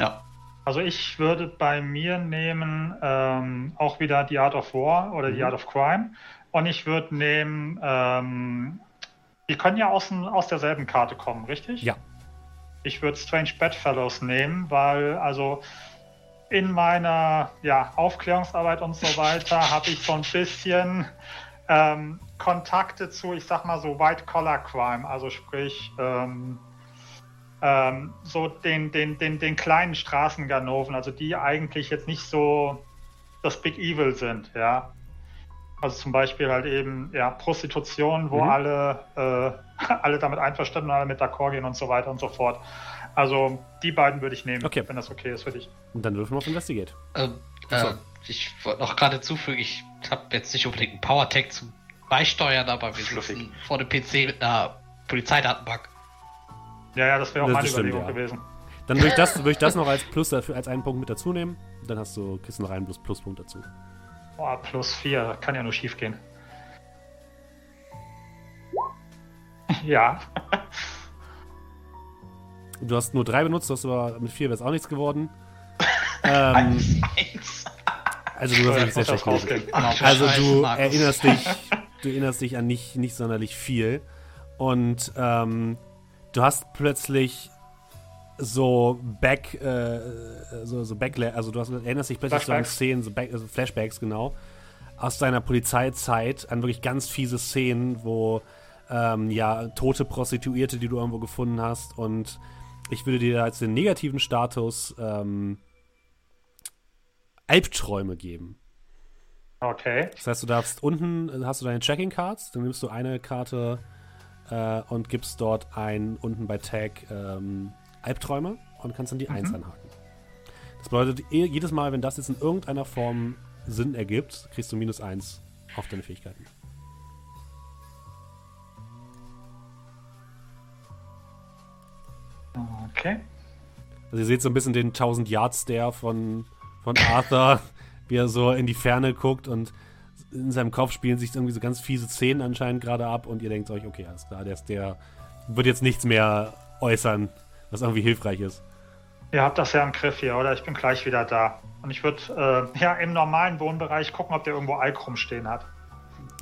Ja. Also ich würde bei mir nehmen ähm, auch wieder die Art of War oder die Mhm. Art of Crime. Und ich würde nehmen, ähm, die können ja aus, aus derselben Karte kommen, richtig? Ja. Ich würde Strange Bedfellows nehmen, weil also in meiner ja, Aufklärungsarbeit und so weiter habe ich so ein bisschen ähm, Kontakte zu, ich sag mal so White Collar Crime, also sprich ähm, ähm, so den, den, den, den kleinen Straßenganoven, also die eigentlich jetzt nicht so das Big Evil sind, ja. Also zum Beispiel halt eben ja, Prostitution, wo Mhm. alle, äh, alle damit einverstanden und alle mit d'accord gehen und so weiter und so fort. Also die beiden würde ich nehmen, Okay. wenn das okay ist für dich. Und dann würfeln wir auf Investigate. Ähm, äh, ich wollte noch gerade zufügen, ich habe jetzt nicht unbedingt einen Power-Tag zum Beisteuern, aber wir Fluffig. sitzen vor dem PC mit einer Polizeidatenbank. Ja, ja, das wäre auch Das meine stimmt, Überlegung ja. gewesen. Dann würde ich, das, würde ich das noch als Plus dafür, als einen Punkt mit dazu nehmen. Dann hast du, kriegst noch einen plus Pluspunkt dazu. Boah, plus vier, kann ja nur schief gehen. Ja, Du hast nur drei benutzt, du hast aber mit vier wäre es auch nichts geworden. ähm, Eins, also du hast sehr schlecht Genau. Also Scheiße, du Markus. erinnerst dich, du erinnerst dich an nicht, nicht sonderlich viel. Und ähm, du hast plötzlich so Back, äh, so, so Backla also du hast, erinnerst dich plötzlich so an. Szenen, so Back, also Flashbacks, genau, aus deiner Polizeizeit, an wirklich ganz fiese Szenen, wo ähm, ja, tote Prostituierte, die du irgendwo gefunden hast. Und ich würde dir als den negativen Status ähm, Albträume geben. okay. Das heißt, du darfst unten hast du deine Checking Cards, dann nimmst du eine Karte äh, und gibst dort ein unten bei Tag ähm, Albträume und kannst dann die 1 anhaken. Das bedeutet, eh- jedes Mal, wenn das jetzt in irgendeiner Form Sinn ergibt, kriegst du minus 1 auf deine Fähigkeiten. Okay. Also ihr seht so ein bisschen den 1000 Yard Stare von, von Arthur, wie er so in die Ferne guckt und in seinem Kopf spielen sich irgendwie so ganz fiese Szenen anscheinend gerade ab und ihr denkt euch, okay, alles klar, der, ist der wird jetzt nichts mehr äußern, was irgendwie hilfreich ist. Ihr habt das ja im Griff hier, oder? Ich bin gleich wieder da. Und ich würde äh, ja im normalen Wohnbereich gucken, ob der irgendwo Alk rumstehen hat.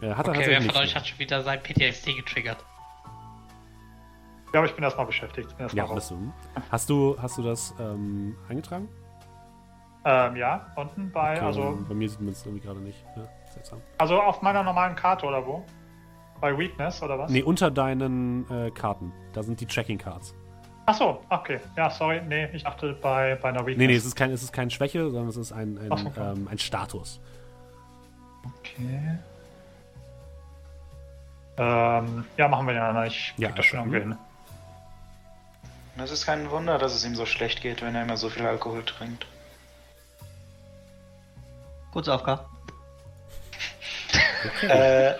Äh, hat er Okay, wer tatsächlich von nicht. euch hat schon wieder sein PTSD getriggert? Ja, aber ich bin erstmal beschäftigt. Bin erst Ja, bist du. Hast du, hast du das ähm, eingetragen? Ähm, ja, unten bei, Okay, also, bei mir sieht man es irgendwie gerade nicht. Ja, seltsam. also auf meiner normalen Karte oder wo? Bei Weakness oder was? Nee, unter deinen äh, Karten. Da sind die Tracking Cards. Ach so, okay. Ja, sorry. Nee, ich dachte bei, bei einer Weakness. Nee, nee, es ist, kein, es ist keine Schwäche, sondern es ist ein, ein, so, okay. ähm, ein Status. Okay. Ähm, ja, machen wir den anderen. Ich Ja, krieg das schon irgendwie hin. Es ist kein Wunder, dass es ihm so schlecht geht, wenn er immer so viel Alkohol trinkt. Kurz AFK. Äh,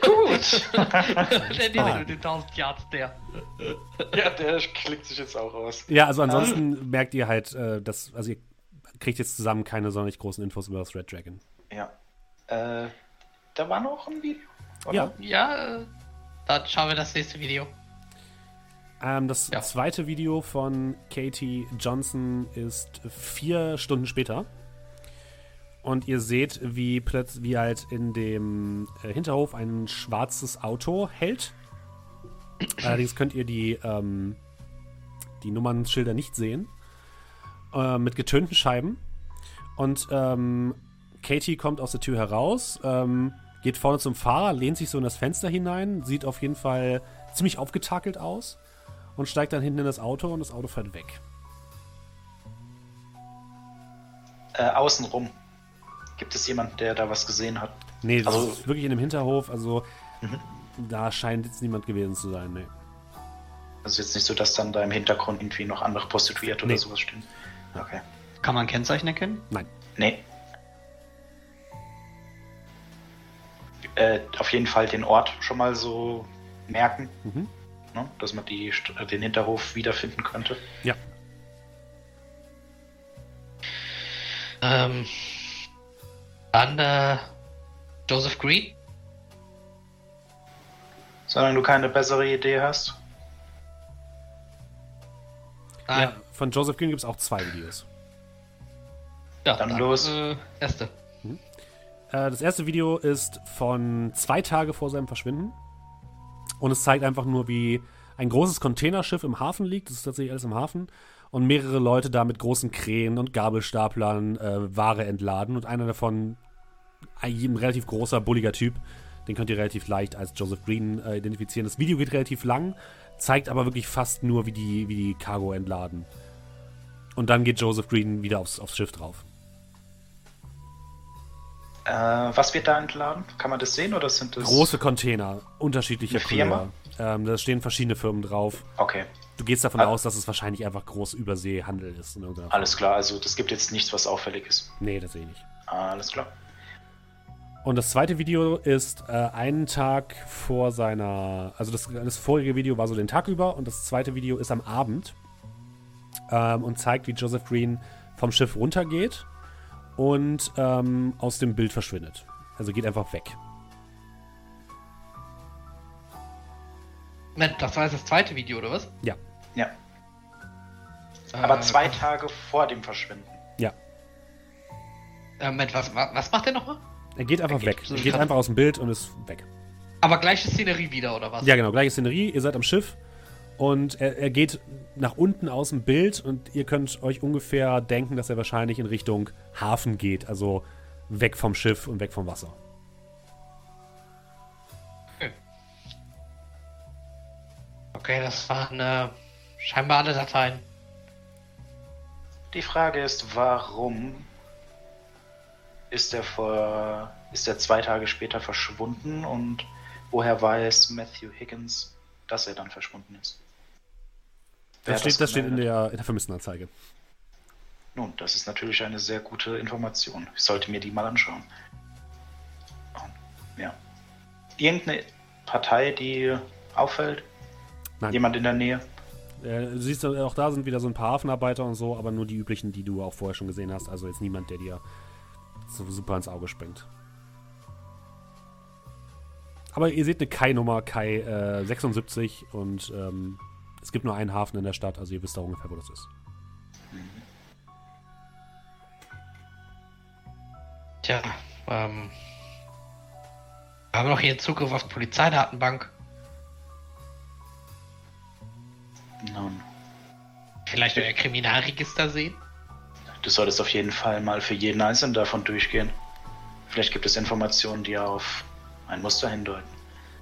Gut. der Ah. den 1000 Yards, der. ja, der klickt sich jetzt auch aus. Ja, also ansonsten merkt ihr halt, äh, dass, also ihr kriegt jetzt zusammen keine sonderlich großen Infos über das Red Dragon. Ja. Äh, da war noch ein Video. oder? Ja. Ja, äh, dann schauen wir das nächste Video. Ähm, das Ja. zweite Video von Katie Johnson ist vier Stunden später. Und ihr seht, wie plötzlich, wie halt in dem äh, Hinterhof ein schwarzes Auto hält. Allerdings könnt ihr die, ähm, die Nummernschilder nicht sehen. Äh, mit getönten Scheiben. Und ähm, Katie kommt aus der Tür heraus, ähm, geht vorne zum Fahrer, lehnt sich so in das Fenster hinein, sieht auf jeden Fall ziemlich aufgetakelt aus und steigt dann hinten in das Auto und das Auto fährt weg. Äh, außenrum. Gibt es jemanden, der da was gesehen hat? Nee, das Also- ist wirklich in dem Hinterhof, also Mhm. da scheint jetzt niemand gewesen zu sein. Nee. Also jetzt nicht so, dass dann da im Hintergrund irgendwie noch andere Prostituierte Nee. oder sowas stehen. Okay. Kann man Kennzeichen erkennen? Nein. Nee. Äh, auf jeden Fall den Ort schon mal so merken, Mhm. ne? dass man die, äh, den Hinterhof wiederfinden könnte. Ja. Ähm, dann äh, Joseph Green. Solange du keine bessere Idee hast. Nein. Ja, von Joseph Green gibt es auch zwei Videos. Ja, Dann los. Äh, erste. Äh, das erste Video ist von zwei Tage vor seinem Verschwinden. Und es zeigt einfach nur, wie ein großes Containerschiff im Hafen liegt. Das ist tatsächlich alles im Hafen. Und mehrere Leute da mit großen Kränen und Gabelstaplern äh, Ware entladen. Und einer davon, ein, relativ großer, bulliger Typ, den könnt ihr relativ leicht als Joseph Green äh, identifizieren. Das Video geht relativ lang, zeigt aber wirklich fast nur, wie die, wie die Cargo entladen. Und dann geht Joseph Green wieder aufs, aufs Schiff drauf. Äh, was wird da entladen? Kann man das sehen oder sind das. Große Container, unterschiedliche? Couleur. Ähm, da stehen verschiedene Firmen drauf. Okay, Du gehst davon Ah. aus, dass es wahrscheinlich einfach groß Überseehandel ist. Alles klar. Also das gibt jetzt nichts, was auffällig ist. Nee, das sehe ich nicht. Alles klar. Und das zweite Video ist äh, einen Tag vor seiner. Also das, das vorige Video war so den Tag über und das zweite Video ist am Abend ähm, und zeigt, wie Joseph Green vom Schiff runtergeht und ähm, aus dem Bild verschwindet. Also geht einfach weg. Moment, das war jetzt das zweite Video, oder was? Ja, Ja. Aber Äh, zwei Tage vor dem Verschwinden. ja. Äh, Moment, was, wa- was macht der nochmal? Er geht einfach Er weg. geht so Er geht einfach aus dem Bild und ist weg. Aber gleiche Szenerie wieder, oder was? Ja, genau, gleiche Szenerie. Ihr seid am Schiff und er, er geht nach unten aus dem Bild und ihr könnt euch ungefähr denken, dass er wahrscheinlich in Richtung Hafen geht, also weg vom Schiff und weg vom Wasser. Okay, das waren äh, scheinbar alle Dateien. Die Frage ist, warum ist er vor, ist er zwei Tage später verschwunden und woher weiß Matthew Higgins, dass er dann verschwunden ist? Wer Das steht, das steht in der, in der Vermisstenanzeige. Nun, das ist natürlich eine sehr gute Information. Ich sollte mir die mal anschauen. Ja. Irgendeine Partei, die auffällt? Nein. Jemand in der Nähe? Äh, du siehst, auch da sind wieder so ein paar Hafenarbeiter und so, aber nur die üblichen, die du auch vorher schon gesehen hast. Also jetzt niemand, der dir so super ins Auge springt. Aber ihr seht eine Kai-Nummer, Kai äh, 76 und ähm, es gibt nur einen Hafen in der Stadt, also ihr wisst auch ungefähr, wo das ist. Tja, ähm. Wir haben noch hier Zugriff auf die Polizeidatenbank. Nun, Vielleicht euer Kriminalregister sehen? du solltest auf jeden Fall mal für jeden einzelnen davon durchgehen. Vielleicht gibt es Informationen, die auf ein Muster hindeuten.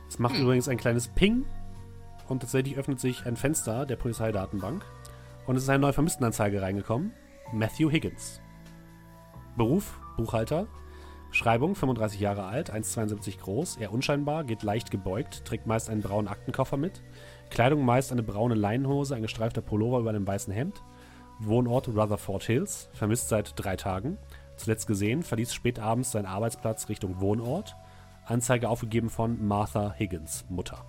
Es macht hm. übrigens ein kleines Ping und tatsächlich öffnet sich ein Fenster der Polizeidatenbank und es ist eine neue Vermisstenanzeige reingekommen. Matthew Higgins. Beruf, Buchhalter. Schreibung, 35 Jahre alt, 1,72 groß, eher unscheinbar, geht leicht gebeugt, trägt meist einen braunen Aktenkoffer mit. Kleidung meist eine braune Leinenhose, ein gestreifter Pullover über einem weißen Hemd. Wohnort Rutherford Hills, vermisst seit drei Tagen. Zuletzt gesehen, verließ spät abends seinen Arbeitsplatz Richtung Wohnort. Anzeige aufgegeben von Martha Higgins, Mutter.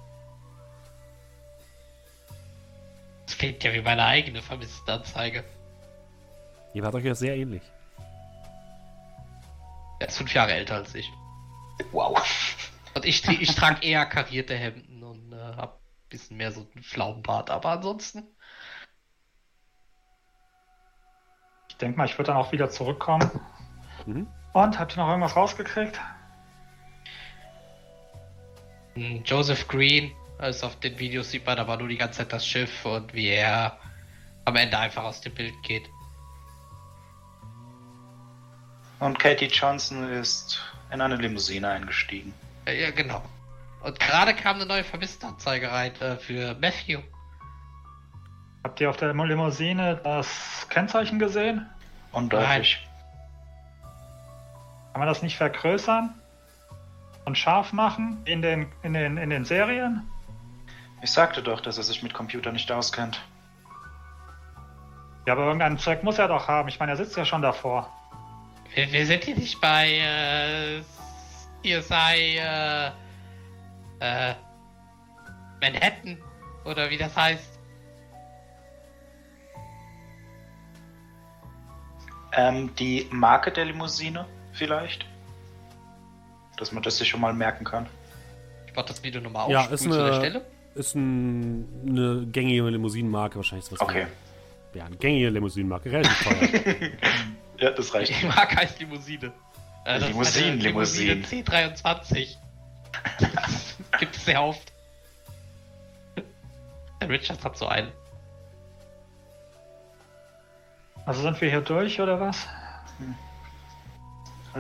Das klingt ja wie meine eigene Vermisstenanzeige. Ihr wart euch ja sehr ähnlich. Er ist fünf Jahre älter als ich. Wow. Und ich, ich trage eher karierte Hemden und äh, hab ein bisschen mehr so einen Pflaumenbart, aber ansonsten. Ich denke mal, ich würde dann auch wieder zurückkommen. Mhm. Und habt ihr noch irgendwas rausgekriegt? Hm, Joseph Green, also auf den Videos sieht man aber nur die ganze Zeit das Schiff und wie er am Ende einfach aus dem Bild geht. Und Katie Johnson ist in eine Limousine eingestiegen. Ja, genau. Und gerade kam eine neue Vermisstenanzeige rein äh, für Matthew. Habt ihr auf der Limousine das Kennzeichen gesehen? Undeutlich. Kann man das nicht vergrößern und scharf machen in den, in den, in den Serien? Ich sagte doch, dass er sich mit Computer nicht auskennt. Ja, aber irgendeinen Zweck muss er doch haben. Ich meine, er sitzt ja schon davor. Wir, wir sind hier nicht bei äh, ihr sei äh, äh, Manhattan oder wie das heißt. Ähm, die Marke der Limousine vielleicht? Dass man das sich schon mal merken kann. Ich mach das Video nochmal auf. Ja, ist eine, ist ein, eine gängige Limousinenmarke wahrscheinlich. Was okay. Ja, eine gängige Limousinenmarke, relativ teuer. ja, das reicht. Die Marke heißt Limousine. Äh, Limousinen, Limousinen. C23. Gibt es sehr oft. Der Richard hat so einen. Also sind wir hier durch oder was? Hm.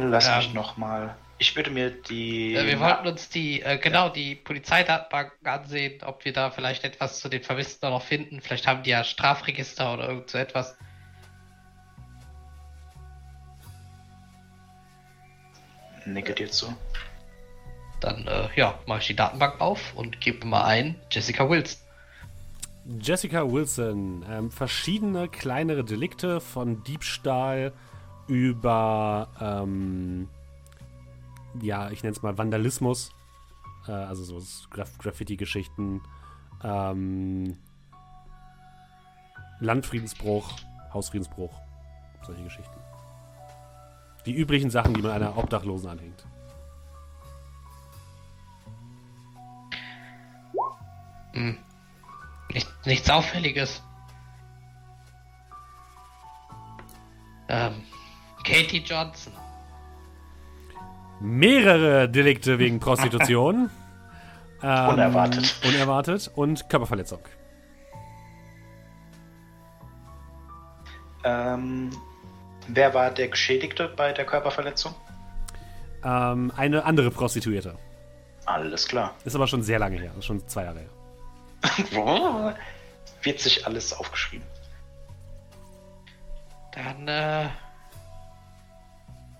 Lass ähm, mich noch mal. Ich würde mir die. Äh, wir wollten uns die, äh, genau, die Polizeidatenbank ansehen, ob wir da vielleicht etwas zu den Vermissten noch finden. Vielleicht haben die ja Strafregister oder irgend so etwas. nicke dir zu. Dann, äh, ja, mache ich die Datenbank auf und gebe mal ein Jessica Wilson. Jessica Wilson, ähm, verschiedene kleinere Delikte von Diebstahl über, ähm, ja, ich nenne es mal Vandalismus, äh, also so Graf Graffiti-Geschichten, ähm, Landfriedensbruch, Hausfriedensbruch, solche Geschichten. Die üblichen Sachen, die man einer Obdachlosen anhängt. Hm. Nicht, nichts Auffälliges. Ähm, Katie Johnson. Mehrere Delikte wegen Prostitution. ähm, unerwartet. Unerwartet und Körperverletzung. Ähm, Wer war der Geschädigte bei der Körperverletzung? Ähm, eine andere Prostituierte. Alles klar. Ist aber schon sehr lange her, ist schon zwei Jahre her. Wird sich alles aufgeschrieben. Dann, äh,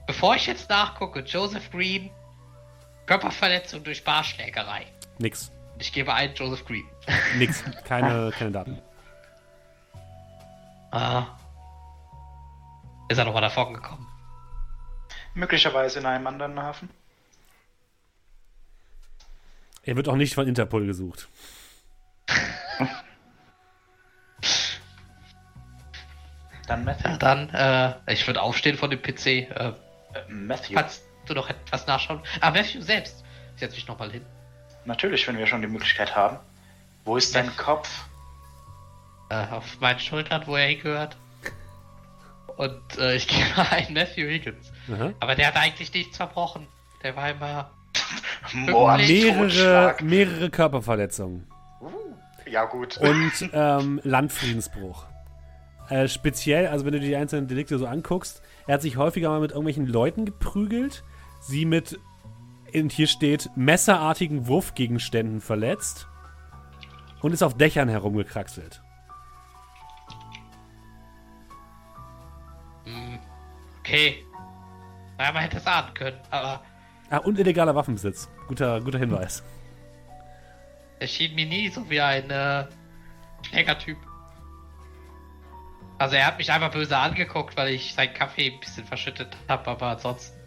bevor ich jetzt nachgucke, Joseph Green, Körperverletzung durch Barschlägerei. Nix. Ich gebe ein Joseph Green. Nix, keine, keine Daten. Ah, ist er nochmal davon gekommen? Möglicherweise in einem anderen Hafen. Er wird auch nicht von Interpol gesucht. Dann Matthew. Ja, dann, äh, ich würde aufstehen von dem PC. Äh, Matthew. Kannst du noch etwas nachschauen? Ah, Matthew selbst. Ich setze mich nochmal hin. Natürlich, wenn wir schon die Möglichkeit haben. Wo ist dein Kopf? Äh, auf meinen Schultern, wo er hingehört. Und äh, ich gebe ein Matthew Higgins. Mhm. Aber der hat eigentlich nichts verbrochen. Der war immer. Boah, mehrere, mehrere Körperverletzungen. Ja, gut. Und ähm, Landfriedensbruch. Äh, speziell, also wenn du dir die einzelnen Delikte so anguckst, er hat sich häufiger mal mit irgendwelchen Leuten geprügelt, sie mit Und hier steht, messerartigen Wurfgegenständen verletzt und ist auf Dächern herumgekraxelt. Hm, okay. Ja, man hätte es ahnen können, aber. Ah, und illegaler Waffenbesitz. Guter, guter Hinweis. Er schien mir nie so wie ein äh, Typ. Also er hat mich einfach böse angeguckt, weil ich seinen Kaffee ein bisschen verschüttet habe, aber ansonsten.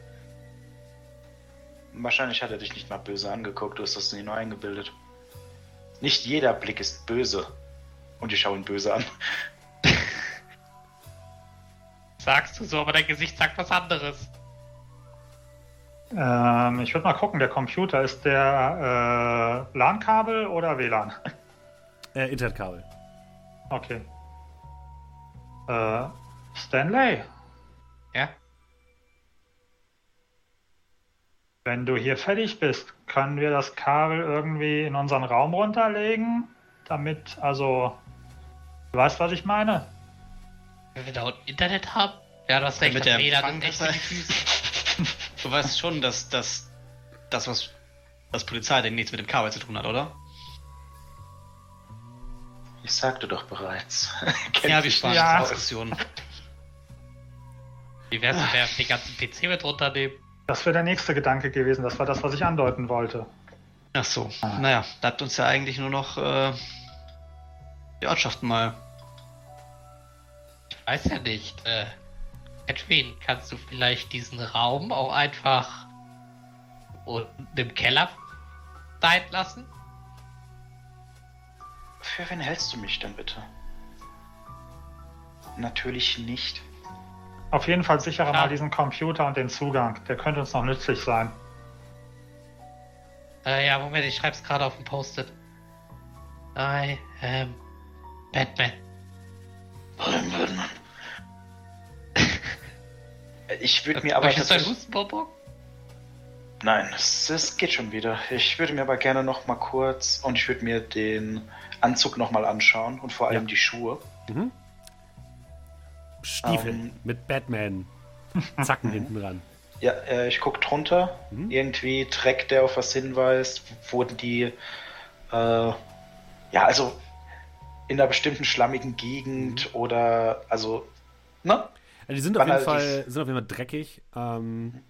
Wahrscheinlich hat er dich nicht mal böse angeguckt, du hast das nur eingebildet. Nicht jeder Blick ist böse. Und ich schaue ihn böse an. Sagst du so, aber dein Gesicht sagt was anderes. Ähm, ich würde mal gucken, der Computer, ist der äh, LAN-Kabel oder WLAN? Äh, Internetkabel. Okay. Äh, Stanley, Ja? wenn du hier fertig bist, können wir das Kabel irgendwie in unseren Raum runterlegen? Damit, also, du weißt, was ich meine? Wenn wir da unten Internet haben? Ja, du hast recht, Mit das der WLAN ist echt die Füße. Du weißt schon, dass das, das was das Polizeiding nichts mit dem Kabel zu tun hat, oder? Ich sagte doch bereits. Ja, wir sparen Ja. Diskussionen. Wie wär's, wenn wir den ganzen PC mit runternehmen? Das wäre der nächste Gedanke gewesen. Das war das, was ich andeuten wollte. Ach so. Naja, bleibt uns ja eigentlich nur noch äh, die Ortschaften mal. Ich weiß ja nicht. Äh, Edwin, kannst du vielleicht diesen Raum auch einfach unten im Keller sein lassen? Für wen hältst du mich denn bitte? Natürlich nicht. Auf jeden Fall sichere Ja. mal diesen Computer und den Zugang. Der könnte uns noch nützlich sein. Äh, ja, Moment, ich schreib's gerade auf dem Post-it. I am Batman. Wollen würden man. Ich würde mir aber Möchtest du einen Hustenbonbon? Nein, es, es geht schon wieder. Ich würde mir aber gerne noch mal kurz und ich würde mir den Anzug noch mal anschauen und vor allem Ja. die Schuhe. Mhm. Stiefel Ähm. mit Batman. Zacken hinten dran. Ja, äh, ich gucke drunter. Mhm. Irgendwie Dreck, der auf was hinweist. Wurden die, äh, ja, also in einer bestimmten schlammigen Gegend Mhm. oder, also, ne? Also die sind auf, jeden Banal, Fall, sind auf jeden Fall dreckig. Ähm,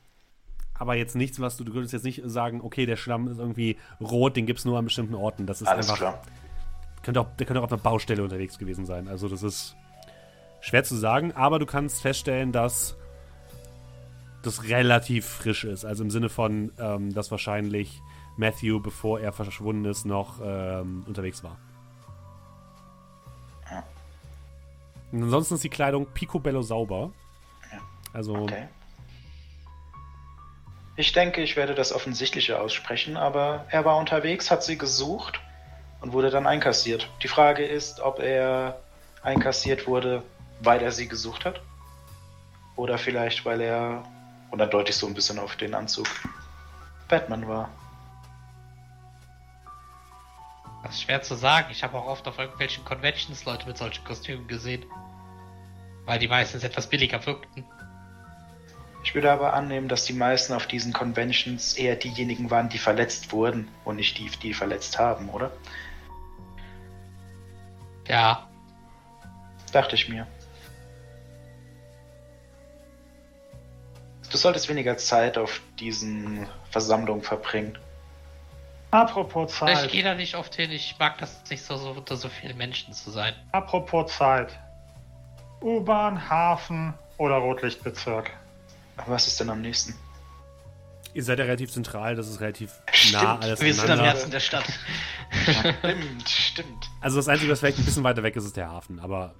aber jetzt nichts, was du, du könntest jetzt nicht sagen, okay, der Schlamm ist irgendwie rot, den gibt es nur an bestimmten Orten. Das ist Alles einfach. klar. Könnte auch, der könnte auch auf einer Baustelle unterwegs gewesen sein. Also das ist schwer zu sagen, aber du kannst feststellen, dass das relativ frisch ist. Also im Sinne von, ähm, dass wahrscheinlich Matthew, bevor er verschwunden ist, noch ähm, unterwegs war. Und ansonsten ist die Kleidung picobello sauber. Ja. Also Okay. Ich denke, ich werde das Offensichtliche aussprechen, aber er war unterwegs, hat sie gesucht und wurde dann einkassiert. Die Frage ist, ob er einkassiert wurde, weil er sie gesucht hat. Oder vielleicht, weil er, und dann deute ich so ein bisschen auf den Anzug, Batman war. Das ist schwer zu sagen. Ich habe auch oft auf irgendwelchen Conventions Leute mit solchen Kostümen gesehen. Weil die meistens etwas billiger wirkten. Ich würde aber annehmen, dass die meisten auf diesen Conventions eher diejenigen waren, die verletzt wurden und nicht die, die verletzt haben, oder? Ja, Dachte ich mir. Du solltest weniger Zeit auf diesen Versammlungen verbringen. Apropos ich Zeit. gehe da nicht oft hin. Ich mag das nicht so, so unter so vielen Menschen zu sein. Apropos Zeit. U-Bahn, Hafen oder Rotlichtbezirk. Was ist denn am nächsten? ihr seid ja relativ zentral, das ist relativ Stimmt, nah alles Wir sind am. Herzen der Stadt. Stimmt, stimmt. Also das Einzige, was vielleicht ein bisschen weiter weg ist, ist der Hafen, aber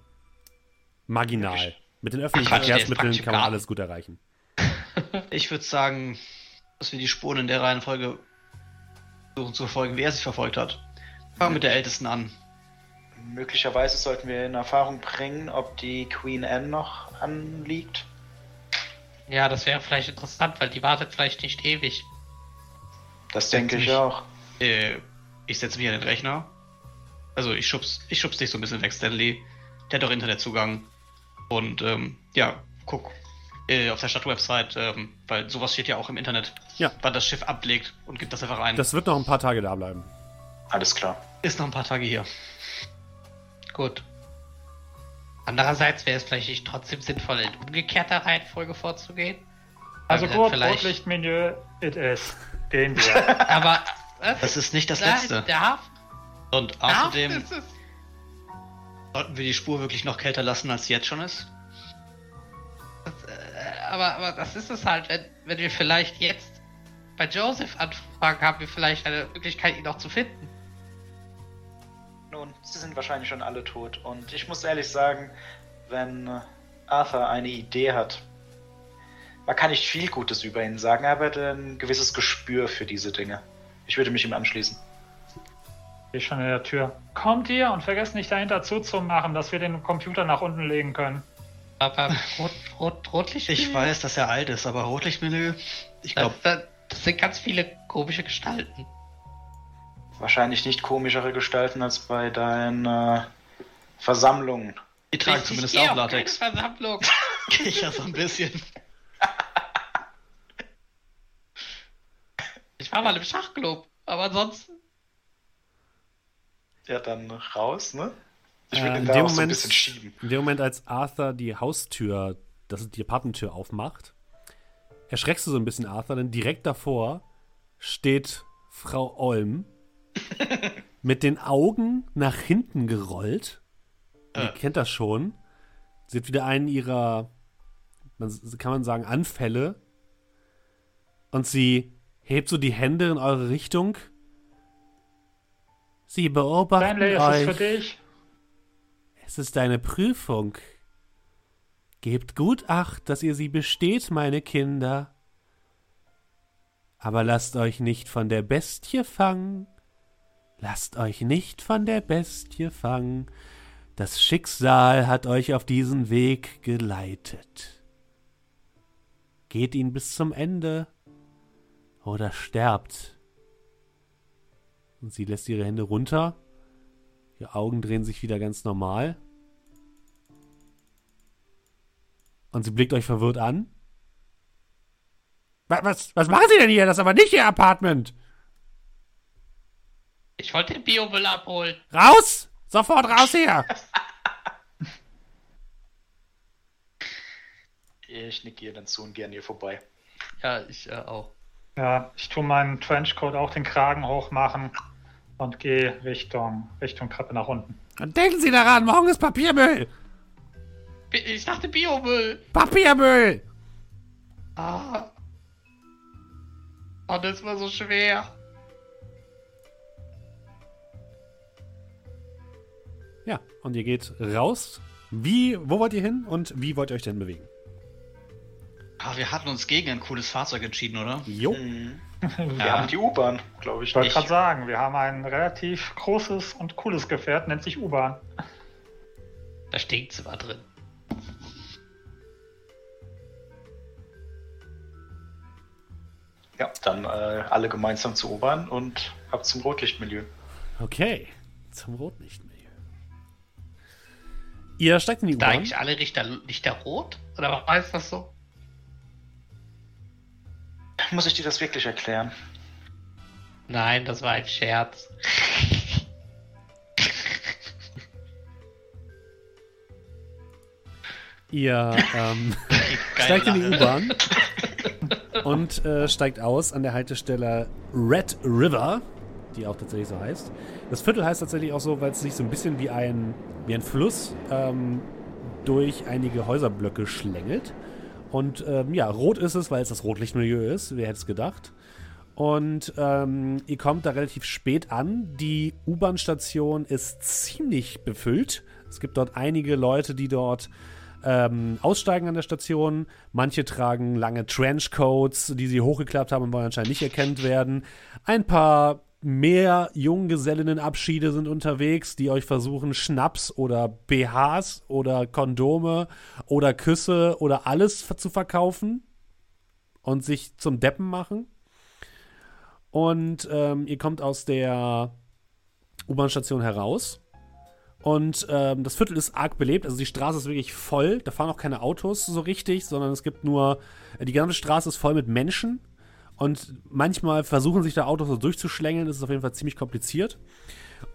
marginal. Mit den öffentlichen Verkehrsmitteln kann man alles gut erreichen. Ich würde sagen, dass wir die Spuren in der Reihenfolge versuchen zu verfolgen, wie er sich verfolgt hat. Fangen mit der Ältesten an. Möglicherweise sollten wir in Erfahrung bringen, ob die Queen Anne noch anliegt. Ja, das wäre vielleicht interessant, weil die wartet vielleicht nicht ewig. Das denke ich auch. Äh, ich setze mich an den Rechner. Also ich schubs, ich schubs dich so ein bisschen weg, Stanley. Der hat doch Internetzugang. Und ähm, ja, guck, Äh, auf der Stadtwebsite, ähm, weil sowas steht ja auch im Internet. Ja. Wann das Schiff ablegt und gibt das einfach ein. Das wird noch ein paar Tage da bleiben. Alles klar. ist noch ein paar Tage hier. Gut. Andererseits wäre es vielleicht nicht trotzdem sinnvoll, in umgekehrter Reihenfolge vorzugehen. Also dann gut, vielleicht- Rotlichtmenü, it is. Gehen wir. Aber was? Das ist nicht das Nein, Letzte. Der Hafen, Und Hafen außerdem es. sollten wir die Spur wirklich noch kälter lassen, als sie jetzt schon ist. Aber, aber das ist es halt, wenn, wenn wir vielleicht jetzt bei Joseph anfangen, haben wir vielleicht eine Möglichkeit, ihn noch zu finden. Nun, sie sind wahrscheinlich schon alle tot. Und ich muss ehrlich sagen, wenn äh, Arthur eine Idee hat, man kann nicht viel Gutes über ihn sagen, aber er hat ein gewisses Gespür für diese Dinge. Ich würde mich ihm anschließen. Stehe schon in der Tür. Kommt ihr und vergesst nicht dahinter zuzumachen, dass wir den Computer nach unten legen können. Aber Rot, Rot, Rotlicht. Ich weiß, dass er alt ist, aber Rotlichtmenü, ich glaube, Das, das, das sind ganz viele komische Gestalten. Wahrscheinlich nicht komischere Gestalten als bei deinen äh, Versammlungen. die tragen Ich- zumindest auch Latex. keine Versammlung. ich ja so ein bisschen. Ich war mal im Schachclub, aber ansonsten. Ja, dann raus, ne? Ich Äh, ihn da dem auch so ein Moment- bisschen schieben. In dem Moment, als Arthur die Haustür, das ist die Apartmenttür aufmacht, erschreckst du so ein bisschen Arthur, denn direkt davor steht Frau Olm mit den Augen nach hinten gerollt. Ihr Äh. kennt das schon. Sie hat wieder einen ihrer, man, kann man sagen, Anfälle. Und sie hebt so die Hände in eure Richtung. Sie beobachten Stanley, ist euch. es für dich? Es ist eine Prüfung. Gebt gut Acht, dass ihr sie besteht, meine Kinder. Aber lasst euch nicht von der Bestie fangen. Lasst euch nicht von der Bestie fangen. Das Schicksal hat euch auf diesen Weg geleitet. Geht ihn bis zum Ende oder sterbt. Und sie lässt ihre Hände runter. Ihre Augen drehen sich wieder ganz normal. Und sie blickt euch verwirrt an. Was, was, was machen Sie denn hier? Das ist aber nicht Ihr Apartment. Ich wollte den Biomüll abholen. Raus! Sofort raus hier! Ich nicke ihr dann zu und gehe an ihr vorbei. Ja, ich äh, auch. Ja, ich tue meinen Trenchcoat auch den Kragen hochmachen und gehe Richtung, Richtung Treppe nach unten. Und denken Sie daran, morgen ist Papiermüll! Ich dachte Biomüll. Papiermüll! Ah. Oh, das war so schwer. Ja, und ihr geht raus. Wie, wo wollt ihr hin und wie wollt ihr euch denn bewegen? Ah, wir hatten uns gegen ein cooles Fahrzeug entschieden, oder? Jo. Mhm. Wir Ja. haben die U-Bahn, glaube ich. Ich wollte gerade sagen, wir haben ein relativ großes und cooles Gefährt, nennt sich U-Bahn. Da stinkt's immer drin. Ja, dann äh, alle gemeinsam zur U-Bahn und ab zum Rotlichtmilieu. Okay, zum Rotlichtmilieu. Ihr steigt in die Da U-Bahn. eigentlich alle Richter, Lichter rot? Oder was heißt das so? Muss ich dir das wirklich erklären? Nein, das war ein Scherz. Ihr ähm, steigt in die. U-Bahn und äh, steigt aus an der Haltestelle Red River, die auch tatsächlich so heißt. Das Viertel heißt tatsächlich auch so, weil es sich so ein bisschen wie ein, wie ein Fluss ähm, durch einige Häuserblöcke schlängelt. Und ähm, ja, rot ist es, weil es das Rotlichtmilieu ist. Wer hätte es gedacht? Und ähm, ihr kommt da relativ spät an. Die U-Bahn-Station ist ziemlich befüllt. Es gibt dort einige Leute, die dort ähm, aussteigen an der Station. Manche tragen lange Trenchcoats, die sie hochgeklappt haben und wollen anscheinend nicht erkannt werden. Ein paar mehr Junggesellinnenabschiede sind unterwegs, die euch versuchen, Schnaps oder BHs oder Kondome oder Küsse oder alles zu verkaufen und sich zum Deppen machen. Und ähm, ihr kommt aus der U-Bahn-Station heraus Und ähm, das Viertel ist arg belebt, also die Straße ist wirklich voll. Da fahren auch keine Autos so richtig, sondern es gibt nur, äh, die ganze Straße ist voll mit Menschen. Und manchmal versuchen sich da Autos so durchzuschlängeln. Das ist auf jeden Fall ziemlich kompliziert.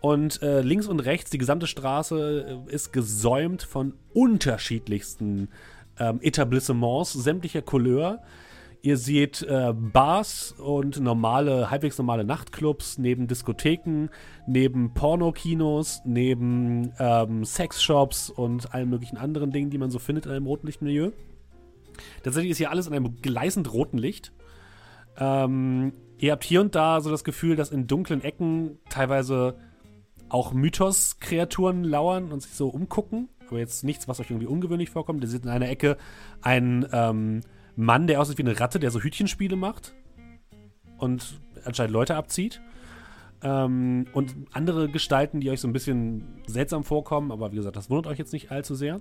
Und äh, links und rechts, die gesamte Straße äh, ist gesäumt von unterschiedlichsten ähm, Etablissements sämtlicher Couleur. Ihr seht äh, Bars und normale, halbwegs normale Nachtclubs neben Diskotheken, neben Pornokinos, neben ähm, Sexshops und allen möglichen anderen Dingen, die man so findet in einem roten Lichtmilieu. Tatsächlich ist hier alles in einem gleißend roten Licht. Ähm, ihr habt hier und da so das Gefühl, dass in dunklen Ecken teilweise auch Mythos-Kreaturen lauern und sich so umgucken. Aber jetzt nichts, was euch irgendwie ungewöhnlich vorkommt. Ihr seht in einer Ecke einen ähm, Mann, der aussieht wie eine Ratte, der so Hütchenspiele macht und anscheinend Leute abzieht. Ähm, und andere Gestalten, die euch so ein bisschen seltsam vorkommen, aber wie gesagt, das wundert euch jetzt nicht allzu sehr.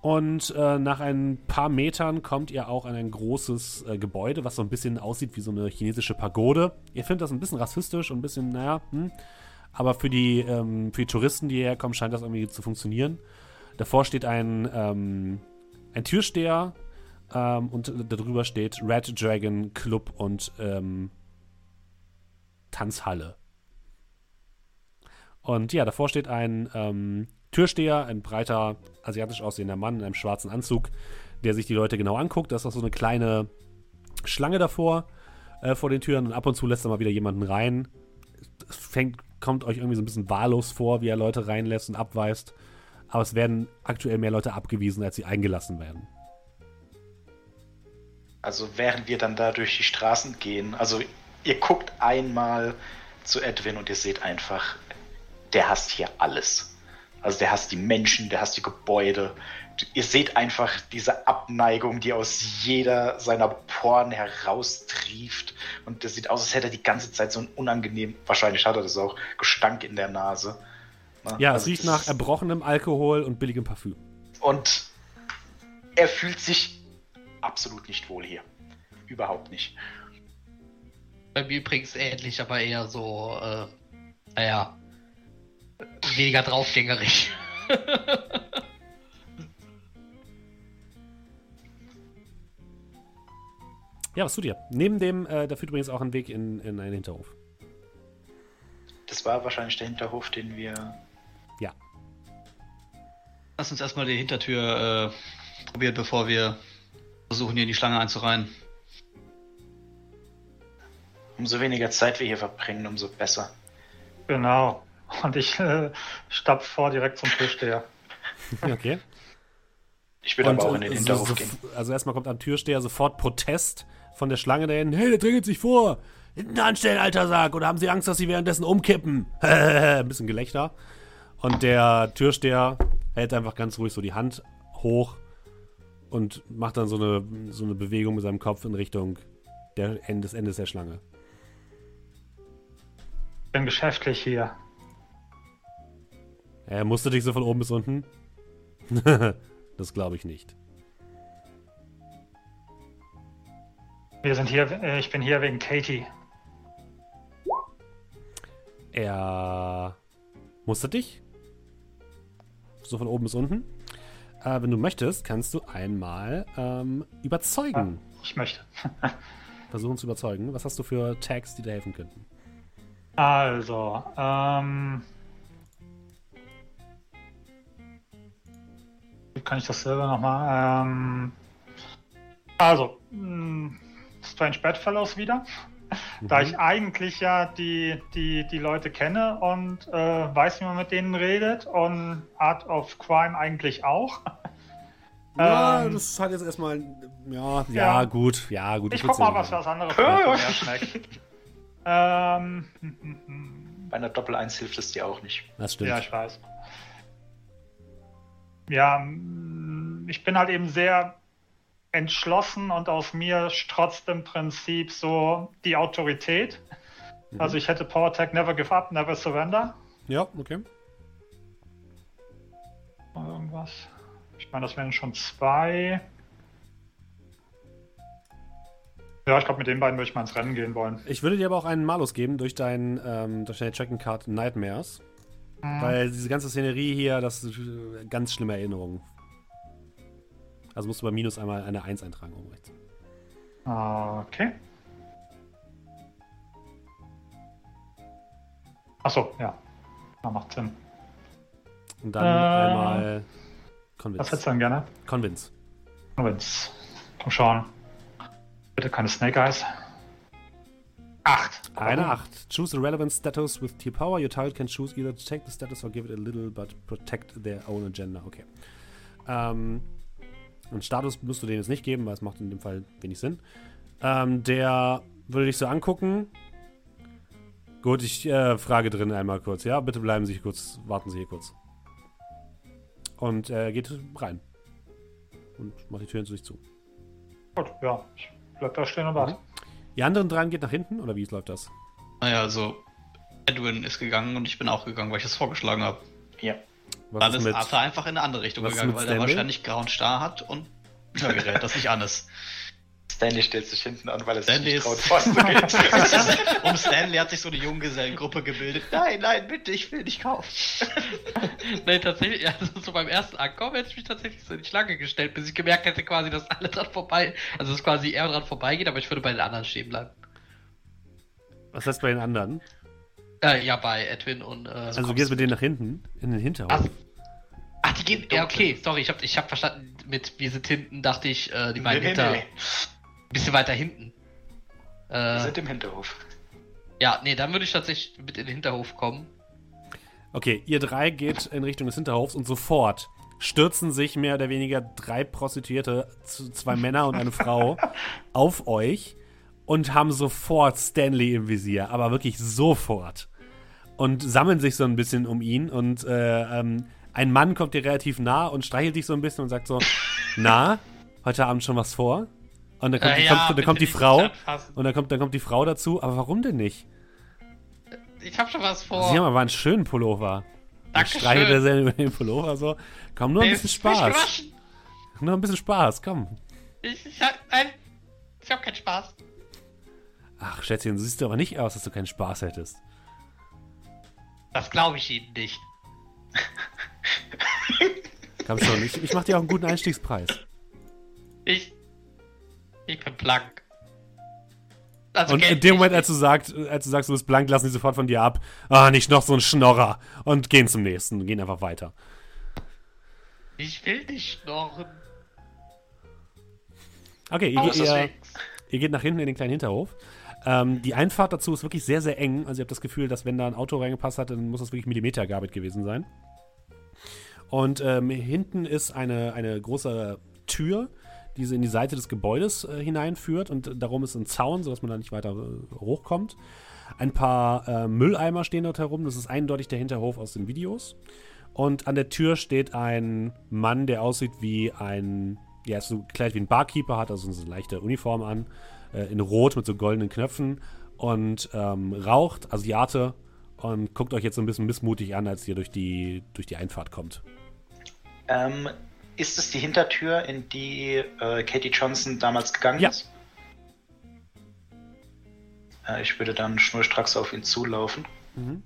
Und äh, nach ein paar Metern kommt ihr auch an ein großes äh, Gebäude, was so ein bisschen aussieht wie so eine chinesische Pagode. Ihr findet das ein bisschen rassistisch und ein bisschen, naja, hm. aber für die, ähm, für die Touristen, die hierher kommen, scheint das irgendwie zu funktionieren. Davor steht ein, ähm, ein Türsteher ähm, und darüber steht Red Dragon Club und ähm, Tanzhalle. Und ja, davor steht ein ähm, Türsteher, ein breiter, asiatisch aussehender Mann in einem schwarzen Anzug, der sich die Leute genau anguckt. Da ist auch so eine kleine Schlange davor, äh, vor den Türen und ab und zu lässt er mal wieder jemanden rein. Es fängt, kommt euch irgendwie so ein bisschen wahllos vor, wie er Leute reinlässt und abweist. Aber es werden aktuell mehr Leute abgewiesen, als sie eingelassen werden. Also während wir dann da durch die Straßen gehen, also ihr guckt einmal zu Edwin und ihr seht einfach, der hasst hier alles. Also der hasst die Menschen, der hasst die Gebäude. Ihr seht einfach diese Abneigung, die aus jeder seiner Poren heraustrieft. Und das sieht aus, als hätte er die ganze Zeit so ein unangenehm, wahrscheinlich hat er das auch, Gestank in der Nase. Ne? Ja, also es riecht nach erbrochenem Alkohol und billigem Parfüm. Und er fühlt sich absolut nicht wohl hier. Überhaupt nicht. Bei mir übrigens ähnlich, aber eher so, äh, naja, weniger draufgängerig. ja, was tut ihr? Neben dem, äh, da führt übrigens auch ein Weg in, in einen Hinterhof. Das war wahrscheinlich der Hinterhof, den wir. Ja. Lass uns erstmal die Hintertür äh, probieren, bevor wir versuchen, hier in die Schlange einzureihen. Umso weniger Zeit wir hier verbringen, umso besser. Genau. Und ich äh, stapf vor direkt zum Türsteher. Okay. Ich will aber auch in den Hinterhof so, gehen. Also erstmal kommt am Türsteher sofort Protest von der Schlange dahin. Hey, der drängelt sich vor. Hinten anstellen, alter Sack. Oder haben Sie Angst, dass Sie währenddessen umkippen? Ein bisschen Gelächter. Und der Türsteher hält einfach ganz ruhig so die Hand hoch und macht dann so eine, so eine Bewegung mit seinem Kopf in Richtung der, des Endes der Schlange. Ich bin geschäftlich hier. Er musste dich so von oben bis unten? das glaube ich nicht. Wir sind hier, äh, ich bin hier wegen Katie. Er musste dich? So von oben bis unten? Äh, wenn du möchtest, kannst du einmal ähm, überzeugen. Ah, ich möchte. Versuchen zu überzeugen. Was hast du für Tags, die dir helfen könnten? Also, ähm, kann ich das selber nochmal? Ähm, also, mh, hm, Strange Bedfellows wieder. Mhm. Da ich eigentlich ja die, die, die Leute kenne und äh, weiß, wie man mit denen redet und Art of Crime eigentlich auch. Ja, ähm, das hat jetzt erstmal. Ja, ja, ja, gut. Ja, gut. Ich guck mal, was was anderes schmeckt. ähm, Bei einer Doppel 1 hilft es dir auch nicht. Das stimmt. Ja, ich weiß ja, mm, ich bin halt eben sehr entschlossen und aus mir strotzt im Prinzip so die Autorität. Mhm. Also ich hätte PowerTech Never Give Up, Never Surrender. Ja, okay. Irgendwas. Ich meine, das wären schon zwei. Ja, ich glaube, mit den beiden würde ich mal ins Rennen gehen wollen. Ich würde dir aber auch einen Malus geben durch, dein, ähm, durch deine Tracking Card Nightmares. Mhm. Weil diese ganze Szenerie hier, das ist äh, ganz schlimme Erinnerungen. Also musst du bei Minus einmal eine 1 eintragen oben rechts. Okay. Achso, ja. Da macht Sinn. Und dann äh, einmal Convince. Was hättest du denn gerne? Convince. Convince. Komm schon. Bitte keine Snake Eyes. Acht. Eine Acht. Choose a relevant status with tier power. Your target can choose either to take the status or give it a little, but protect their own agenda. Okay. Ähm, einen Status musst du denen jetzt nicht geben, weil es macht in dem Fall wenig Sinn. Ähm, der würde dich so angucken. Gut, ich äh, frage drin einmal kurz. Ja, bitte bleiben Sie kurz, warten Sie hier kurz. Und er äh, geht rein. Und macht die Tür hinter sich zu. Gut, ja. Ich bleib da stehen und warte. Mhm. Die anderen drei geht nach hinten oder wie läuft das? Naja, also Edwin ist gegangen und ich bin auch gegangen, weil ich das vorgeschlagen habe. Ja. Was Dann ist, ist Arthur einfach in eine andere Richtung gegangen, weil er wahrscheinlich grauen Star hat und Hörgerät, das nicht an ist. Stanley stellt sich hinten an, weil er sich nicht traut, vorzugehen. um Stanley hat sich so eine Junggesellengruppe gebildet. Nein, nein, bitte, ich will nicht kaufen. nein, tatsächlich, also so beim ersten Ankommen hätte ich mich tatsächlich so in die Schlange gestellt, bis ich gemerkt hätte quasi, dass alle dran vorbei, also dass quasi er dran vorbeigeht, aber ich würde bei den anderen stehen bleiben. Was heißt bei den anderen? Äh, ja, bei Edwin und. Äh, also du gehst mit denen nach hinten, in den Hinterhof. Ach, ach die gehen. Ja, okay, sorry, ich hab, ich hab verstanden, mit wir sind hinten, dachte ich, äh, die beiden nee, hinter. Nee. Ein bisschen weiter hinten. Äh, Wir sind im Hinterhof. Ja, nee, dann würde ich tatsächlich mit in den Hinterhof kommen. Okay, ihr drei geht in Richtung des Hinterhofs und sofort stürzen sich mehr oder weniger drei Prostituierte, zwei Männer und eine Frau, auf euch und haben sofort Stanley im Visier, aber wirklich sofort. Und sammeln sich so ein bisschen um ihn und äh, ähm, ein Mann kommt dir relativ nah und streichelt dich so ein bisschen und sagt so, na, heute Abend schon was vor? Und dann kommt, äh, ja, kommt, dann kommt die Frau. Und dann kommt, dann kommt die Frau dazu. Aber warum denn nicht? Ich hab schon was vor. Sie haben aber einen schönen Pullover. Dankeschön. Streichelt er sehr über den Pullover so. Komm, nur ein bisschen Spaß. Nur ein bisschen Spaß, komm. Ich, ich, hab, nein, ich hab keinen Spaß. Ach, Schätzchen, du siehst aber nicht aus, dass du keinen Spaß hättest. Das glaube ich Ihnen nicht. Komm schon, ich, ich mach dir auch einen guten Einstiegspreis. Ich, ich bin blank. Also und in dem Moment, als du, sagst, als du sagst, du bist blank, lassen die sofort von dir ab. Ah, nicht noch so ein Schnorrer. Und gehen zum nächsten. Gehen einfach weiter. Ich will nicht schnorren. Okay, ihr, ihr, ihr, geht nach hinten in den kleinen Hinterhof. Ähm, die Einfahrt dazu ist wirklich sehr, sehr eng. Also ihr habt das Gefühl, dass wenn da ein Auto reingepasst hat, dann muss das wirklich Millimeter gearbeitet gewesen sein. Und ähm, hinten ist eine, eine große Tür, die in die Seite des Gebäudes äh, hineinführt und darum ist ein Zaun, sodass man da nicht weiter äh, hochkommt. Ein paar äh, Mülleimer stehen dort herum, das ist eindeutig der Hinterhof aus den Videos. Und an der Tür steht ein Mann, der aussieht wie ein, ja, so gekleidet wie ein Barkeeper, hat also so eine leichte Uniform an, äh, in Rot mit so goldenen Knöpfen und ähm, raucht, Asiate, und guckt euch jetzt so ein bisschen missmutig an, als ihr durch die, durch die Einfahrt kommt. Ähm, ist es die Hintertür, in die äh, Katie Johnson damals gegangen ja. ist? Äh, ich würde dann schnurstracks auf ihn zulaufen. Mhm.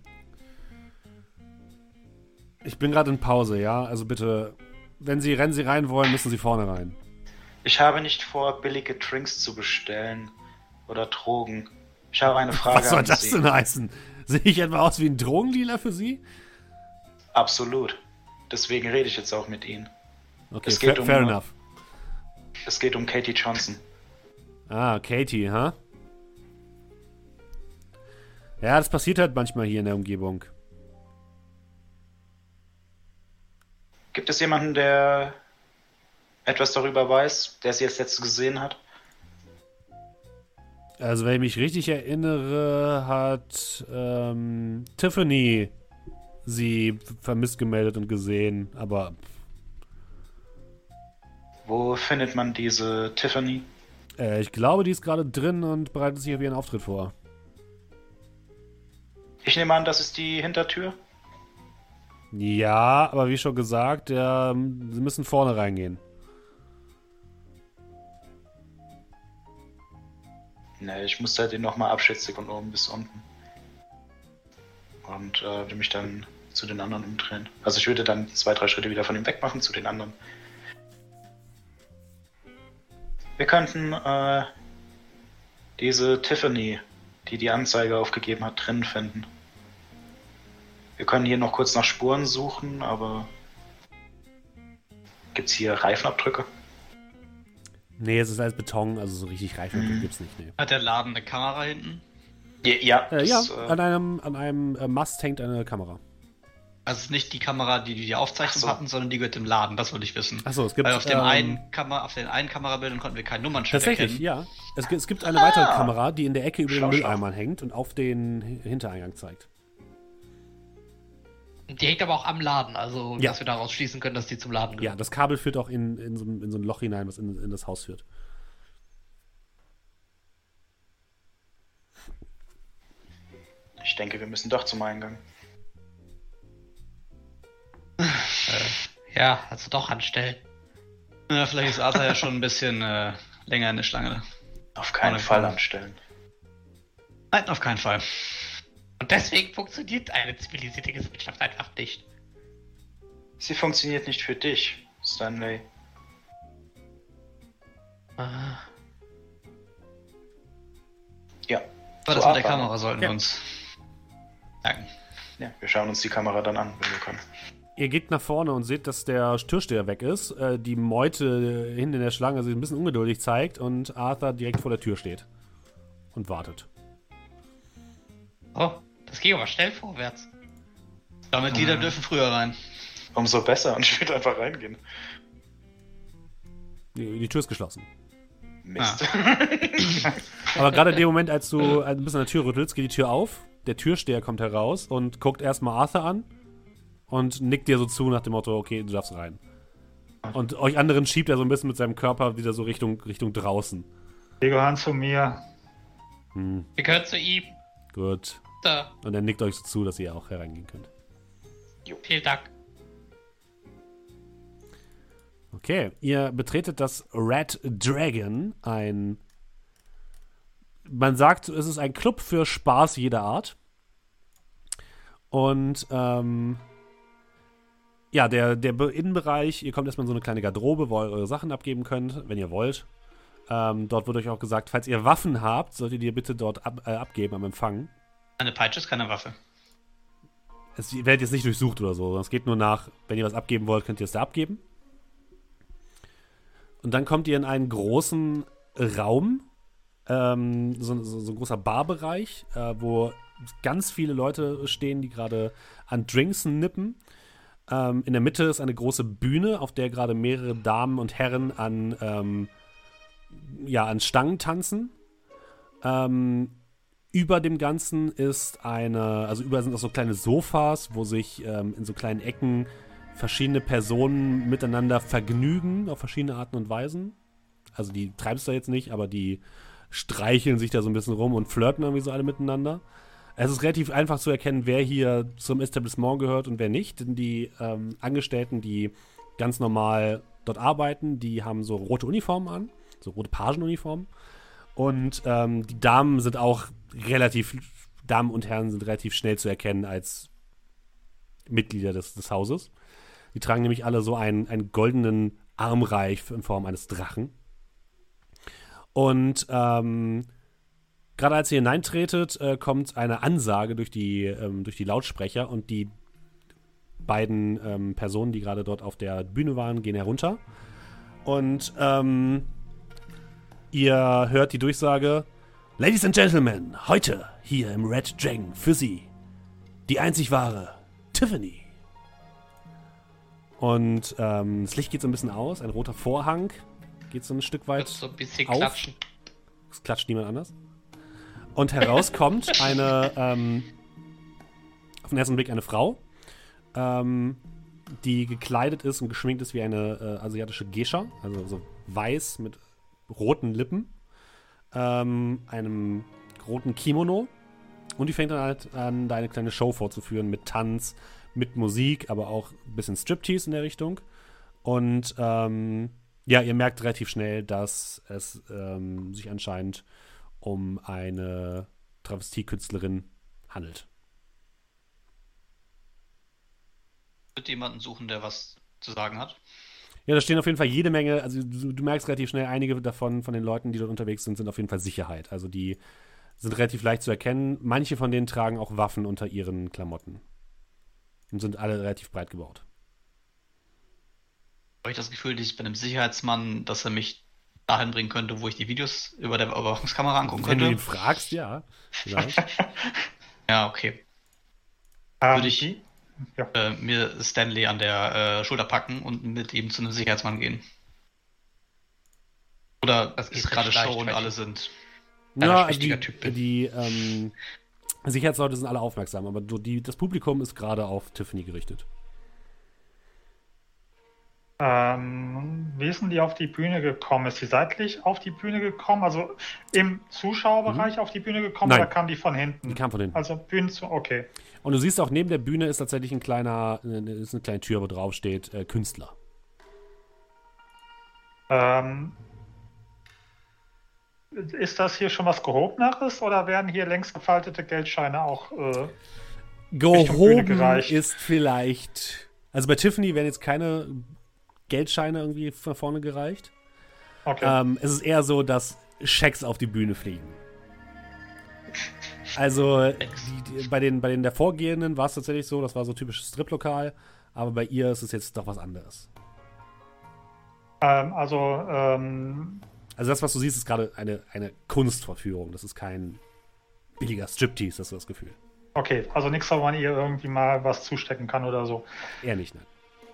Ich bin gerade in Pause, ja? Also bitte, wenn Sie rennen Sie rein wollen, müssen Sie vorne rein. Ich habe nicht vor, billige Drinks zu bestellen oder Drogen. Ich habe eine Frage. Was soll das denn heißen? Sehe ich etwa aus wie ein Drogendealer für Sie? Absolut. Deswegen rede ich jetzt auch mit Ihnen. Okay, es geht fair, um, fair enough. Es geht um Katie Johnson. Ah, Katie, ha? Huh? Ja, das passiert halt manchmal hier in der Umgebung. Gibt es jemanden, der etwas darüber weiß, der sie jetzt letzte gesehen hat? Also, wenn ich mich richtig erinnere, hat ähm, Tiffany sie vermisst gemeldet und gesehen, aber wo findet man diese Tiffany? Äh, ich glaube, die ist gerade drin und bereitet sich auf ihren Auftritt vor. Ich nehme an, das ist die Hintertür. Ja, aber wie schon gesagt, der, sie müssen vorne reingehen. Ne, ich muss halt den nochmal abschätzen von oben bis unten. Und äh, mich dann zu den anderen umdrehen. Also ich würde dann zwei, drei Schritte wieder von ihm weg machen zu den anderen. Wir könnten äh, diese Tiffany, die die Anzeige aufgegeben hat, drinnen finden. Wir können hier noch kurz nach Spuren suchen, aber gibt es hier Reifenabdrücke? Nee, es ist alles Beton, also so richtig Reifenabdrücke Mhm. gibt's nicht. Nee. Hat der Laden eine Kamera hinten? Ja, ja, Äh, ja, das, äh, an einem, an einem äh, Mast hängt eine Kamera. Also es ist nicht die Kamera, die die, Aufzeichnung so. hatten, sondern die gehört dem Laden. Das wollte ich wissen. Achso, es gibt. Weil auf dem ähm, einen Kamera, auf den einen Kamerabildern konnten wir kein Nummernschild Tatsächlich, erkennen. ja. Es, gibt- es gibt eine weitere Ah. Kamera, die in der Ecke über den. Mülleimern hängt und auf den Hi- Hintereingang zeigt. Die hängt aber auch am Laden, also Ja. dass wir daraus schließen können, dass die zum Laden Ja, gehört. das Kabel führt auch in, in, so, ein- in so ein Loch hinein, was in, in das Haus führt. ich denke, wir müssen doch zum Eingang. Ja, also doch anstellen. Ja, vielleicht ist Arthur ja schon ein bisschen äh, länger in der Schlange. Auf keinen Ohne Fall Kamera. anstellen. Nein, auf keinen Fall. Und deswegen funktioniert eine zivilisierte Gesellschaft einfach nicht. Sie funktioniert nicht für dich, Stanley. Ah, Ja. Aber das So mit der. Kamera sollten Ja. wir uns merken. Ja, wir schauen uns die Kamera dann an, wenn wir können. Ihr geht nach vorne und seht, dass der Türsteher weg ist, äh, die Meute äh, hinten in der Schlange sich ein bisschen ungeduldig zeigt und Arthur direkt vor der Tür steht und wartet. Oh, das ging aber schnell vorwärts. Damit Mhm. Lieder dürfen früher rein. Umso besser und ich würde einfach reingehen. Die, die Tür ist geschlossen. Mist. Aber gerade in dem Moment, als du ein bisschen an der Tür rüttelst, geht die Tür auf, der Türsteher kommt heraus und guckt erstmal Arthur an und nickt dir so zu nach dem Motto, okay, du darfst rein. Und euch anderen schiebt er so ein bisschen mit seinem Körper wieder so Richtung, Richtung draußen. Die gehören zu mir. Hm, Wir gehören zu ihm. gut. Da, Und er nickt euch so zu, dass ihr auch hereingehen könnt. vielen Dank. Okay, ihr betretet das Red Dragon, ein. Man sagt, es ist ein Club für Spaß jeder Art. Und ähm, ja, der, der Be- Innenbereich, ihr kommt erstmal in so eine kleine Garderobe, wo ihr eure Sachen abgeben könnt, wenn ihr wollt. Ähm, dort wird euch auch gesagt, falls ihr Waffen habt, solltet ihr bitte dort ab, äh, abgeben am Empfang. Eine Peitsche ist keine Waffe. Es ihr werdet jetzt nicht durchsucht oder so, sondern es geht nur nach, wenn ihr was abgeben wollt, könnt ihr es da abgeben. Und dann kommt ihr in einen großen Raum, ähm, so, so, so ein großer Barbereich, äh, wo ganz viele Leute stehen, die gerade an Drinks nippen. Ähm, in der Mitte ist eine große Bühne, auf der gerade mehrere Damen und Herren an, ähm, ja, an Stangen tanzen. Ähm, über dem Ganzen ist eine, also überall sind auch so kleine Sofas, wo sich ähm, in so kleinen Ecken verschiedene Personen miteinander vergnügen auf verschiedene Arten und Weisen. Also die treibst da jetzt nicht, aber die streicheln sich da so ein bisschen rum und flirten irgendwie so alle miteinander. Es ist relativ einfach zu erkennen, wer hier zum Etablissement gehört und wer nicht. Denn die ähm, Angestellten, die ganz normal dort arbeiten, die haben so rote Uniformen an, so rote Pagenuniformen. Und ähm, die Damen sind auch relativ, Damen und Herren sind relativ schnell zu erkennen als Mitglieder des, des Hauses. Die tragen nämlich alle so einen, einen goldenen Armreich in Form eines Drachen. Und ähm, gerade als ihr hineintretet, äh, kommt eine Ansage durch die, ähm, durch die Lautsprecher und die beiden ähm, Personen, die gerade dort auf der Bühne waren, gehen herunter. Und ähm, ihr hört die Durchsage: Ladies and Gentlemen, heute hier im Red Dragon für Sie die einzig wahre Tiffany. Und ähm, das Licht geht so ein bisschen aus, ein roter Vorhang geht so ein Stück weit so ein bisschen auf. klatschen. es klatscht niemand anders. Und heraus kommt eine, ähm, auf den ersten Blick eine Frau, ähm, die gekleidet ist und geschminkt ist wie eine äh, asiatische Geisha, also so weiß mit roten Lippen, ähm, einem roten Kimono. Und die fängt dann halt an, da eine kleine Show vorzuführen mit Tanz, mit Musik, aber auch ein bisschen Striptease in der Richtung. Und ähm, ja, ihr merkt relativ schnell, dass es ähm, sich anscheinend um eine Travestiekünstlerin handelt. Wird jemanden suchen, der was zu sagen hat. Ja, da stehen auf jeden Fall jede Menge, also du, du, merkst relativ schnell, einige davon, von den Leuten, die dort unterwegs sind, sind auf jeden Fall Sicherheit. Also die sind relativ leicht zu erkennen. Manche von denen tragen auch Waffen unter ihren Klamotten. Und sind alle relativ breit gebaut. Habe ich das Gefühl, dass ich bei einem Sicherheitsmann, dass er mich dahin bringen könnte, wo ich die Videos über der Überwachungskamera angucken Wenn könnte? Wenn du ihn fragst, ja. ja, okay. Um, Würde ich ja. äh, mir Stanley an der äh, Schulter packen und mit ihm zu einem Sicherheitsmann gehen. Oder das ist gerade Show und alle sind. Ja, die, typ bin. die ähm, Sicherheitsleute sind alle aufmerksam, aber die, das Publikum ist gerade auf Tiffany gerichtet. Ähm, wie sind die auf die Bühne gekommen? Ist sie seitlich auf die Bühne gekommen? Also im Zuschauerbereich mhm. auf die Bühne gekommen Nein. oder kam die von hinten? Die kam von hinten. Also Bühnen zu, okay. Und du siehst auch neben der Bühne ist tatsächlich ein kleiner, ist eine kleine Tür, wo drauf steht äh, Künstler. Ähm, ist das hier schon was Gehobeneres oder werden hier längst gefaltete Geldscheine auch äh, Gehoben ist vielleicht. Also bei Tiffany werden jetzt keine Geldscheine irgendwie von vorne gereicht. Okay. Ähm, es ist eher so, dass Schecks auf die Bühne fliegen. Also die, die, bei, den, bei den der Vorgehenden war es tatsächlich so, das war so typisches Striplokal, aber bei ihr ist es jetzt doch was anderes. Ähm, also, ähm, also das, was du siehst, ist gerade eine, eine Kunstverführung. Das ist kein billiger Striptease, hast du das Gefühl. Okay, also nichts, wo man ihr irgendwie mal was zustecken kann oder so. Eher nicht, nein.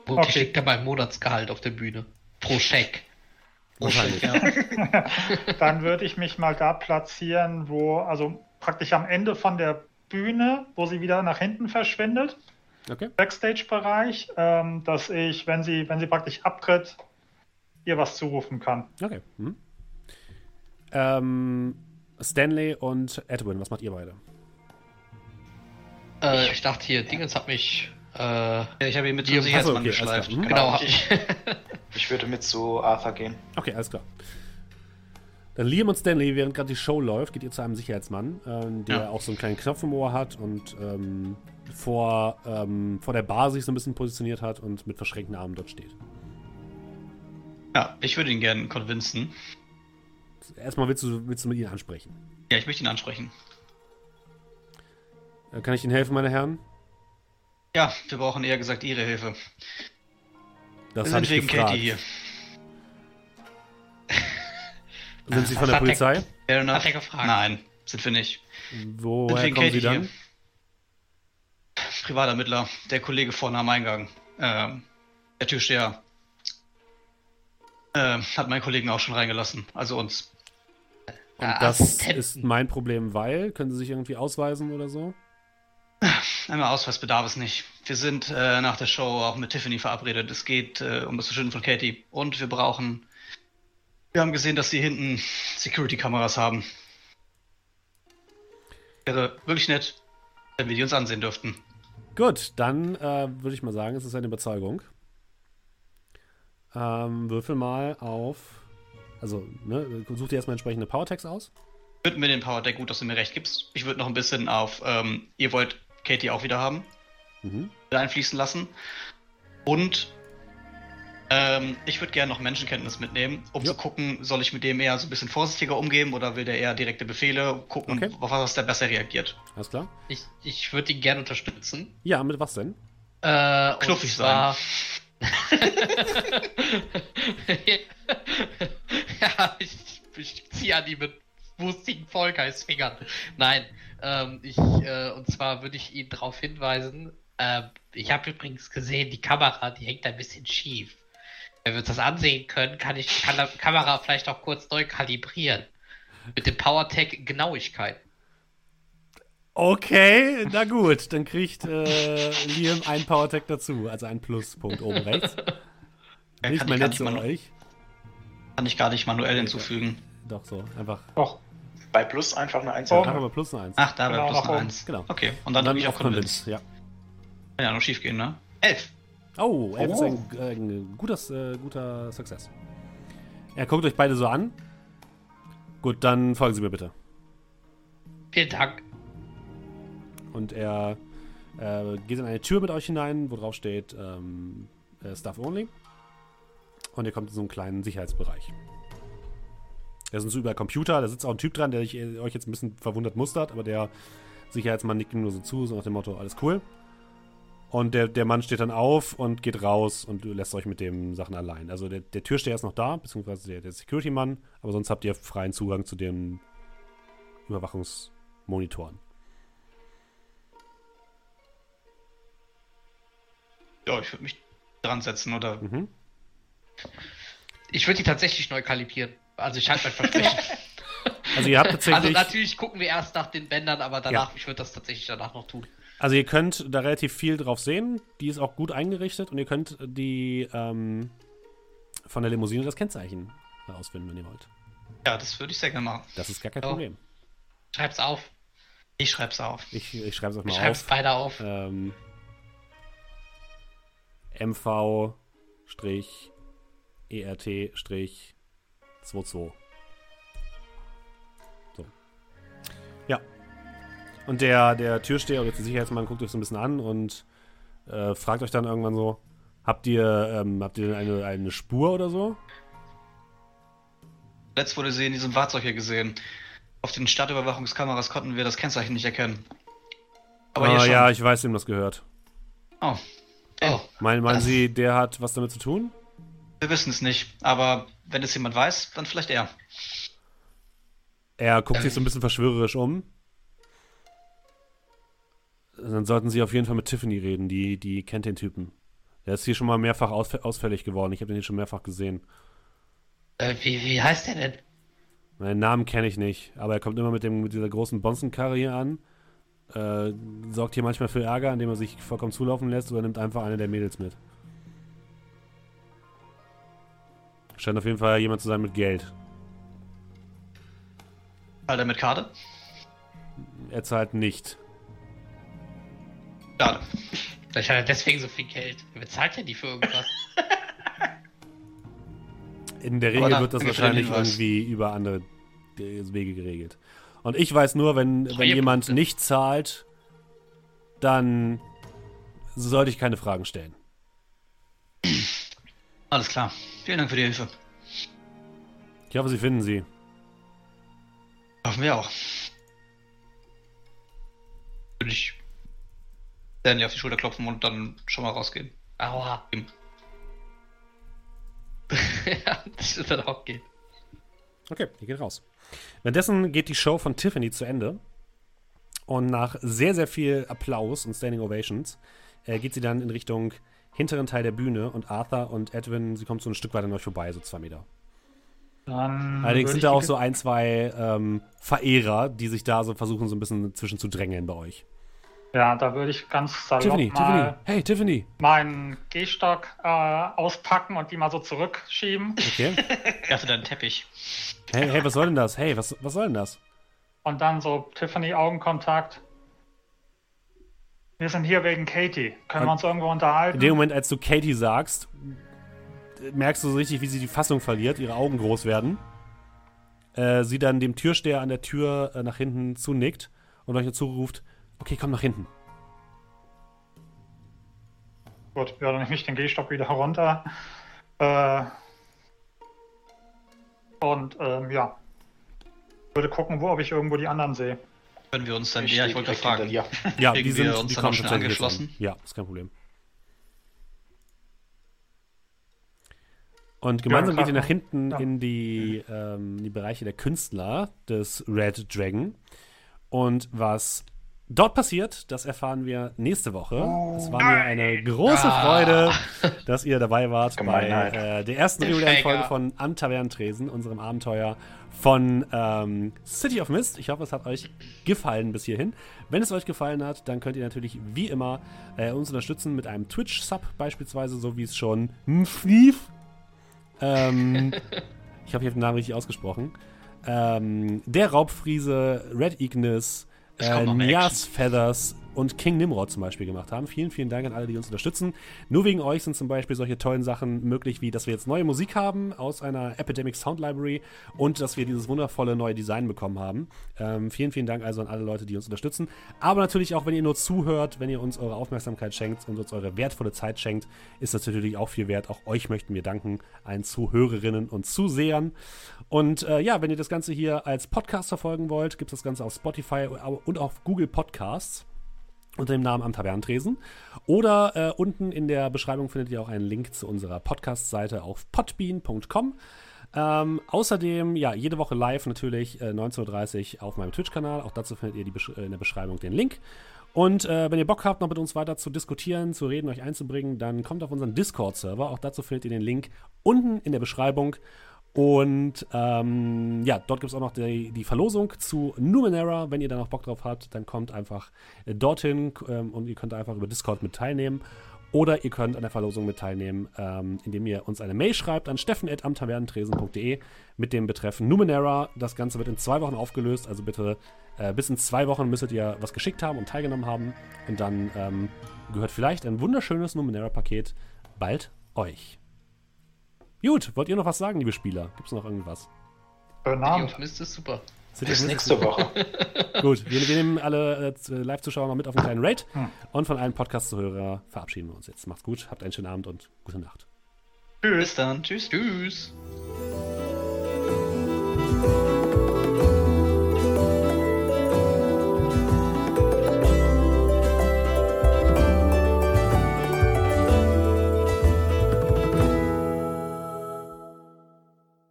Und okay. schickt er mein Monatsgehalt auf der Bühne. Pro Scheck. Wahrscheinlich. Ja. Dann würde ich mich mal da platzieren, wo, also praktisch am Ende von der Bühne, wo sie wieder nach hinten verschwindet. Okay. Backstage-Bereich, ähm, dass ich, wenn sie, wenn sie praktisch abtritt, ihr was zurufen kann. Okay. Hm. Ähm, Stanley und Edwin, was macht ihr beide? Äh, ich dachte hier, Dingens hat mich. Äh, ich habe ihn mit zum Sicherheitsmann okay, geschleift. Hm? Genau, hab ich. ich würde mit zu Arthur gehen. Okay, alles klar. Dann Liam und Stanley, während gerade die Show läuft, geht ihr zu einem Sicherheitsmann, ähm, der ja. auch so einen kleinen Knopf im Ohr hat und ähm, vor, ähm, vor der Bar sich so ein bisschen positioniert hat und mit verschränkten Armen dort steht. Ja, ich würde ihn gerne convincen. Erstmal willst du, willst du mit ihm ansprechen. Ja, ich möchte ihn ansprechen. Äh, kann ich Ihnen helfen, meine Herren? Ja, wir brauchen eher gesagt Ihre Hilfe. Das wir sind wegen gefragt. Katie hier. Sind Sie von der Polizei? Hat er gefragt? Nein, sind wir nicht. Woher sind kommen Sie dann? Hier. Privatermittler, der Kollege vorne am Eingang. Ähm, der Türsteher. Äh, hat meinen Kollegen auch schon reingelassen, also uns. Und das ist mein Problem, weil? Können Sie sich irgendwie ausweisen oder so? Einmal Ausweis bedarf es nicht. Wir sind äh, nach der Show auch mit Tiffany verabredet. Es geht äh, um das Verschwinden von Katie. Und wir brauchen wir haben gesehen, dass sie hinten Security-Kameras haben. Wäre wirklich nett, wenn wir die uns ansehen dürften. Gut, dann äh, würde ich mal sagen, es ist eine Überzeugung. Ähm, würfel mal auf. Also, ne, such dir erstmal entsprechende Powertext aus. Ich würde mir den Powertag gut, dass du mir recht gibst. Ich würde noch ein bisschen auf, ähm, ihr wollt Katie auch wieder haben, mhm. einfließen lassen. Und ähm, ich würde gerne noch Menschenkenntnis mitnehmen, um ja. zu gucken, soll ich mit dem eher so ein bisschen vorsichtiger umgehen oder will der eher direkte Befehle gucken, okay. auf was der besser reagiert. Alles klar. Ich, ich würde ihn gerne unterstützen. Ja, mit was denn? Äh, Knuffig sein. ja, ich, ich ziehe an ihm mit wustigen Vollgeistfingern. Nein, ähm, ich, äh, und zwar würde ich ihn darauf hinweisen, äh, ich habe übrigens gesehen, die Kamera, die hängt ein bisschen schief wenn wir uns das ansehen können, kann ich kann die Kamera vielleicht auch kurz neu kalibrieren. Mit dem PowerTech Genauigkeit. Okay, na gut, dann kriegt äh, Liam ein PowerTech dazu, also ein Pluspunkt oben rechts. Ja, nicht mal nett zu euch. Kann ich gar nicht manuell hinzufügen. Doch, so, einfach. Doch. Bei Plus einfach eine 1. Oh. Ach, aber Plus eine 1. Ach, da genau, bei Plus eine 1. Genau. Okay, und dann, und dann ich auf Convince. Ja. Kann ja nur schief gehen, ne? 11. Oh, 11 oh. ist ein, äh, ein gutes, äh, guter Success. Er guckt euch beide so an. Gut, dann folgen Sie mir bitte. Vielen Dank. Und er Äh, geht in eine Tür mit euch hinein, wo drauf steht ähm, äh, Stuff Only. Und ihr kommt in so einen kleinen Sicherheitsbereich. Da sind so überall Computer, da sitzt auch ein Typ dran, der sich, äh, euch jetzt ein bisschen verwundert mustert, aber der Sicherheitsmann nickt ihm nur so zu, so nach dem Motto, alles cool. Und der, der Mann steht dann auf und geht raus und lässt euch mit dem Sachen allein. Also der, der Türsteher ist noch da, beziehungsweise der, der Security-Mann, aber sonst habt ihr freien Zugang zu den Überwachungsmonitoren. Ja, ich würde mich dran setzen, oder? Mhm. Ich würde die tatsächlich neu kalibrieren. Also ich halte mein Versprechen. Also ihr habt tatsächlich. also natürlich gucken wir erst nach den Bändern, aber danach, ich würde das tatsächlich danach noch tun. Also ihr könnt da relativ viel drauf sehen. Die ist auch gut eingerichtet und ihr könnt die ähm, von der Limousine das Kennzeichen herausfinden, wenn ihr wollt. Ja, das würde ich sehr gerne machen. Das ist gar kein Oh. Problem. Schreib's auf. Ich schreib's auf. Ich, ich schreibe es euch Ich mal schreib's auf. beide auf. Ähm, MV ERT 22. So. Ja. Und der, der Türsteher oder jetzt der Sicherheitsmann guckt euch so ein bisschen an und äh, fragt euch dann irgendwann so: Habt ihr, ähm, habt ihr eine, eine Spur oder so? Letzt wurde sie in diesem Fahrzeug hier gesehen. Auf den Stadtüberwachungskameras konnten wir das Kennzeichen nicht erkennen. Aber hier ah, schon. ja, ich weiß, wem das gehört. Oh, Oh, Meinen, meinen Das- Sie, der hat was damit zu tun? Wir wissen es nicht. Aber wenn es jemand weiß, dann vielleicht er. Er guckt Ähm. sich so ein bisschen verschwörerisch um. Dann sollten Sie auf jeden Fall mit Tiffany reden, die, die kennt den Typen. Der ist hier schon mal mehrfach ausf ausfällig geworden. Ich habe den hier schon mehrfach gesehen. äh, wie, wie heißt der denn? Meinen Namen kenne ich nicht, aber er kommt immer mit, dem, mit dieser großen Bonzenkarre hier an. Äh, sorgt hier manchmal für Ärger, indem er sich vollkommen zulaufen lässt oder nimmt einfach eine der Mädels mit. Scheint auf jeden Fall jemand zu sein mit Geld. Alter mit Karte? Er zahlt nicht. Schade. Vielleicht hat er deswegen so viel Geld. Wer bezahlt denn die für irgendwas? In der Regel da- wird das wahrscheinlich irgendwie über andere Wege geregelt. Und ich weiß nur, wenn, wenn jemand nicht zahlt, dann sollte ich keine Fragen stellen. Alles klar. Vielen Dank für die Hilfe. Ich hoffe, Sie finden sie. Hoffen wir auch. Würde ich Danny auf die Schulter klopfen und dann schon mal rausgehen. Aua. Ja, das wird dann auch gehen. Okay, ihr geht raus. Währenddessen geht die Show von Tiffany zu Ende. Und nach sehr, sehr viel Applaus und Standing Ovations äh, geht sie dann in Richtung hinteren Teil der Bühne und Arthur und Edwin, sie kommt so ein Stück weiter an euch vorbei, so zwei Meter. Dann Allerdings sind da auch so ein, zwei ähm, Verehrer, die sich da so versuchen, so ein bisschen zwischen zu drängeln bei euch. Ja, da würde ich ganz salopp Tiffany, Tiffany, mal hey, Tiffany. meinen Gehstock äh, auspacken und die mal so zurückschieben. Okay. Er hatte deinen Teppich. Hey, hey, was soll denn das? Hey, was, was soll denn das? Und dann so Tiffany Augenkontakt. Wir sind hier wegen Katie. Können wir uns irgendwo In unterhalten? dem Moment, als du Katie sagst, merkst du so richtig, wie sie die Fassung verliert, ihre Augen groß werden. Äh, sie dann dem Türsteher an der Tür äh, nach hinten zunickt und euch dazu ruft, okay, komm nach hinten. Gut, ja, dann nehme ich den Gehstock wieder runter. Äh, und ähm, ja. Würde gucken, wo ob ich irgendwo die anderen sehe. Können wir uns dann, Ich ja, ich wollte fragen. Ja, Kriegen die sind, wir uns die dann schon angeschlossen? an. Ja, ist kein Problem. Und gemeinsam klar, geht ihr nach hinten Ja. in die, ähm, die Bereiche der Künstler des Red Dragon. Und was dort passiert, das erfahren wir nächste Woche. Es war mir eine große Ah. Freude, dass ihr dabei wart Gemeinheit. bei äh, der ersten regulären. Folge von Am Tavernentresen, unserem Abenteuer von ähm, City of Mist. Ich hoffe, es hat euch gefallen bis hierhin. Wenn es euch gefallen hat, dann könnt ihr natürlich wie immer äh, uns unterstützen mit einem Twitch-Sub beispielsweise, so wie es schon Mflief. Ähm, ich habe hier den Namen richtig ausgesprochen. Ähm, der Raubfriese, Red Ignis, äh, Nias Feathers und King Nimrod zum Beispiel gemacht haben. Vielen, vielen Dank an alle, die uns unterstützen. Nur wegen euch sind zum Beispiel solche tollen Sachen möglich, wie dass wir jetzt neue Musik haben aus einer Epidemic Sound Library und dass wir dieses wundervolle neue Design bekommen haben. Ähm, vielen, vielen Dank also an alle Leute, die uns unterstützen. Aber natürlich auch, wenn ihr nur zuhört, wenn ihr uns eure Aufmerksamkeit schenkt und uns eure wertvolle Zeit schenkt, ist das natürlich auch viel wert. Auch euch möchten wir danken, allen Zuhörerinnen und Zusehern. Und äh, ja, wenn ihr das Ganze hier als Podcast verfolgen wollt, gibt es das Ganze auf Spotify und auf Google Podcasts unter dem Namen am Tavernentresen. Oder äh, unten in der Beschreibung findet ihr auch einen Link zu unserer Podcast-Seite auf podbean.com. Ähm, außerdem, ja, jede Woche live natürlich äh, 19.30 Uhr auf meinem Twitch-Kanal. Auch dazu findet ihr Besch äh, in der Beschreibung den Link. Und äh, wenn ihr Bock habt, noch mit uns weiter zu diskutieren, zu reden, euch einzubringen, dann kommt auf unseren Discord-Server. Auch dazu findet ihr den Link unten in der Beschreibung. Und ähm, ja, dort gibt es auch noch die, die, Verlosung zu Numenera. Wenn ihr da noch Bock drauf habt, dann kommt einfach äh, dorthin ähm, und ihr könnt einfach über Discord mit teilnehmen. Oder ihr könnt an der Verlosung mit teilnehmen, ähm, indem ihr uns eine Mail schreibt an steffen.amtavernentresen.de mit dem Betreff Numenera. Das Ganze wird in zwei Wochen aufgelöst, also bitte äh, bis in zwei Wochen müsstet ihr was geschickt haben und teilgenommen haben. Und dann ähm, gehört vielleicht ein wunderschönes Numenera-Paket bald euch. Gut, wollt ihr noch was sagen, liebe Spieler? Gibt es noch irgendwas? Guten Abend. Mist ist super. Bis nächste Woche. Gut, wir, wir, nehmen alle äh, Live-Zuschauer noch mit auf einen kleinen Raid. Hm. Und von allen Podcast-Zuhörer verabschieden wir uns jetzt. Macht's gut, habt einen schönen Abend und gute Nacht. Tschüss. Bis dann. Tschüss. Tschüss.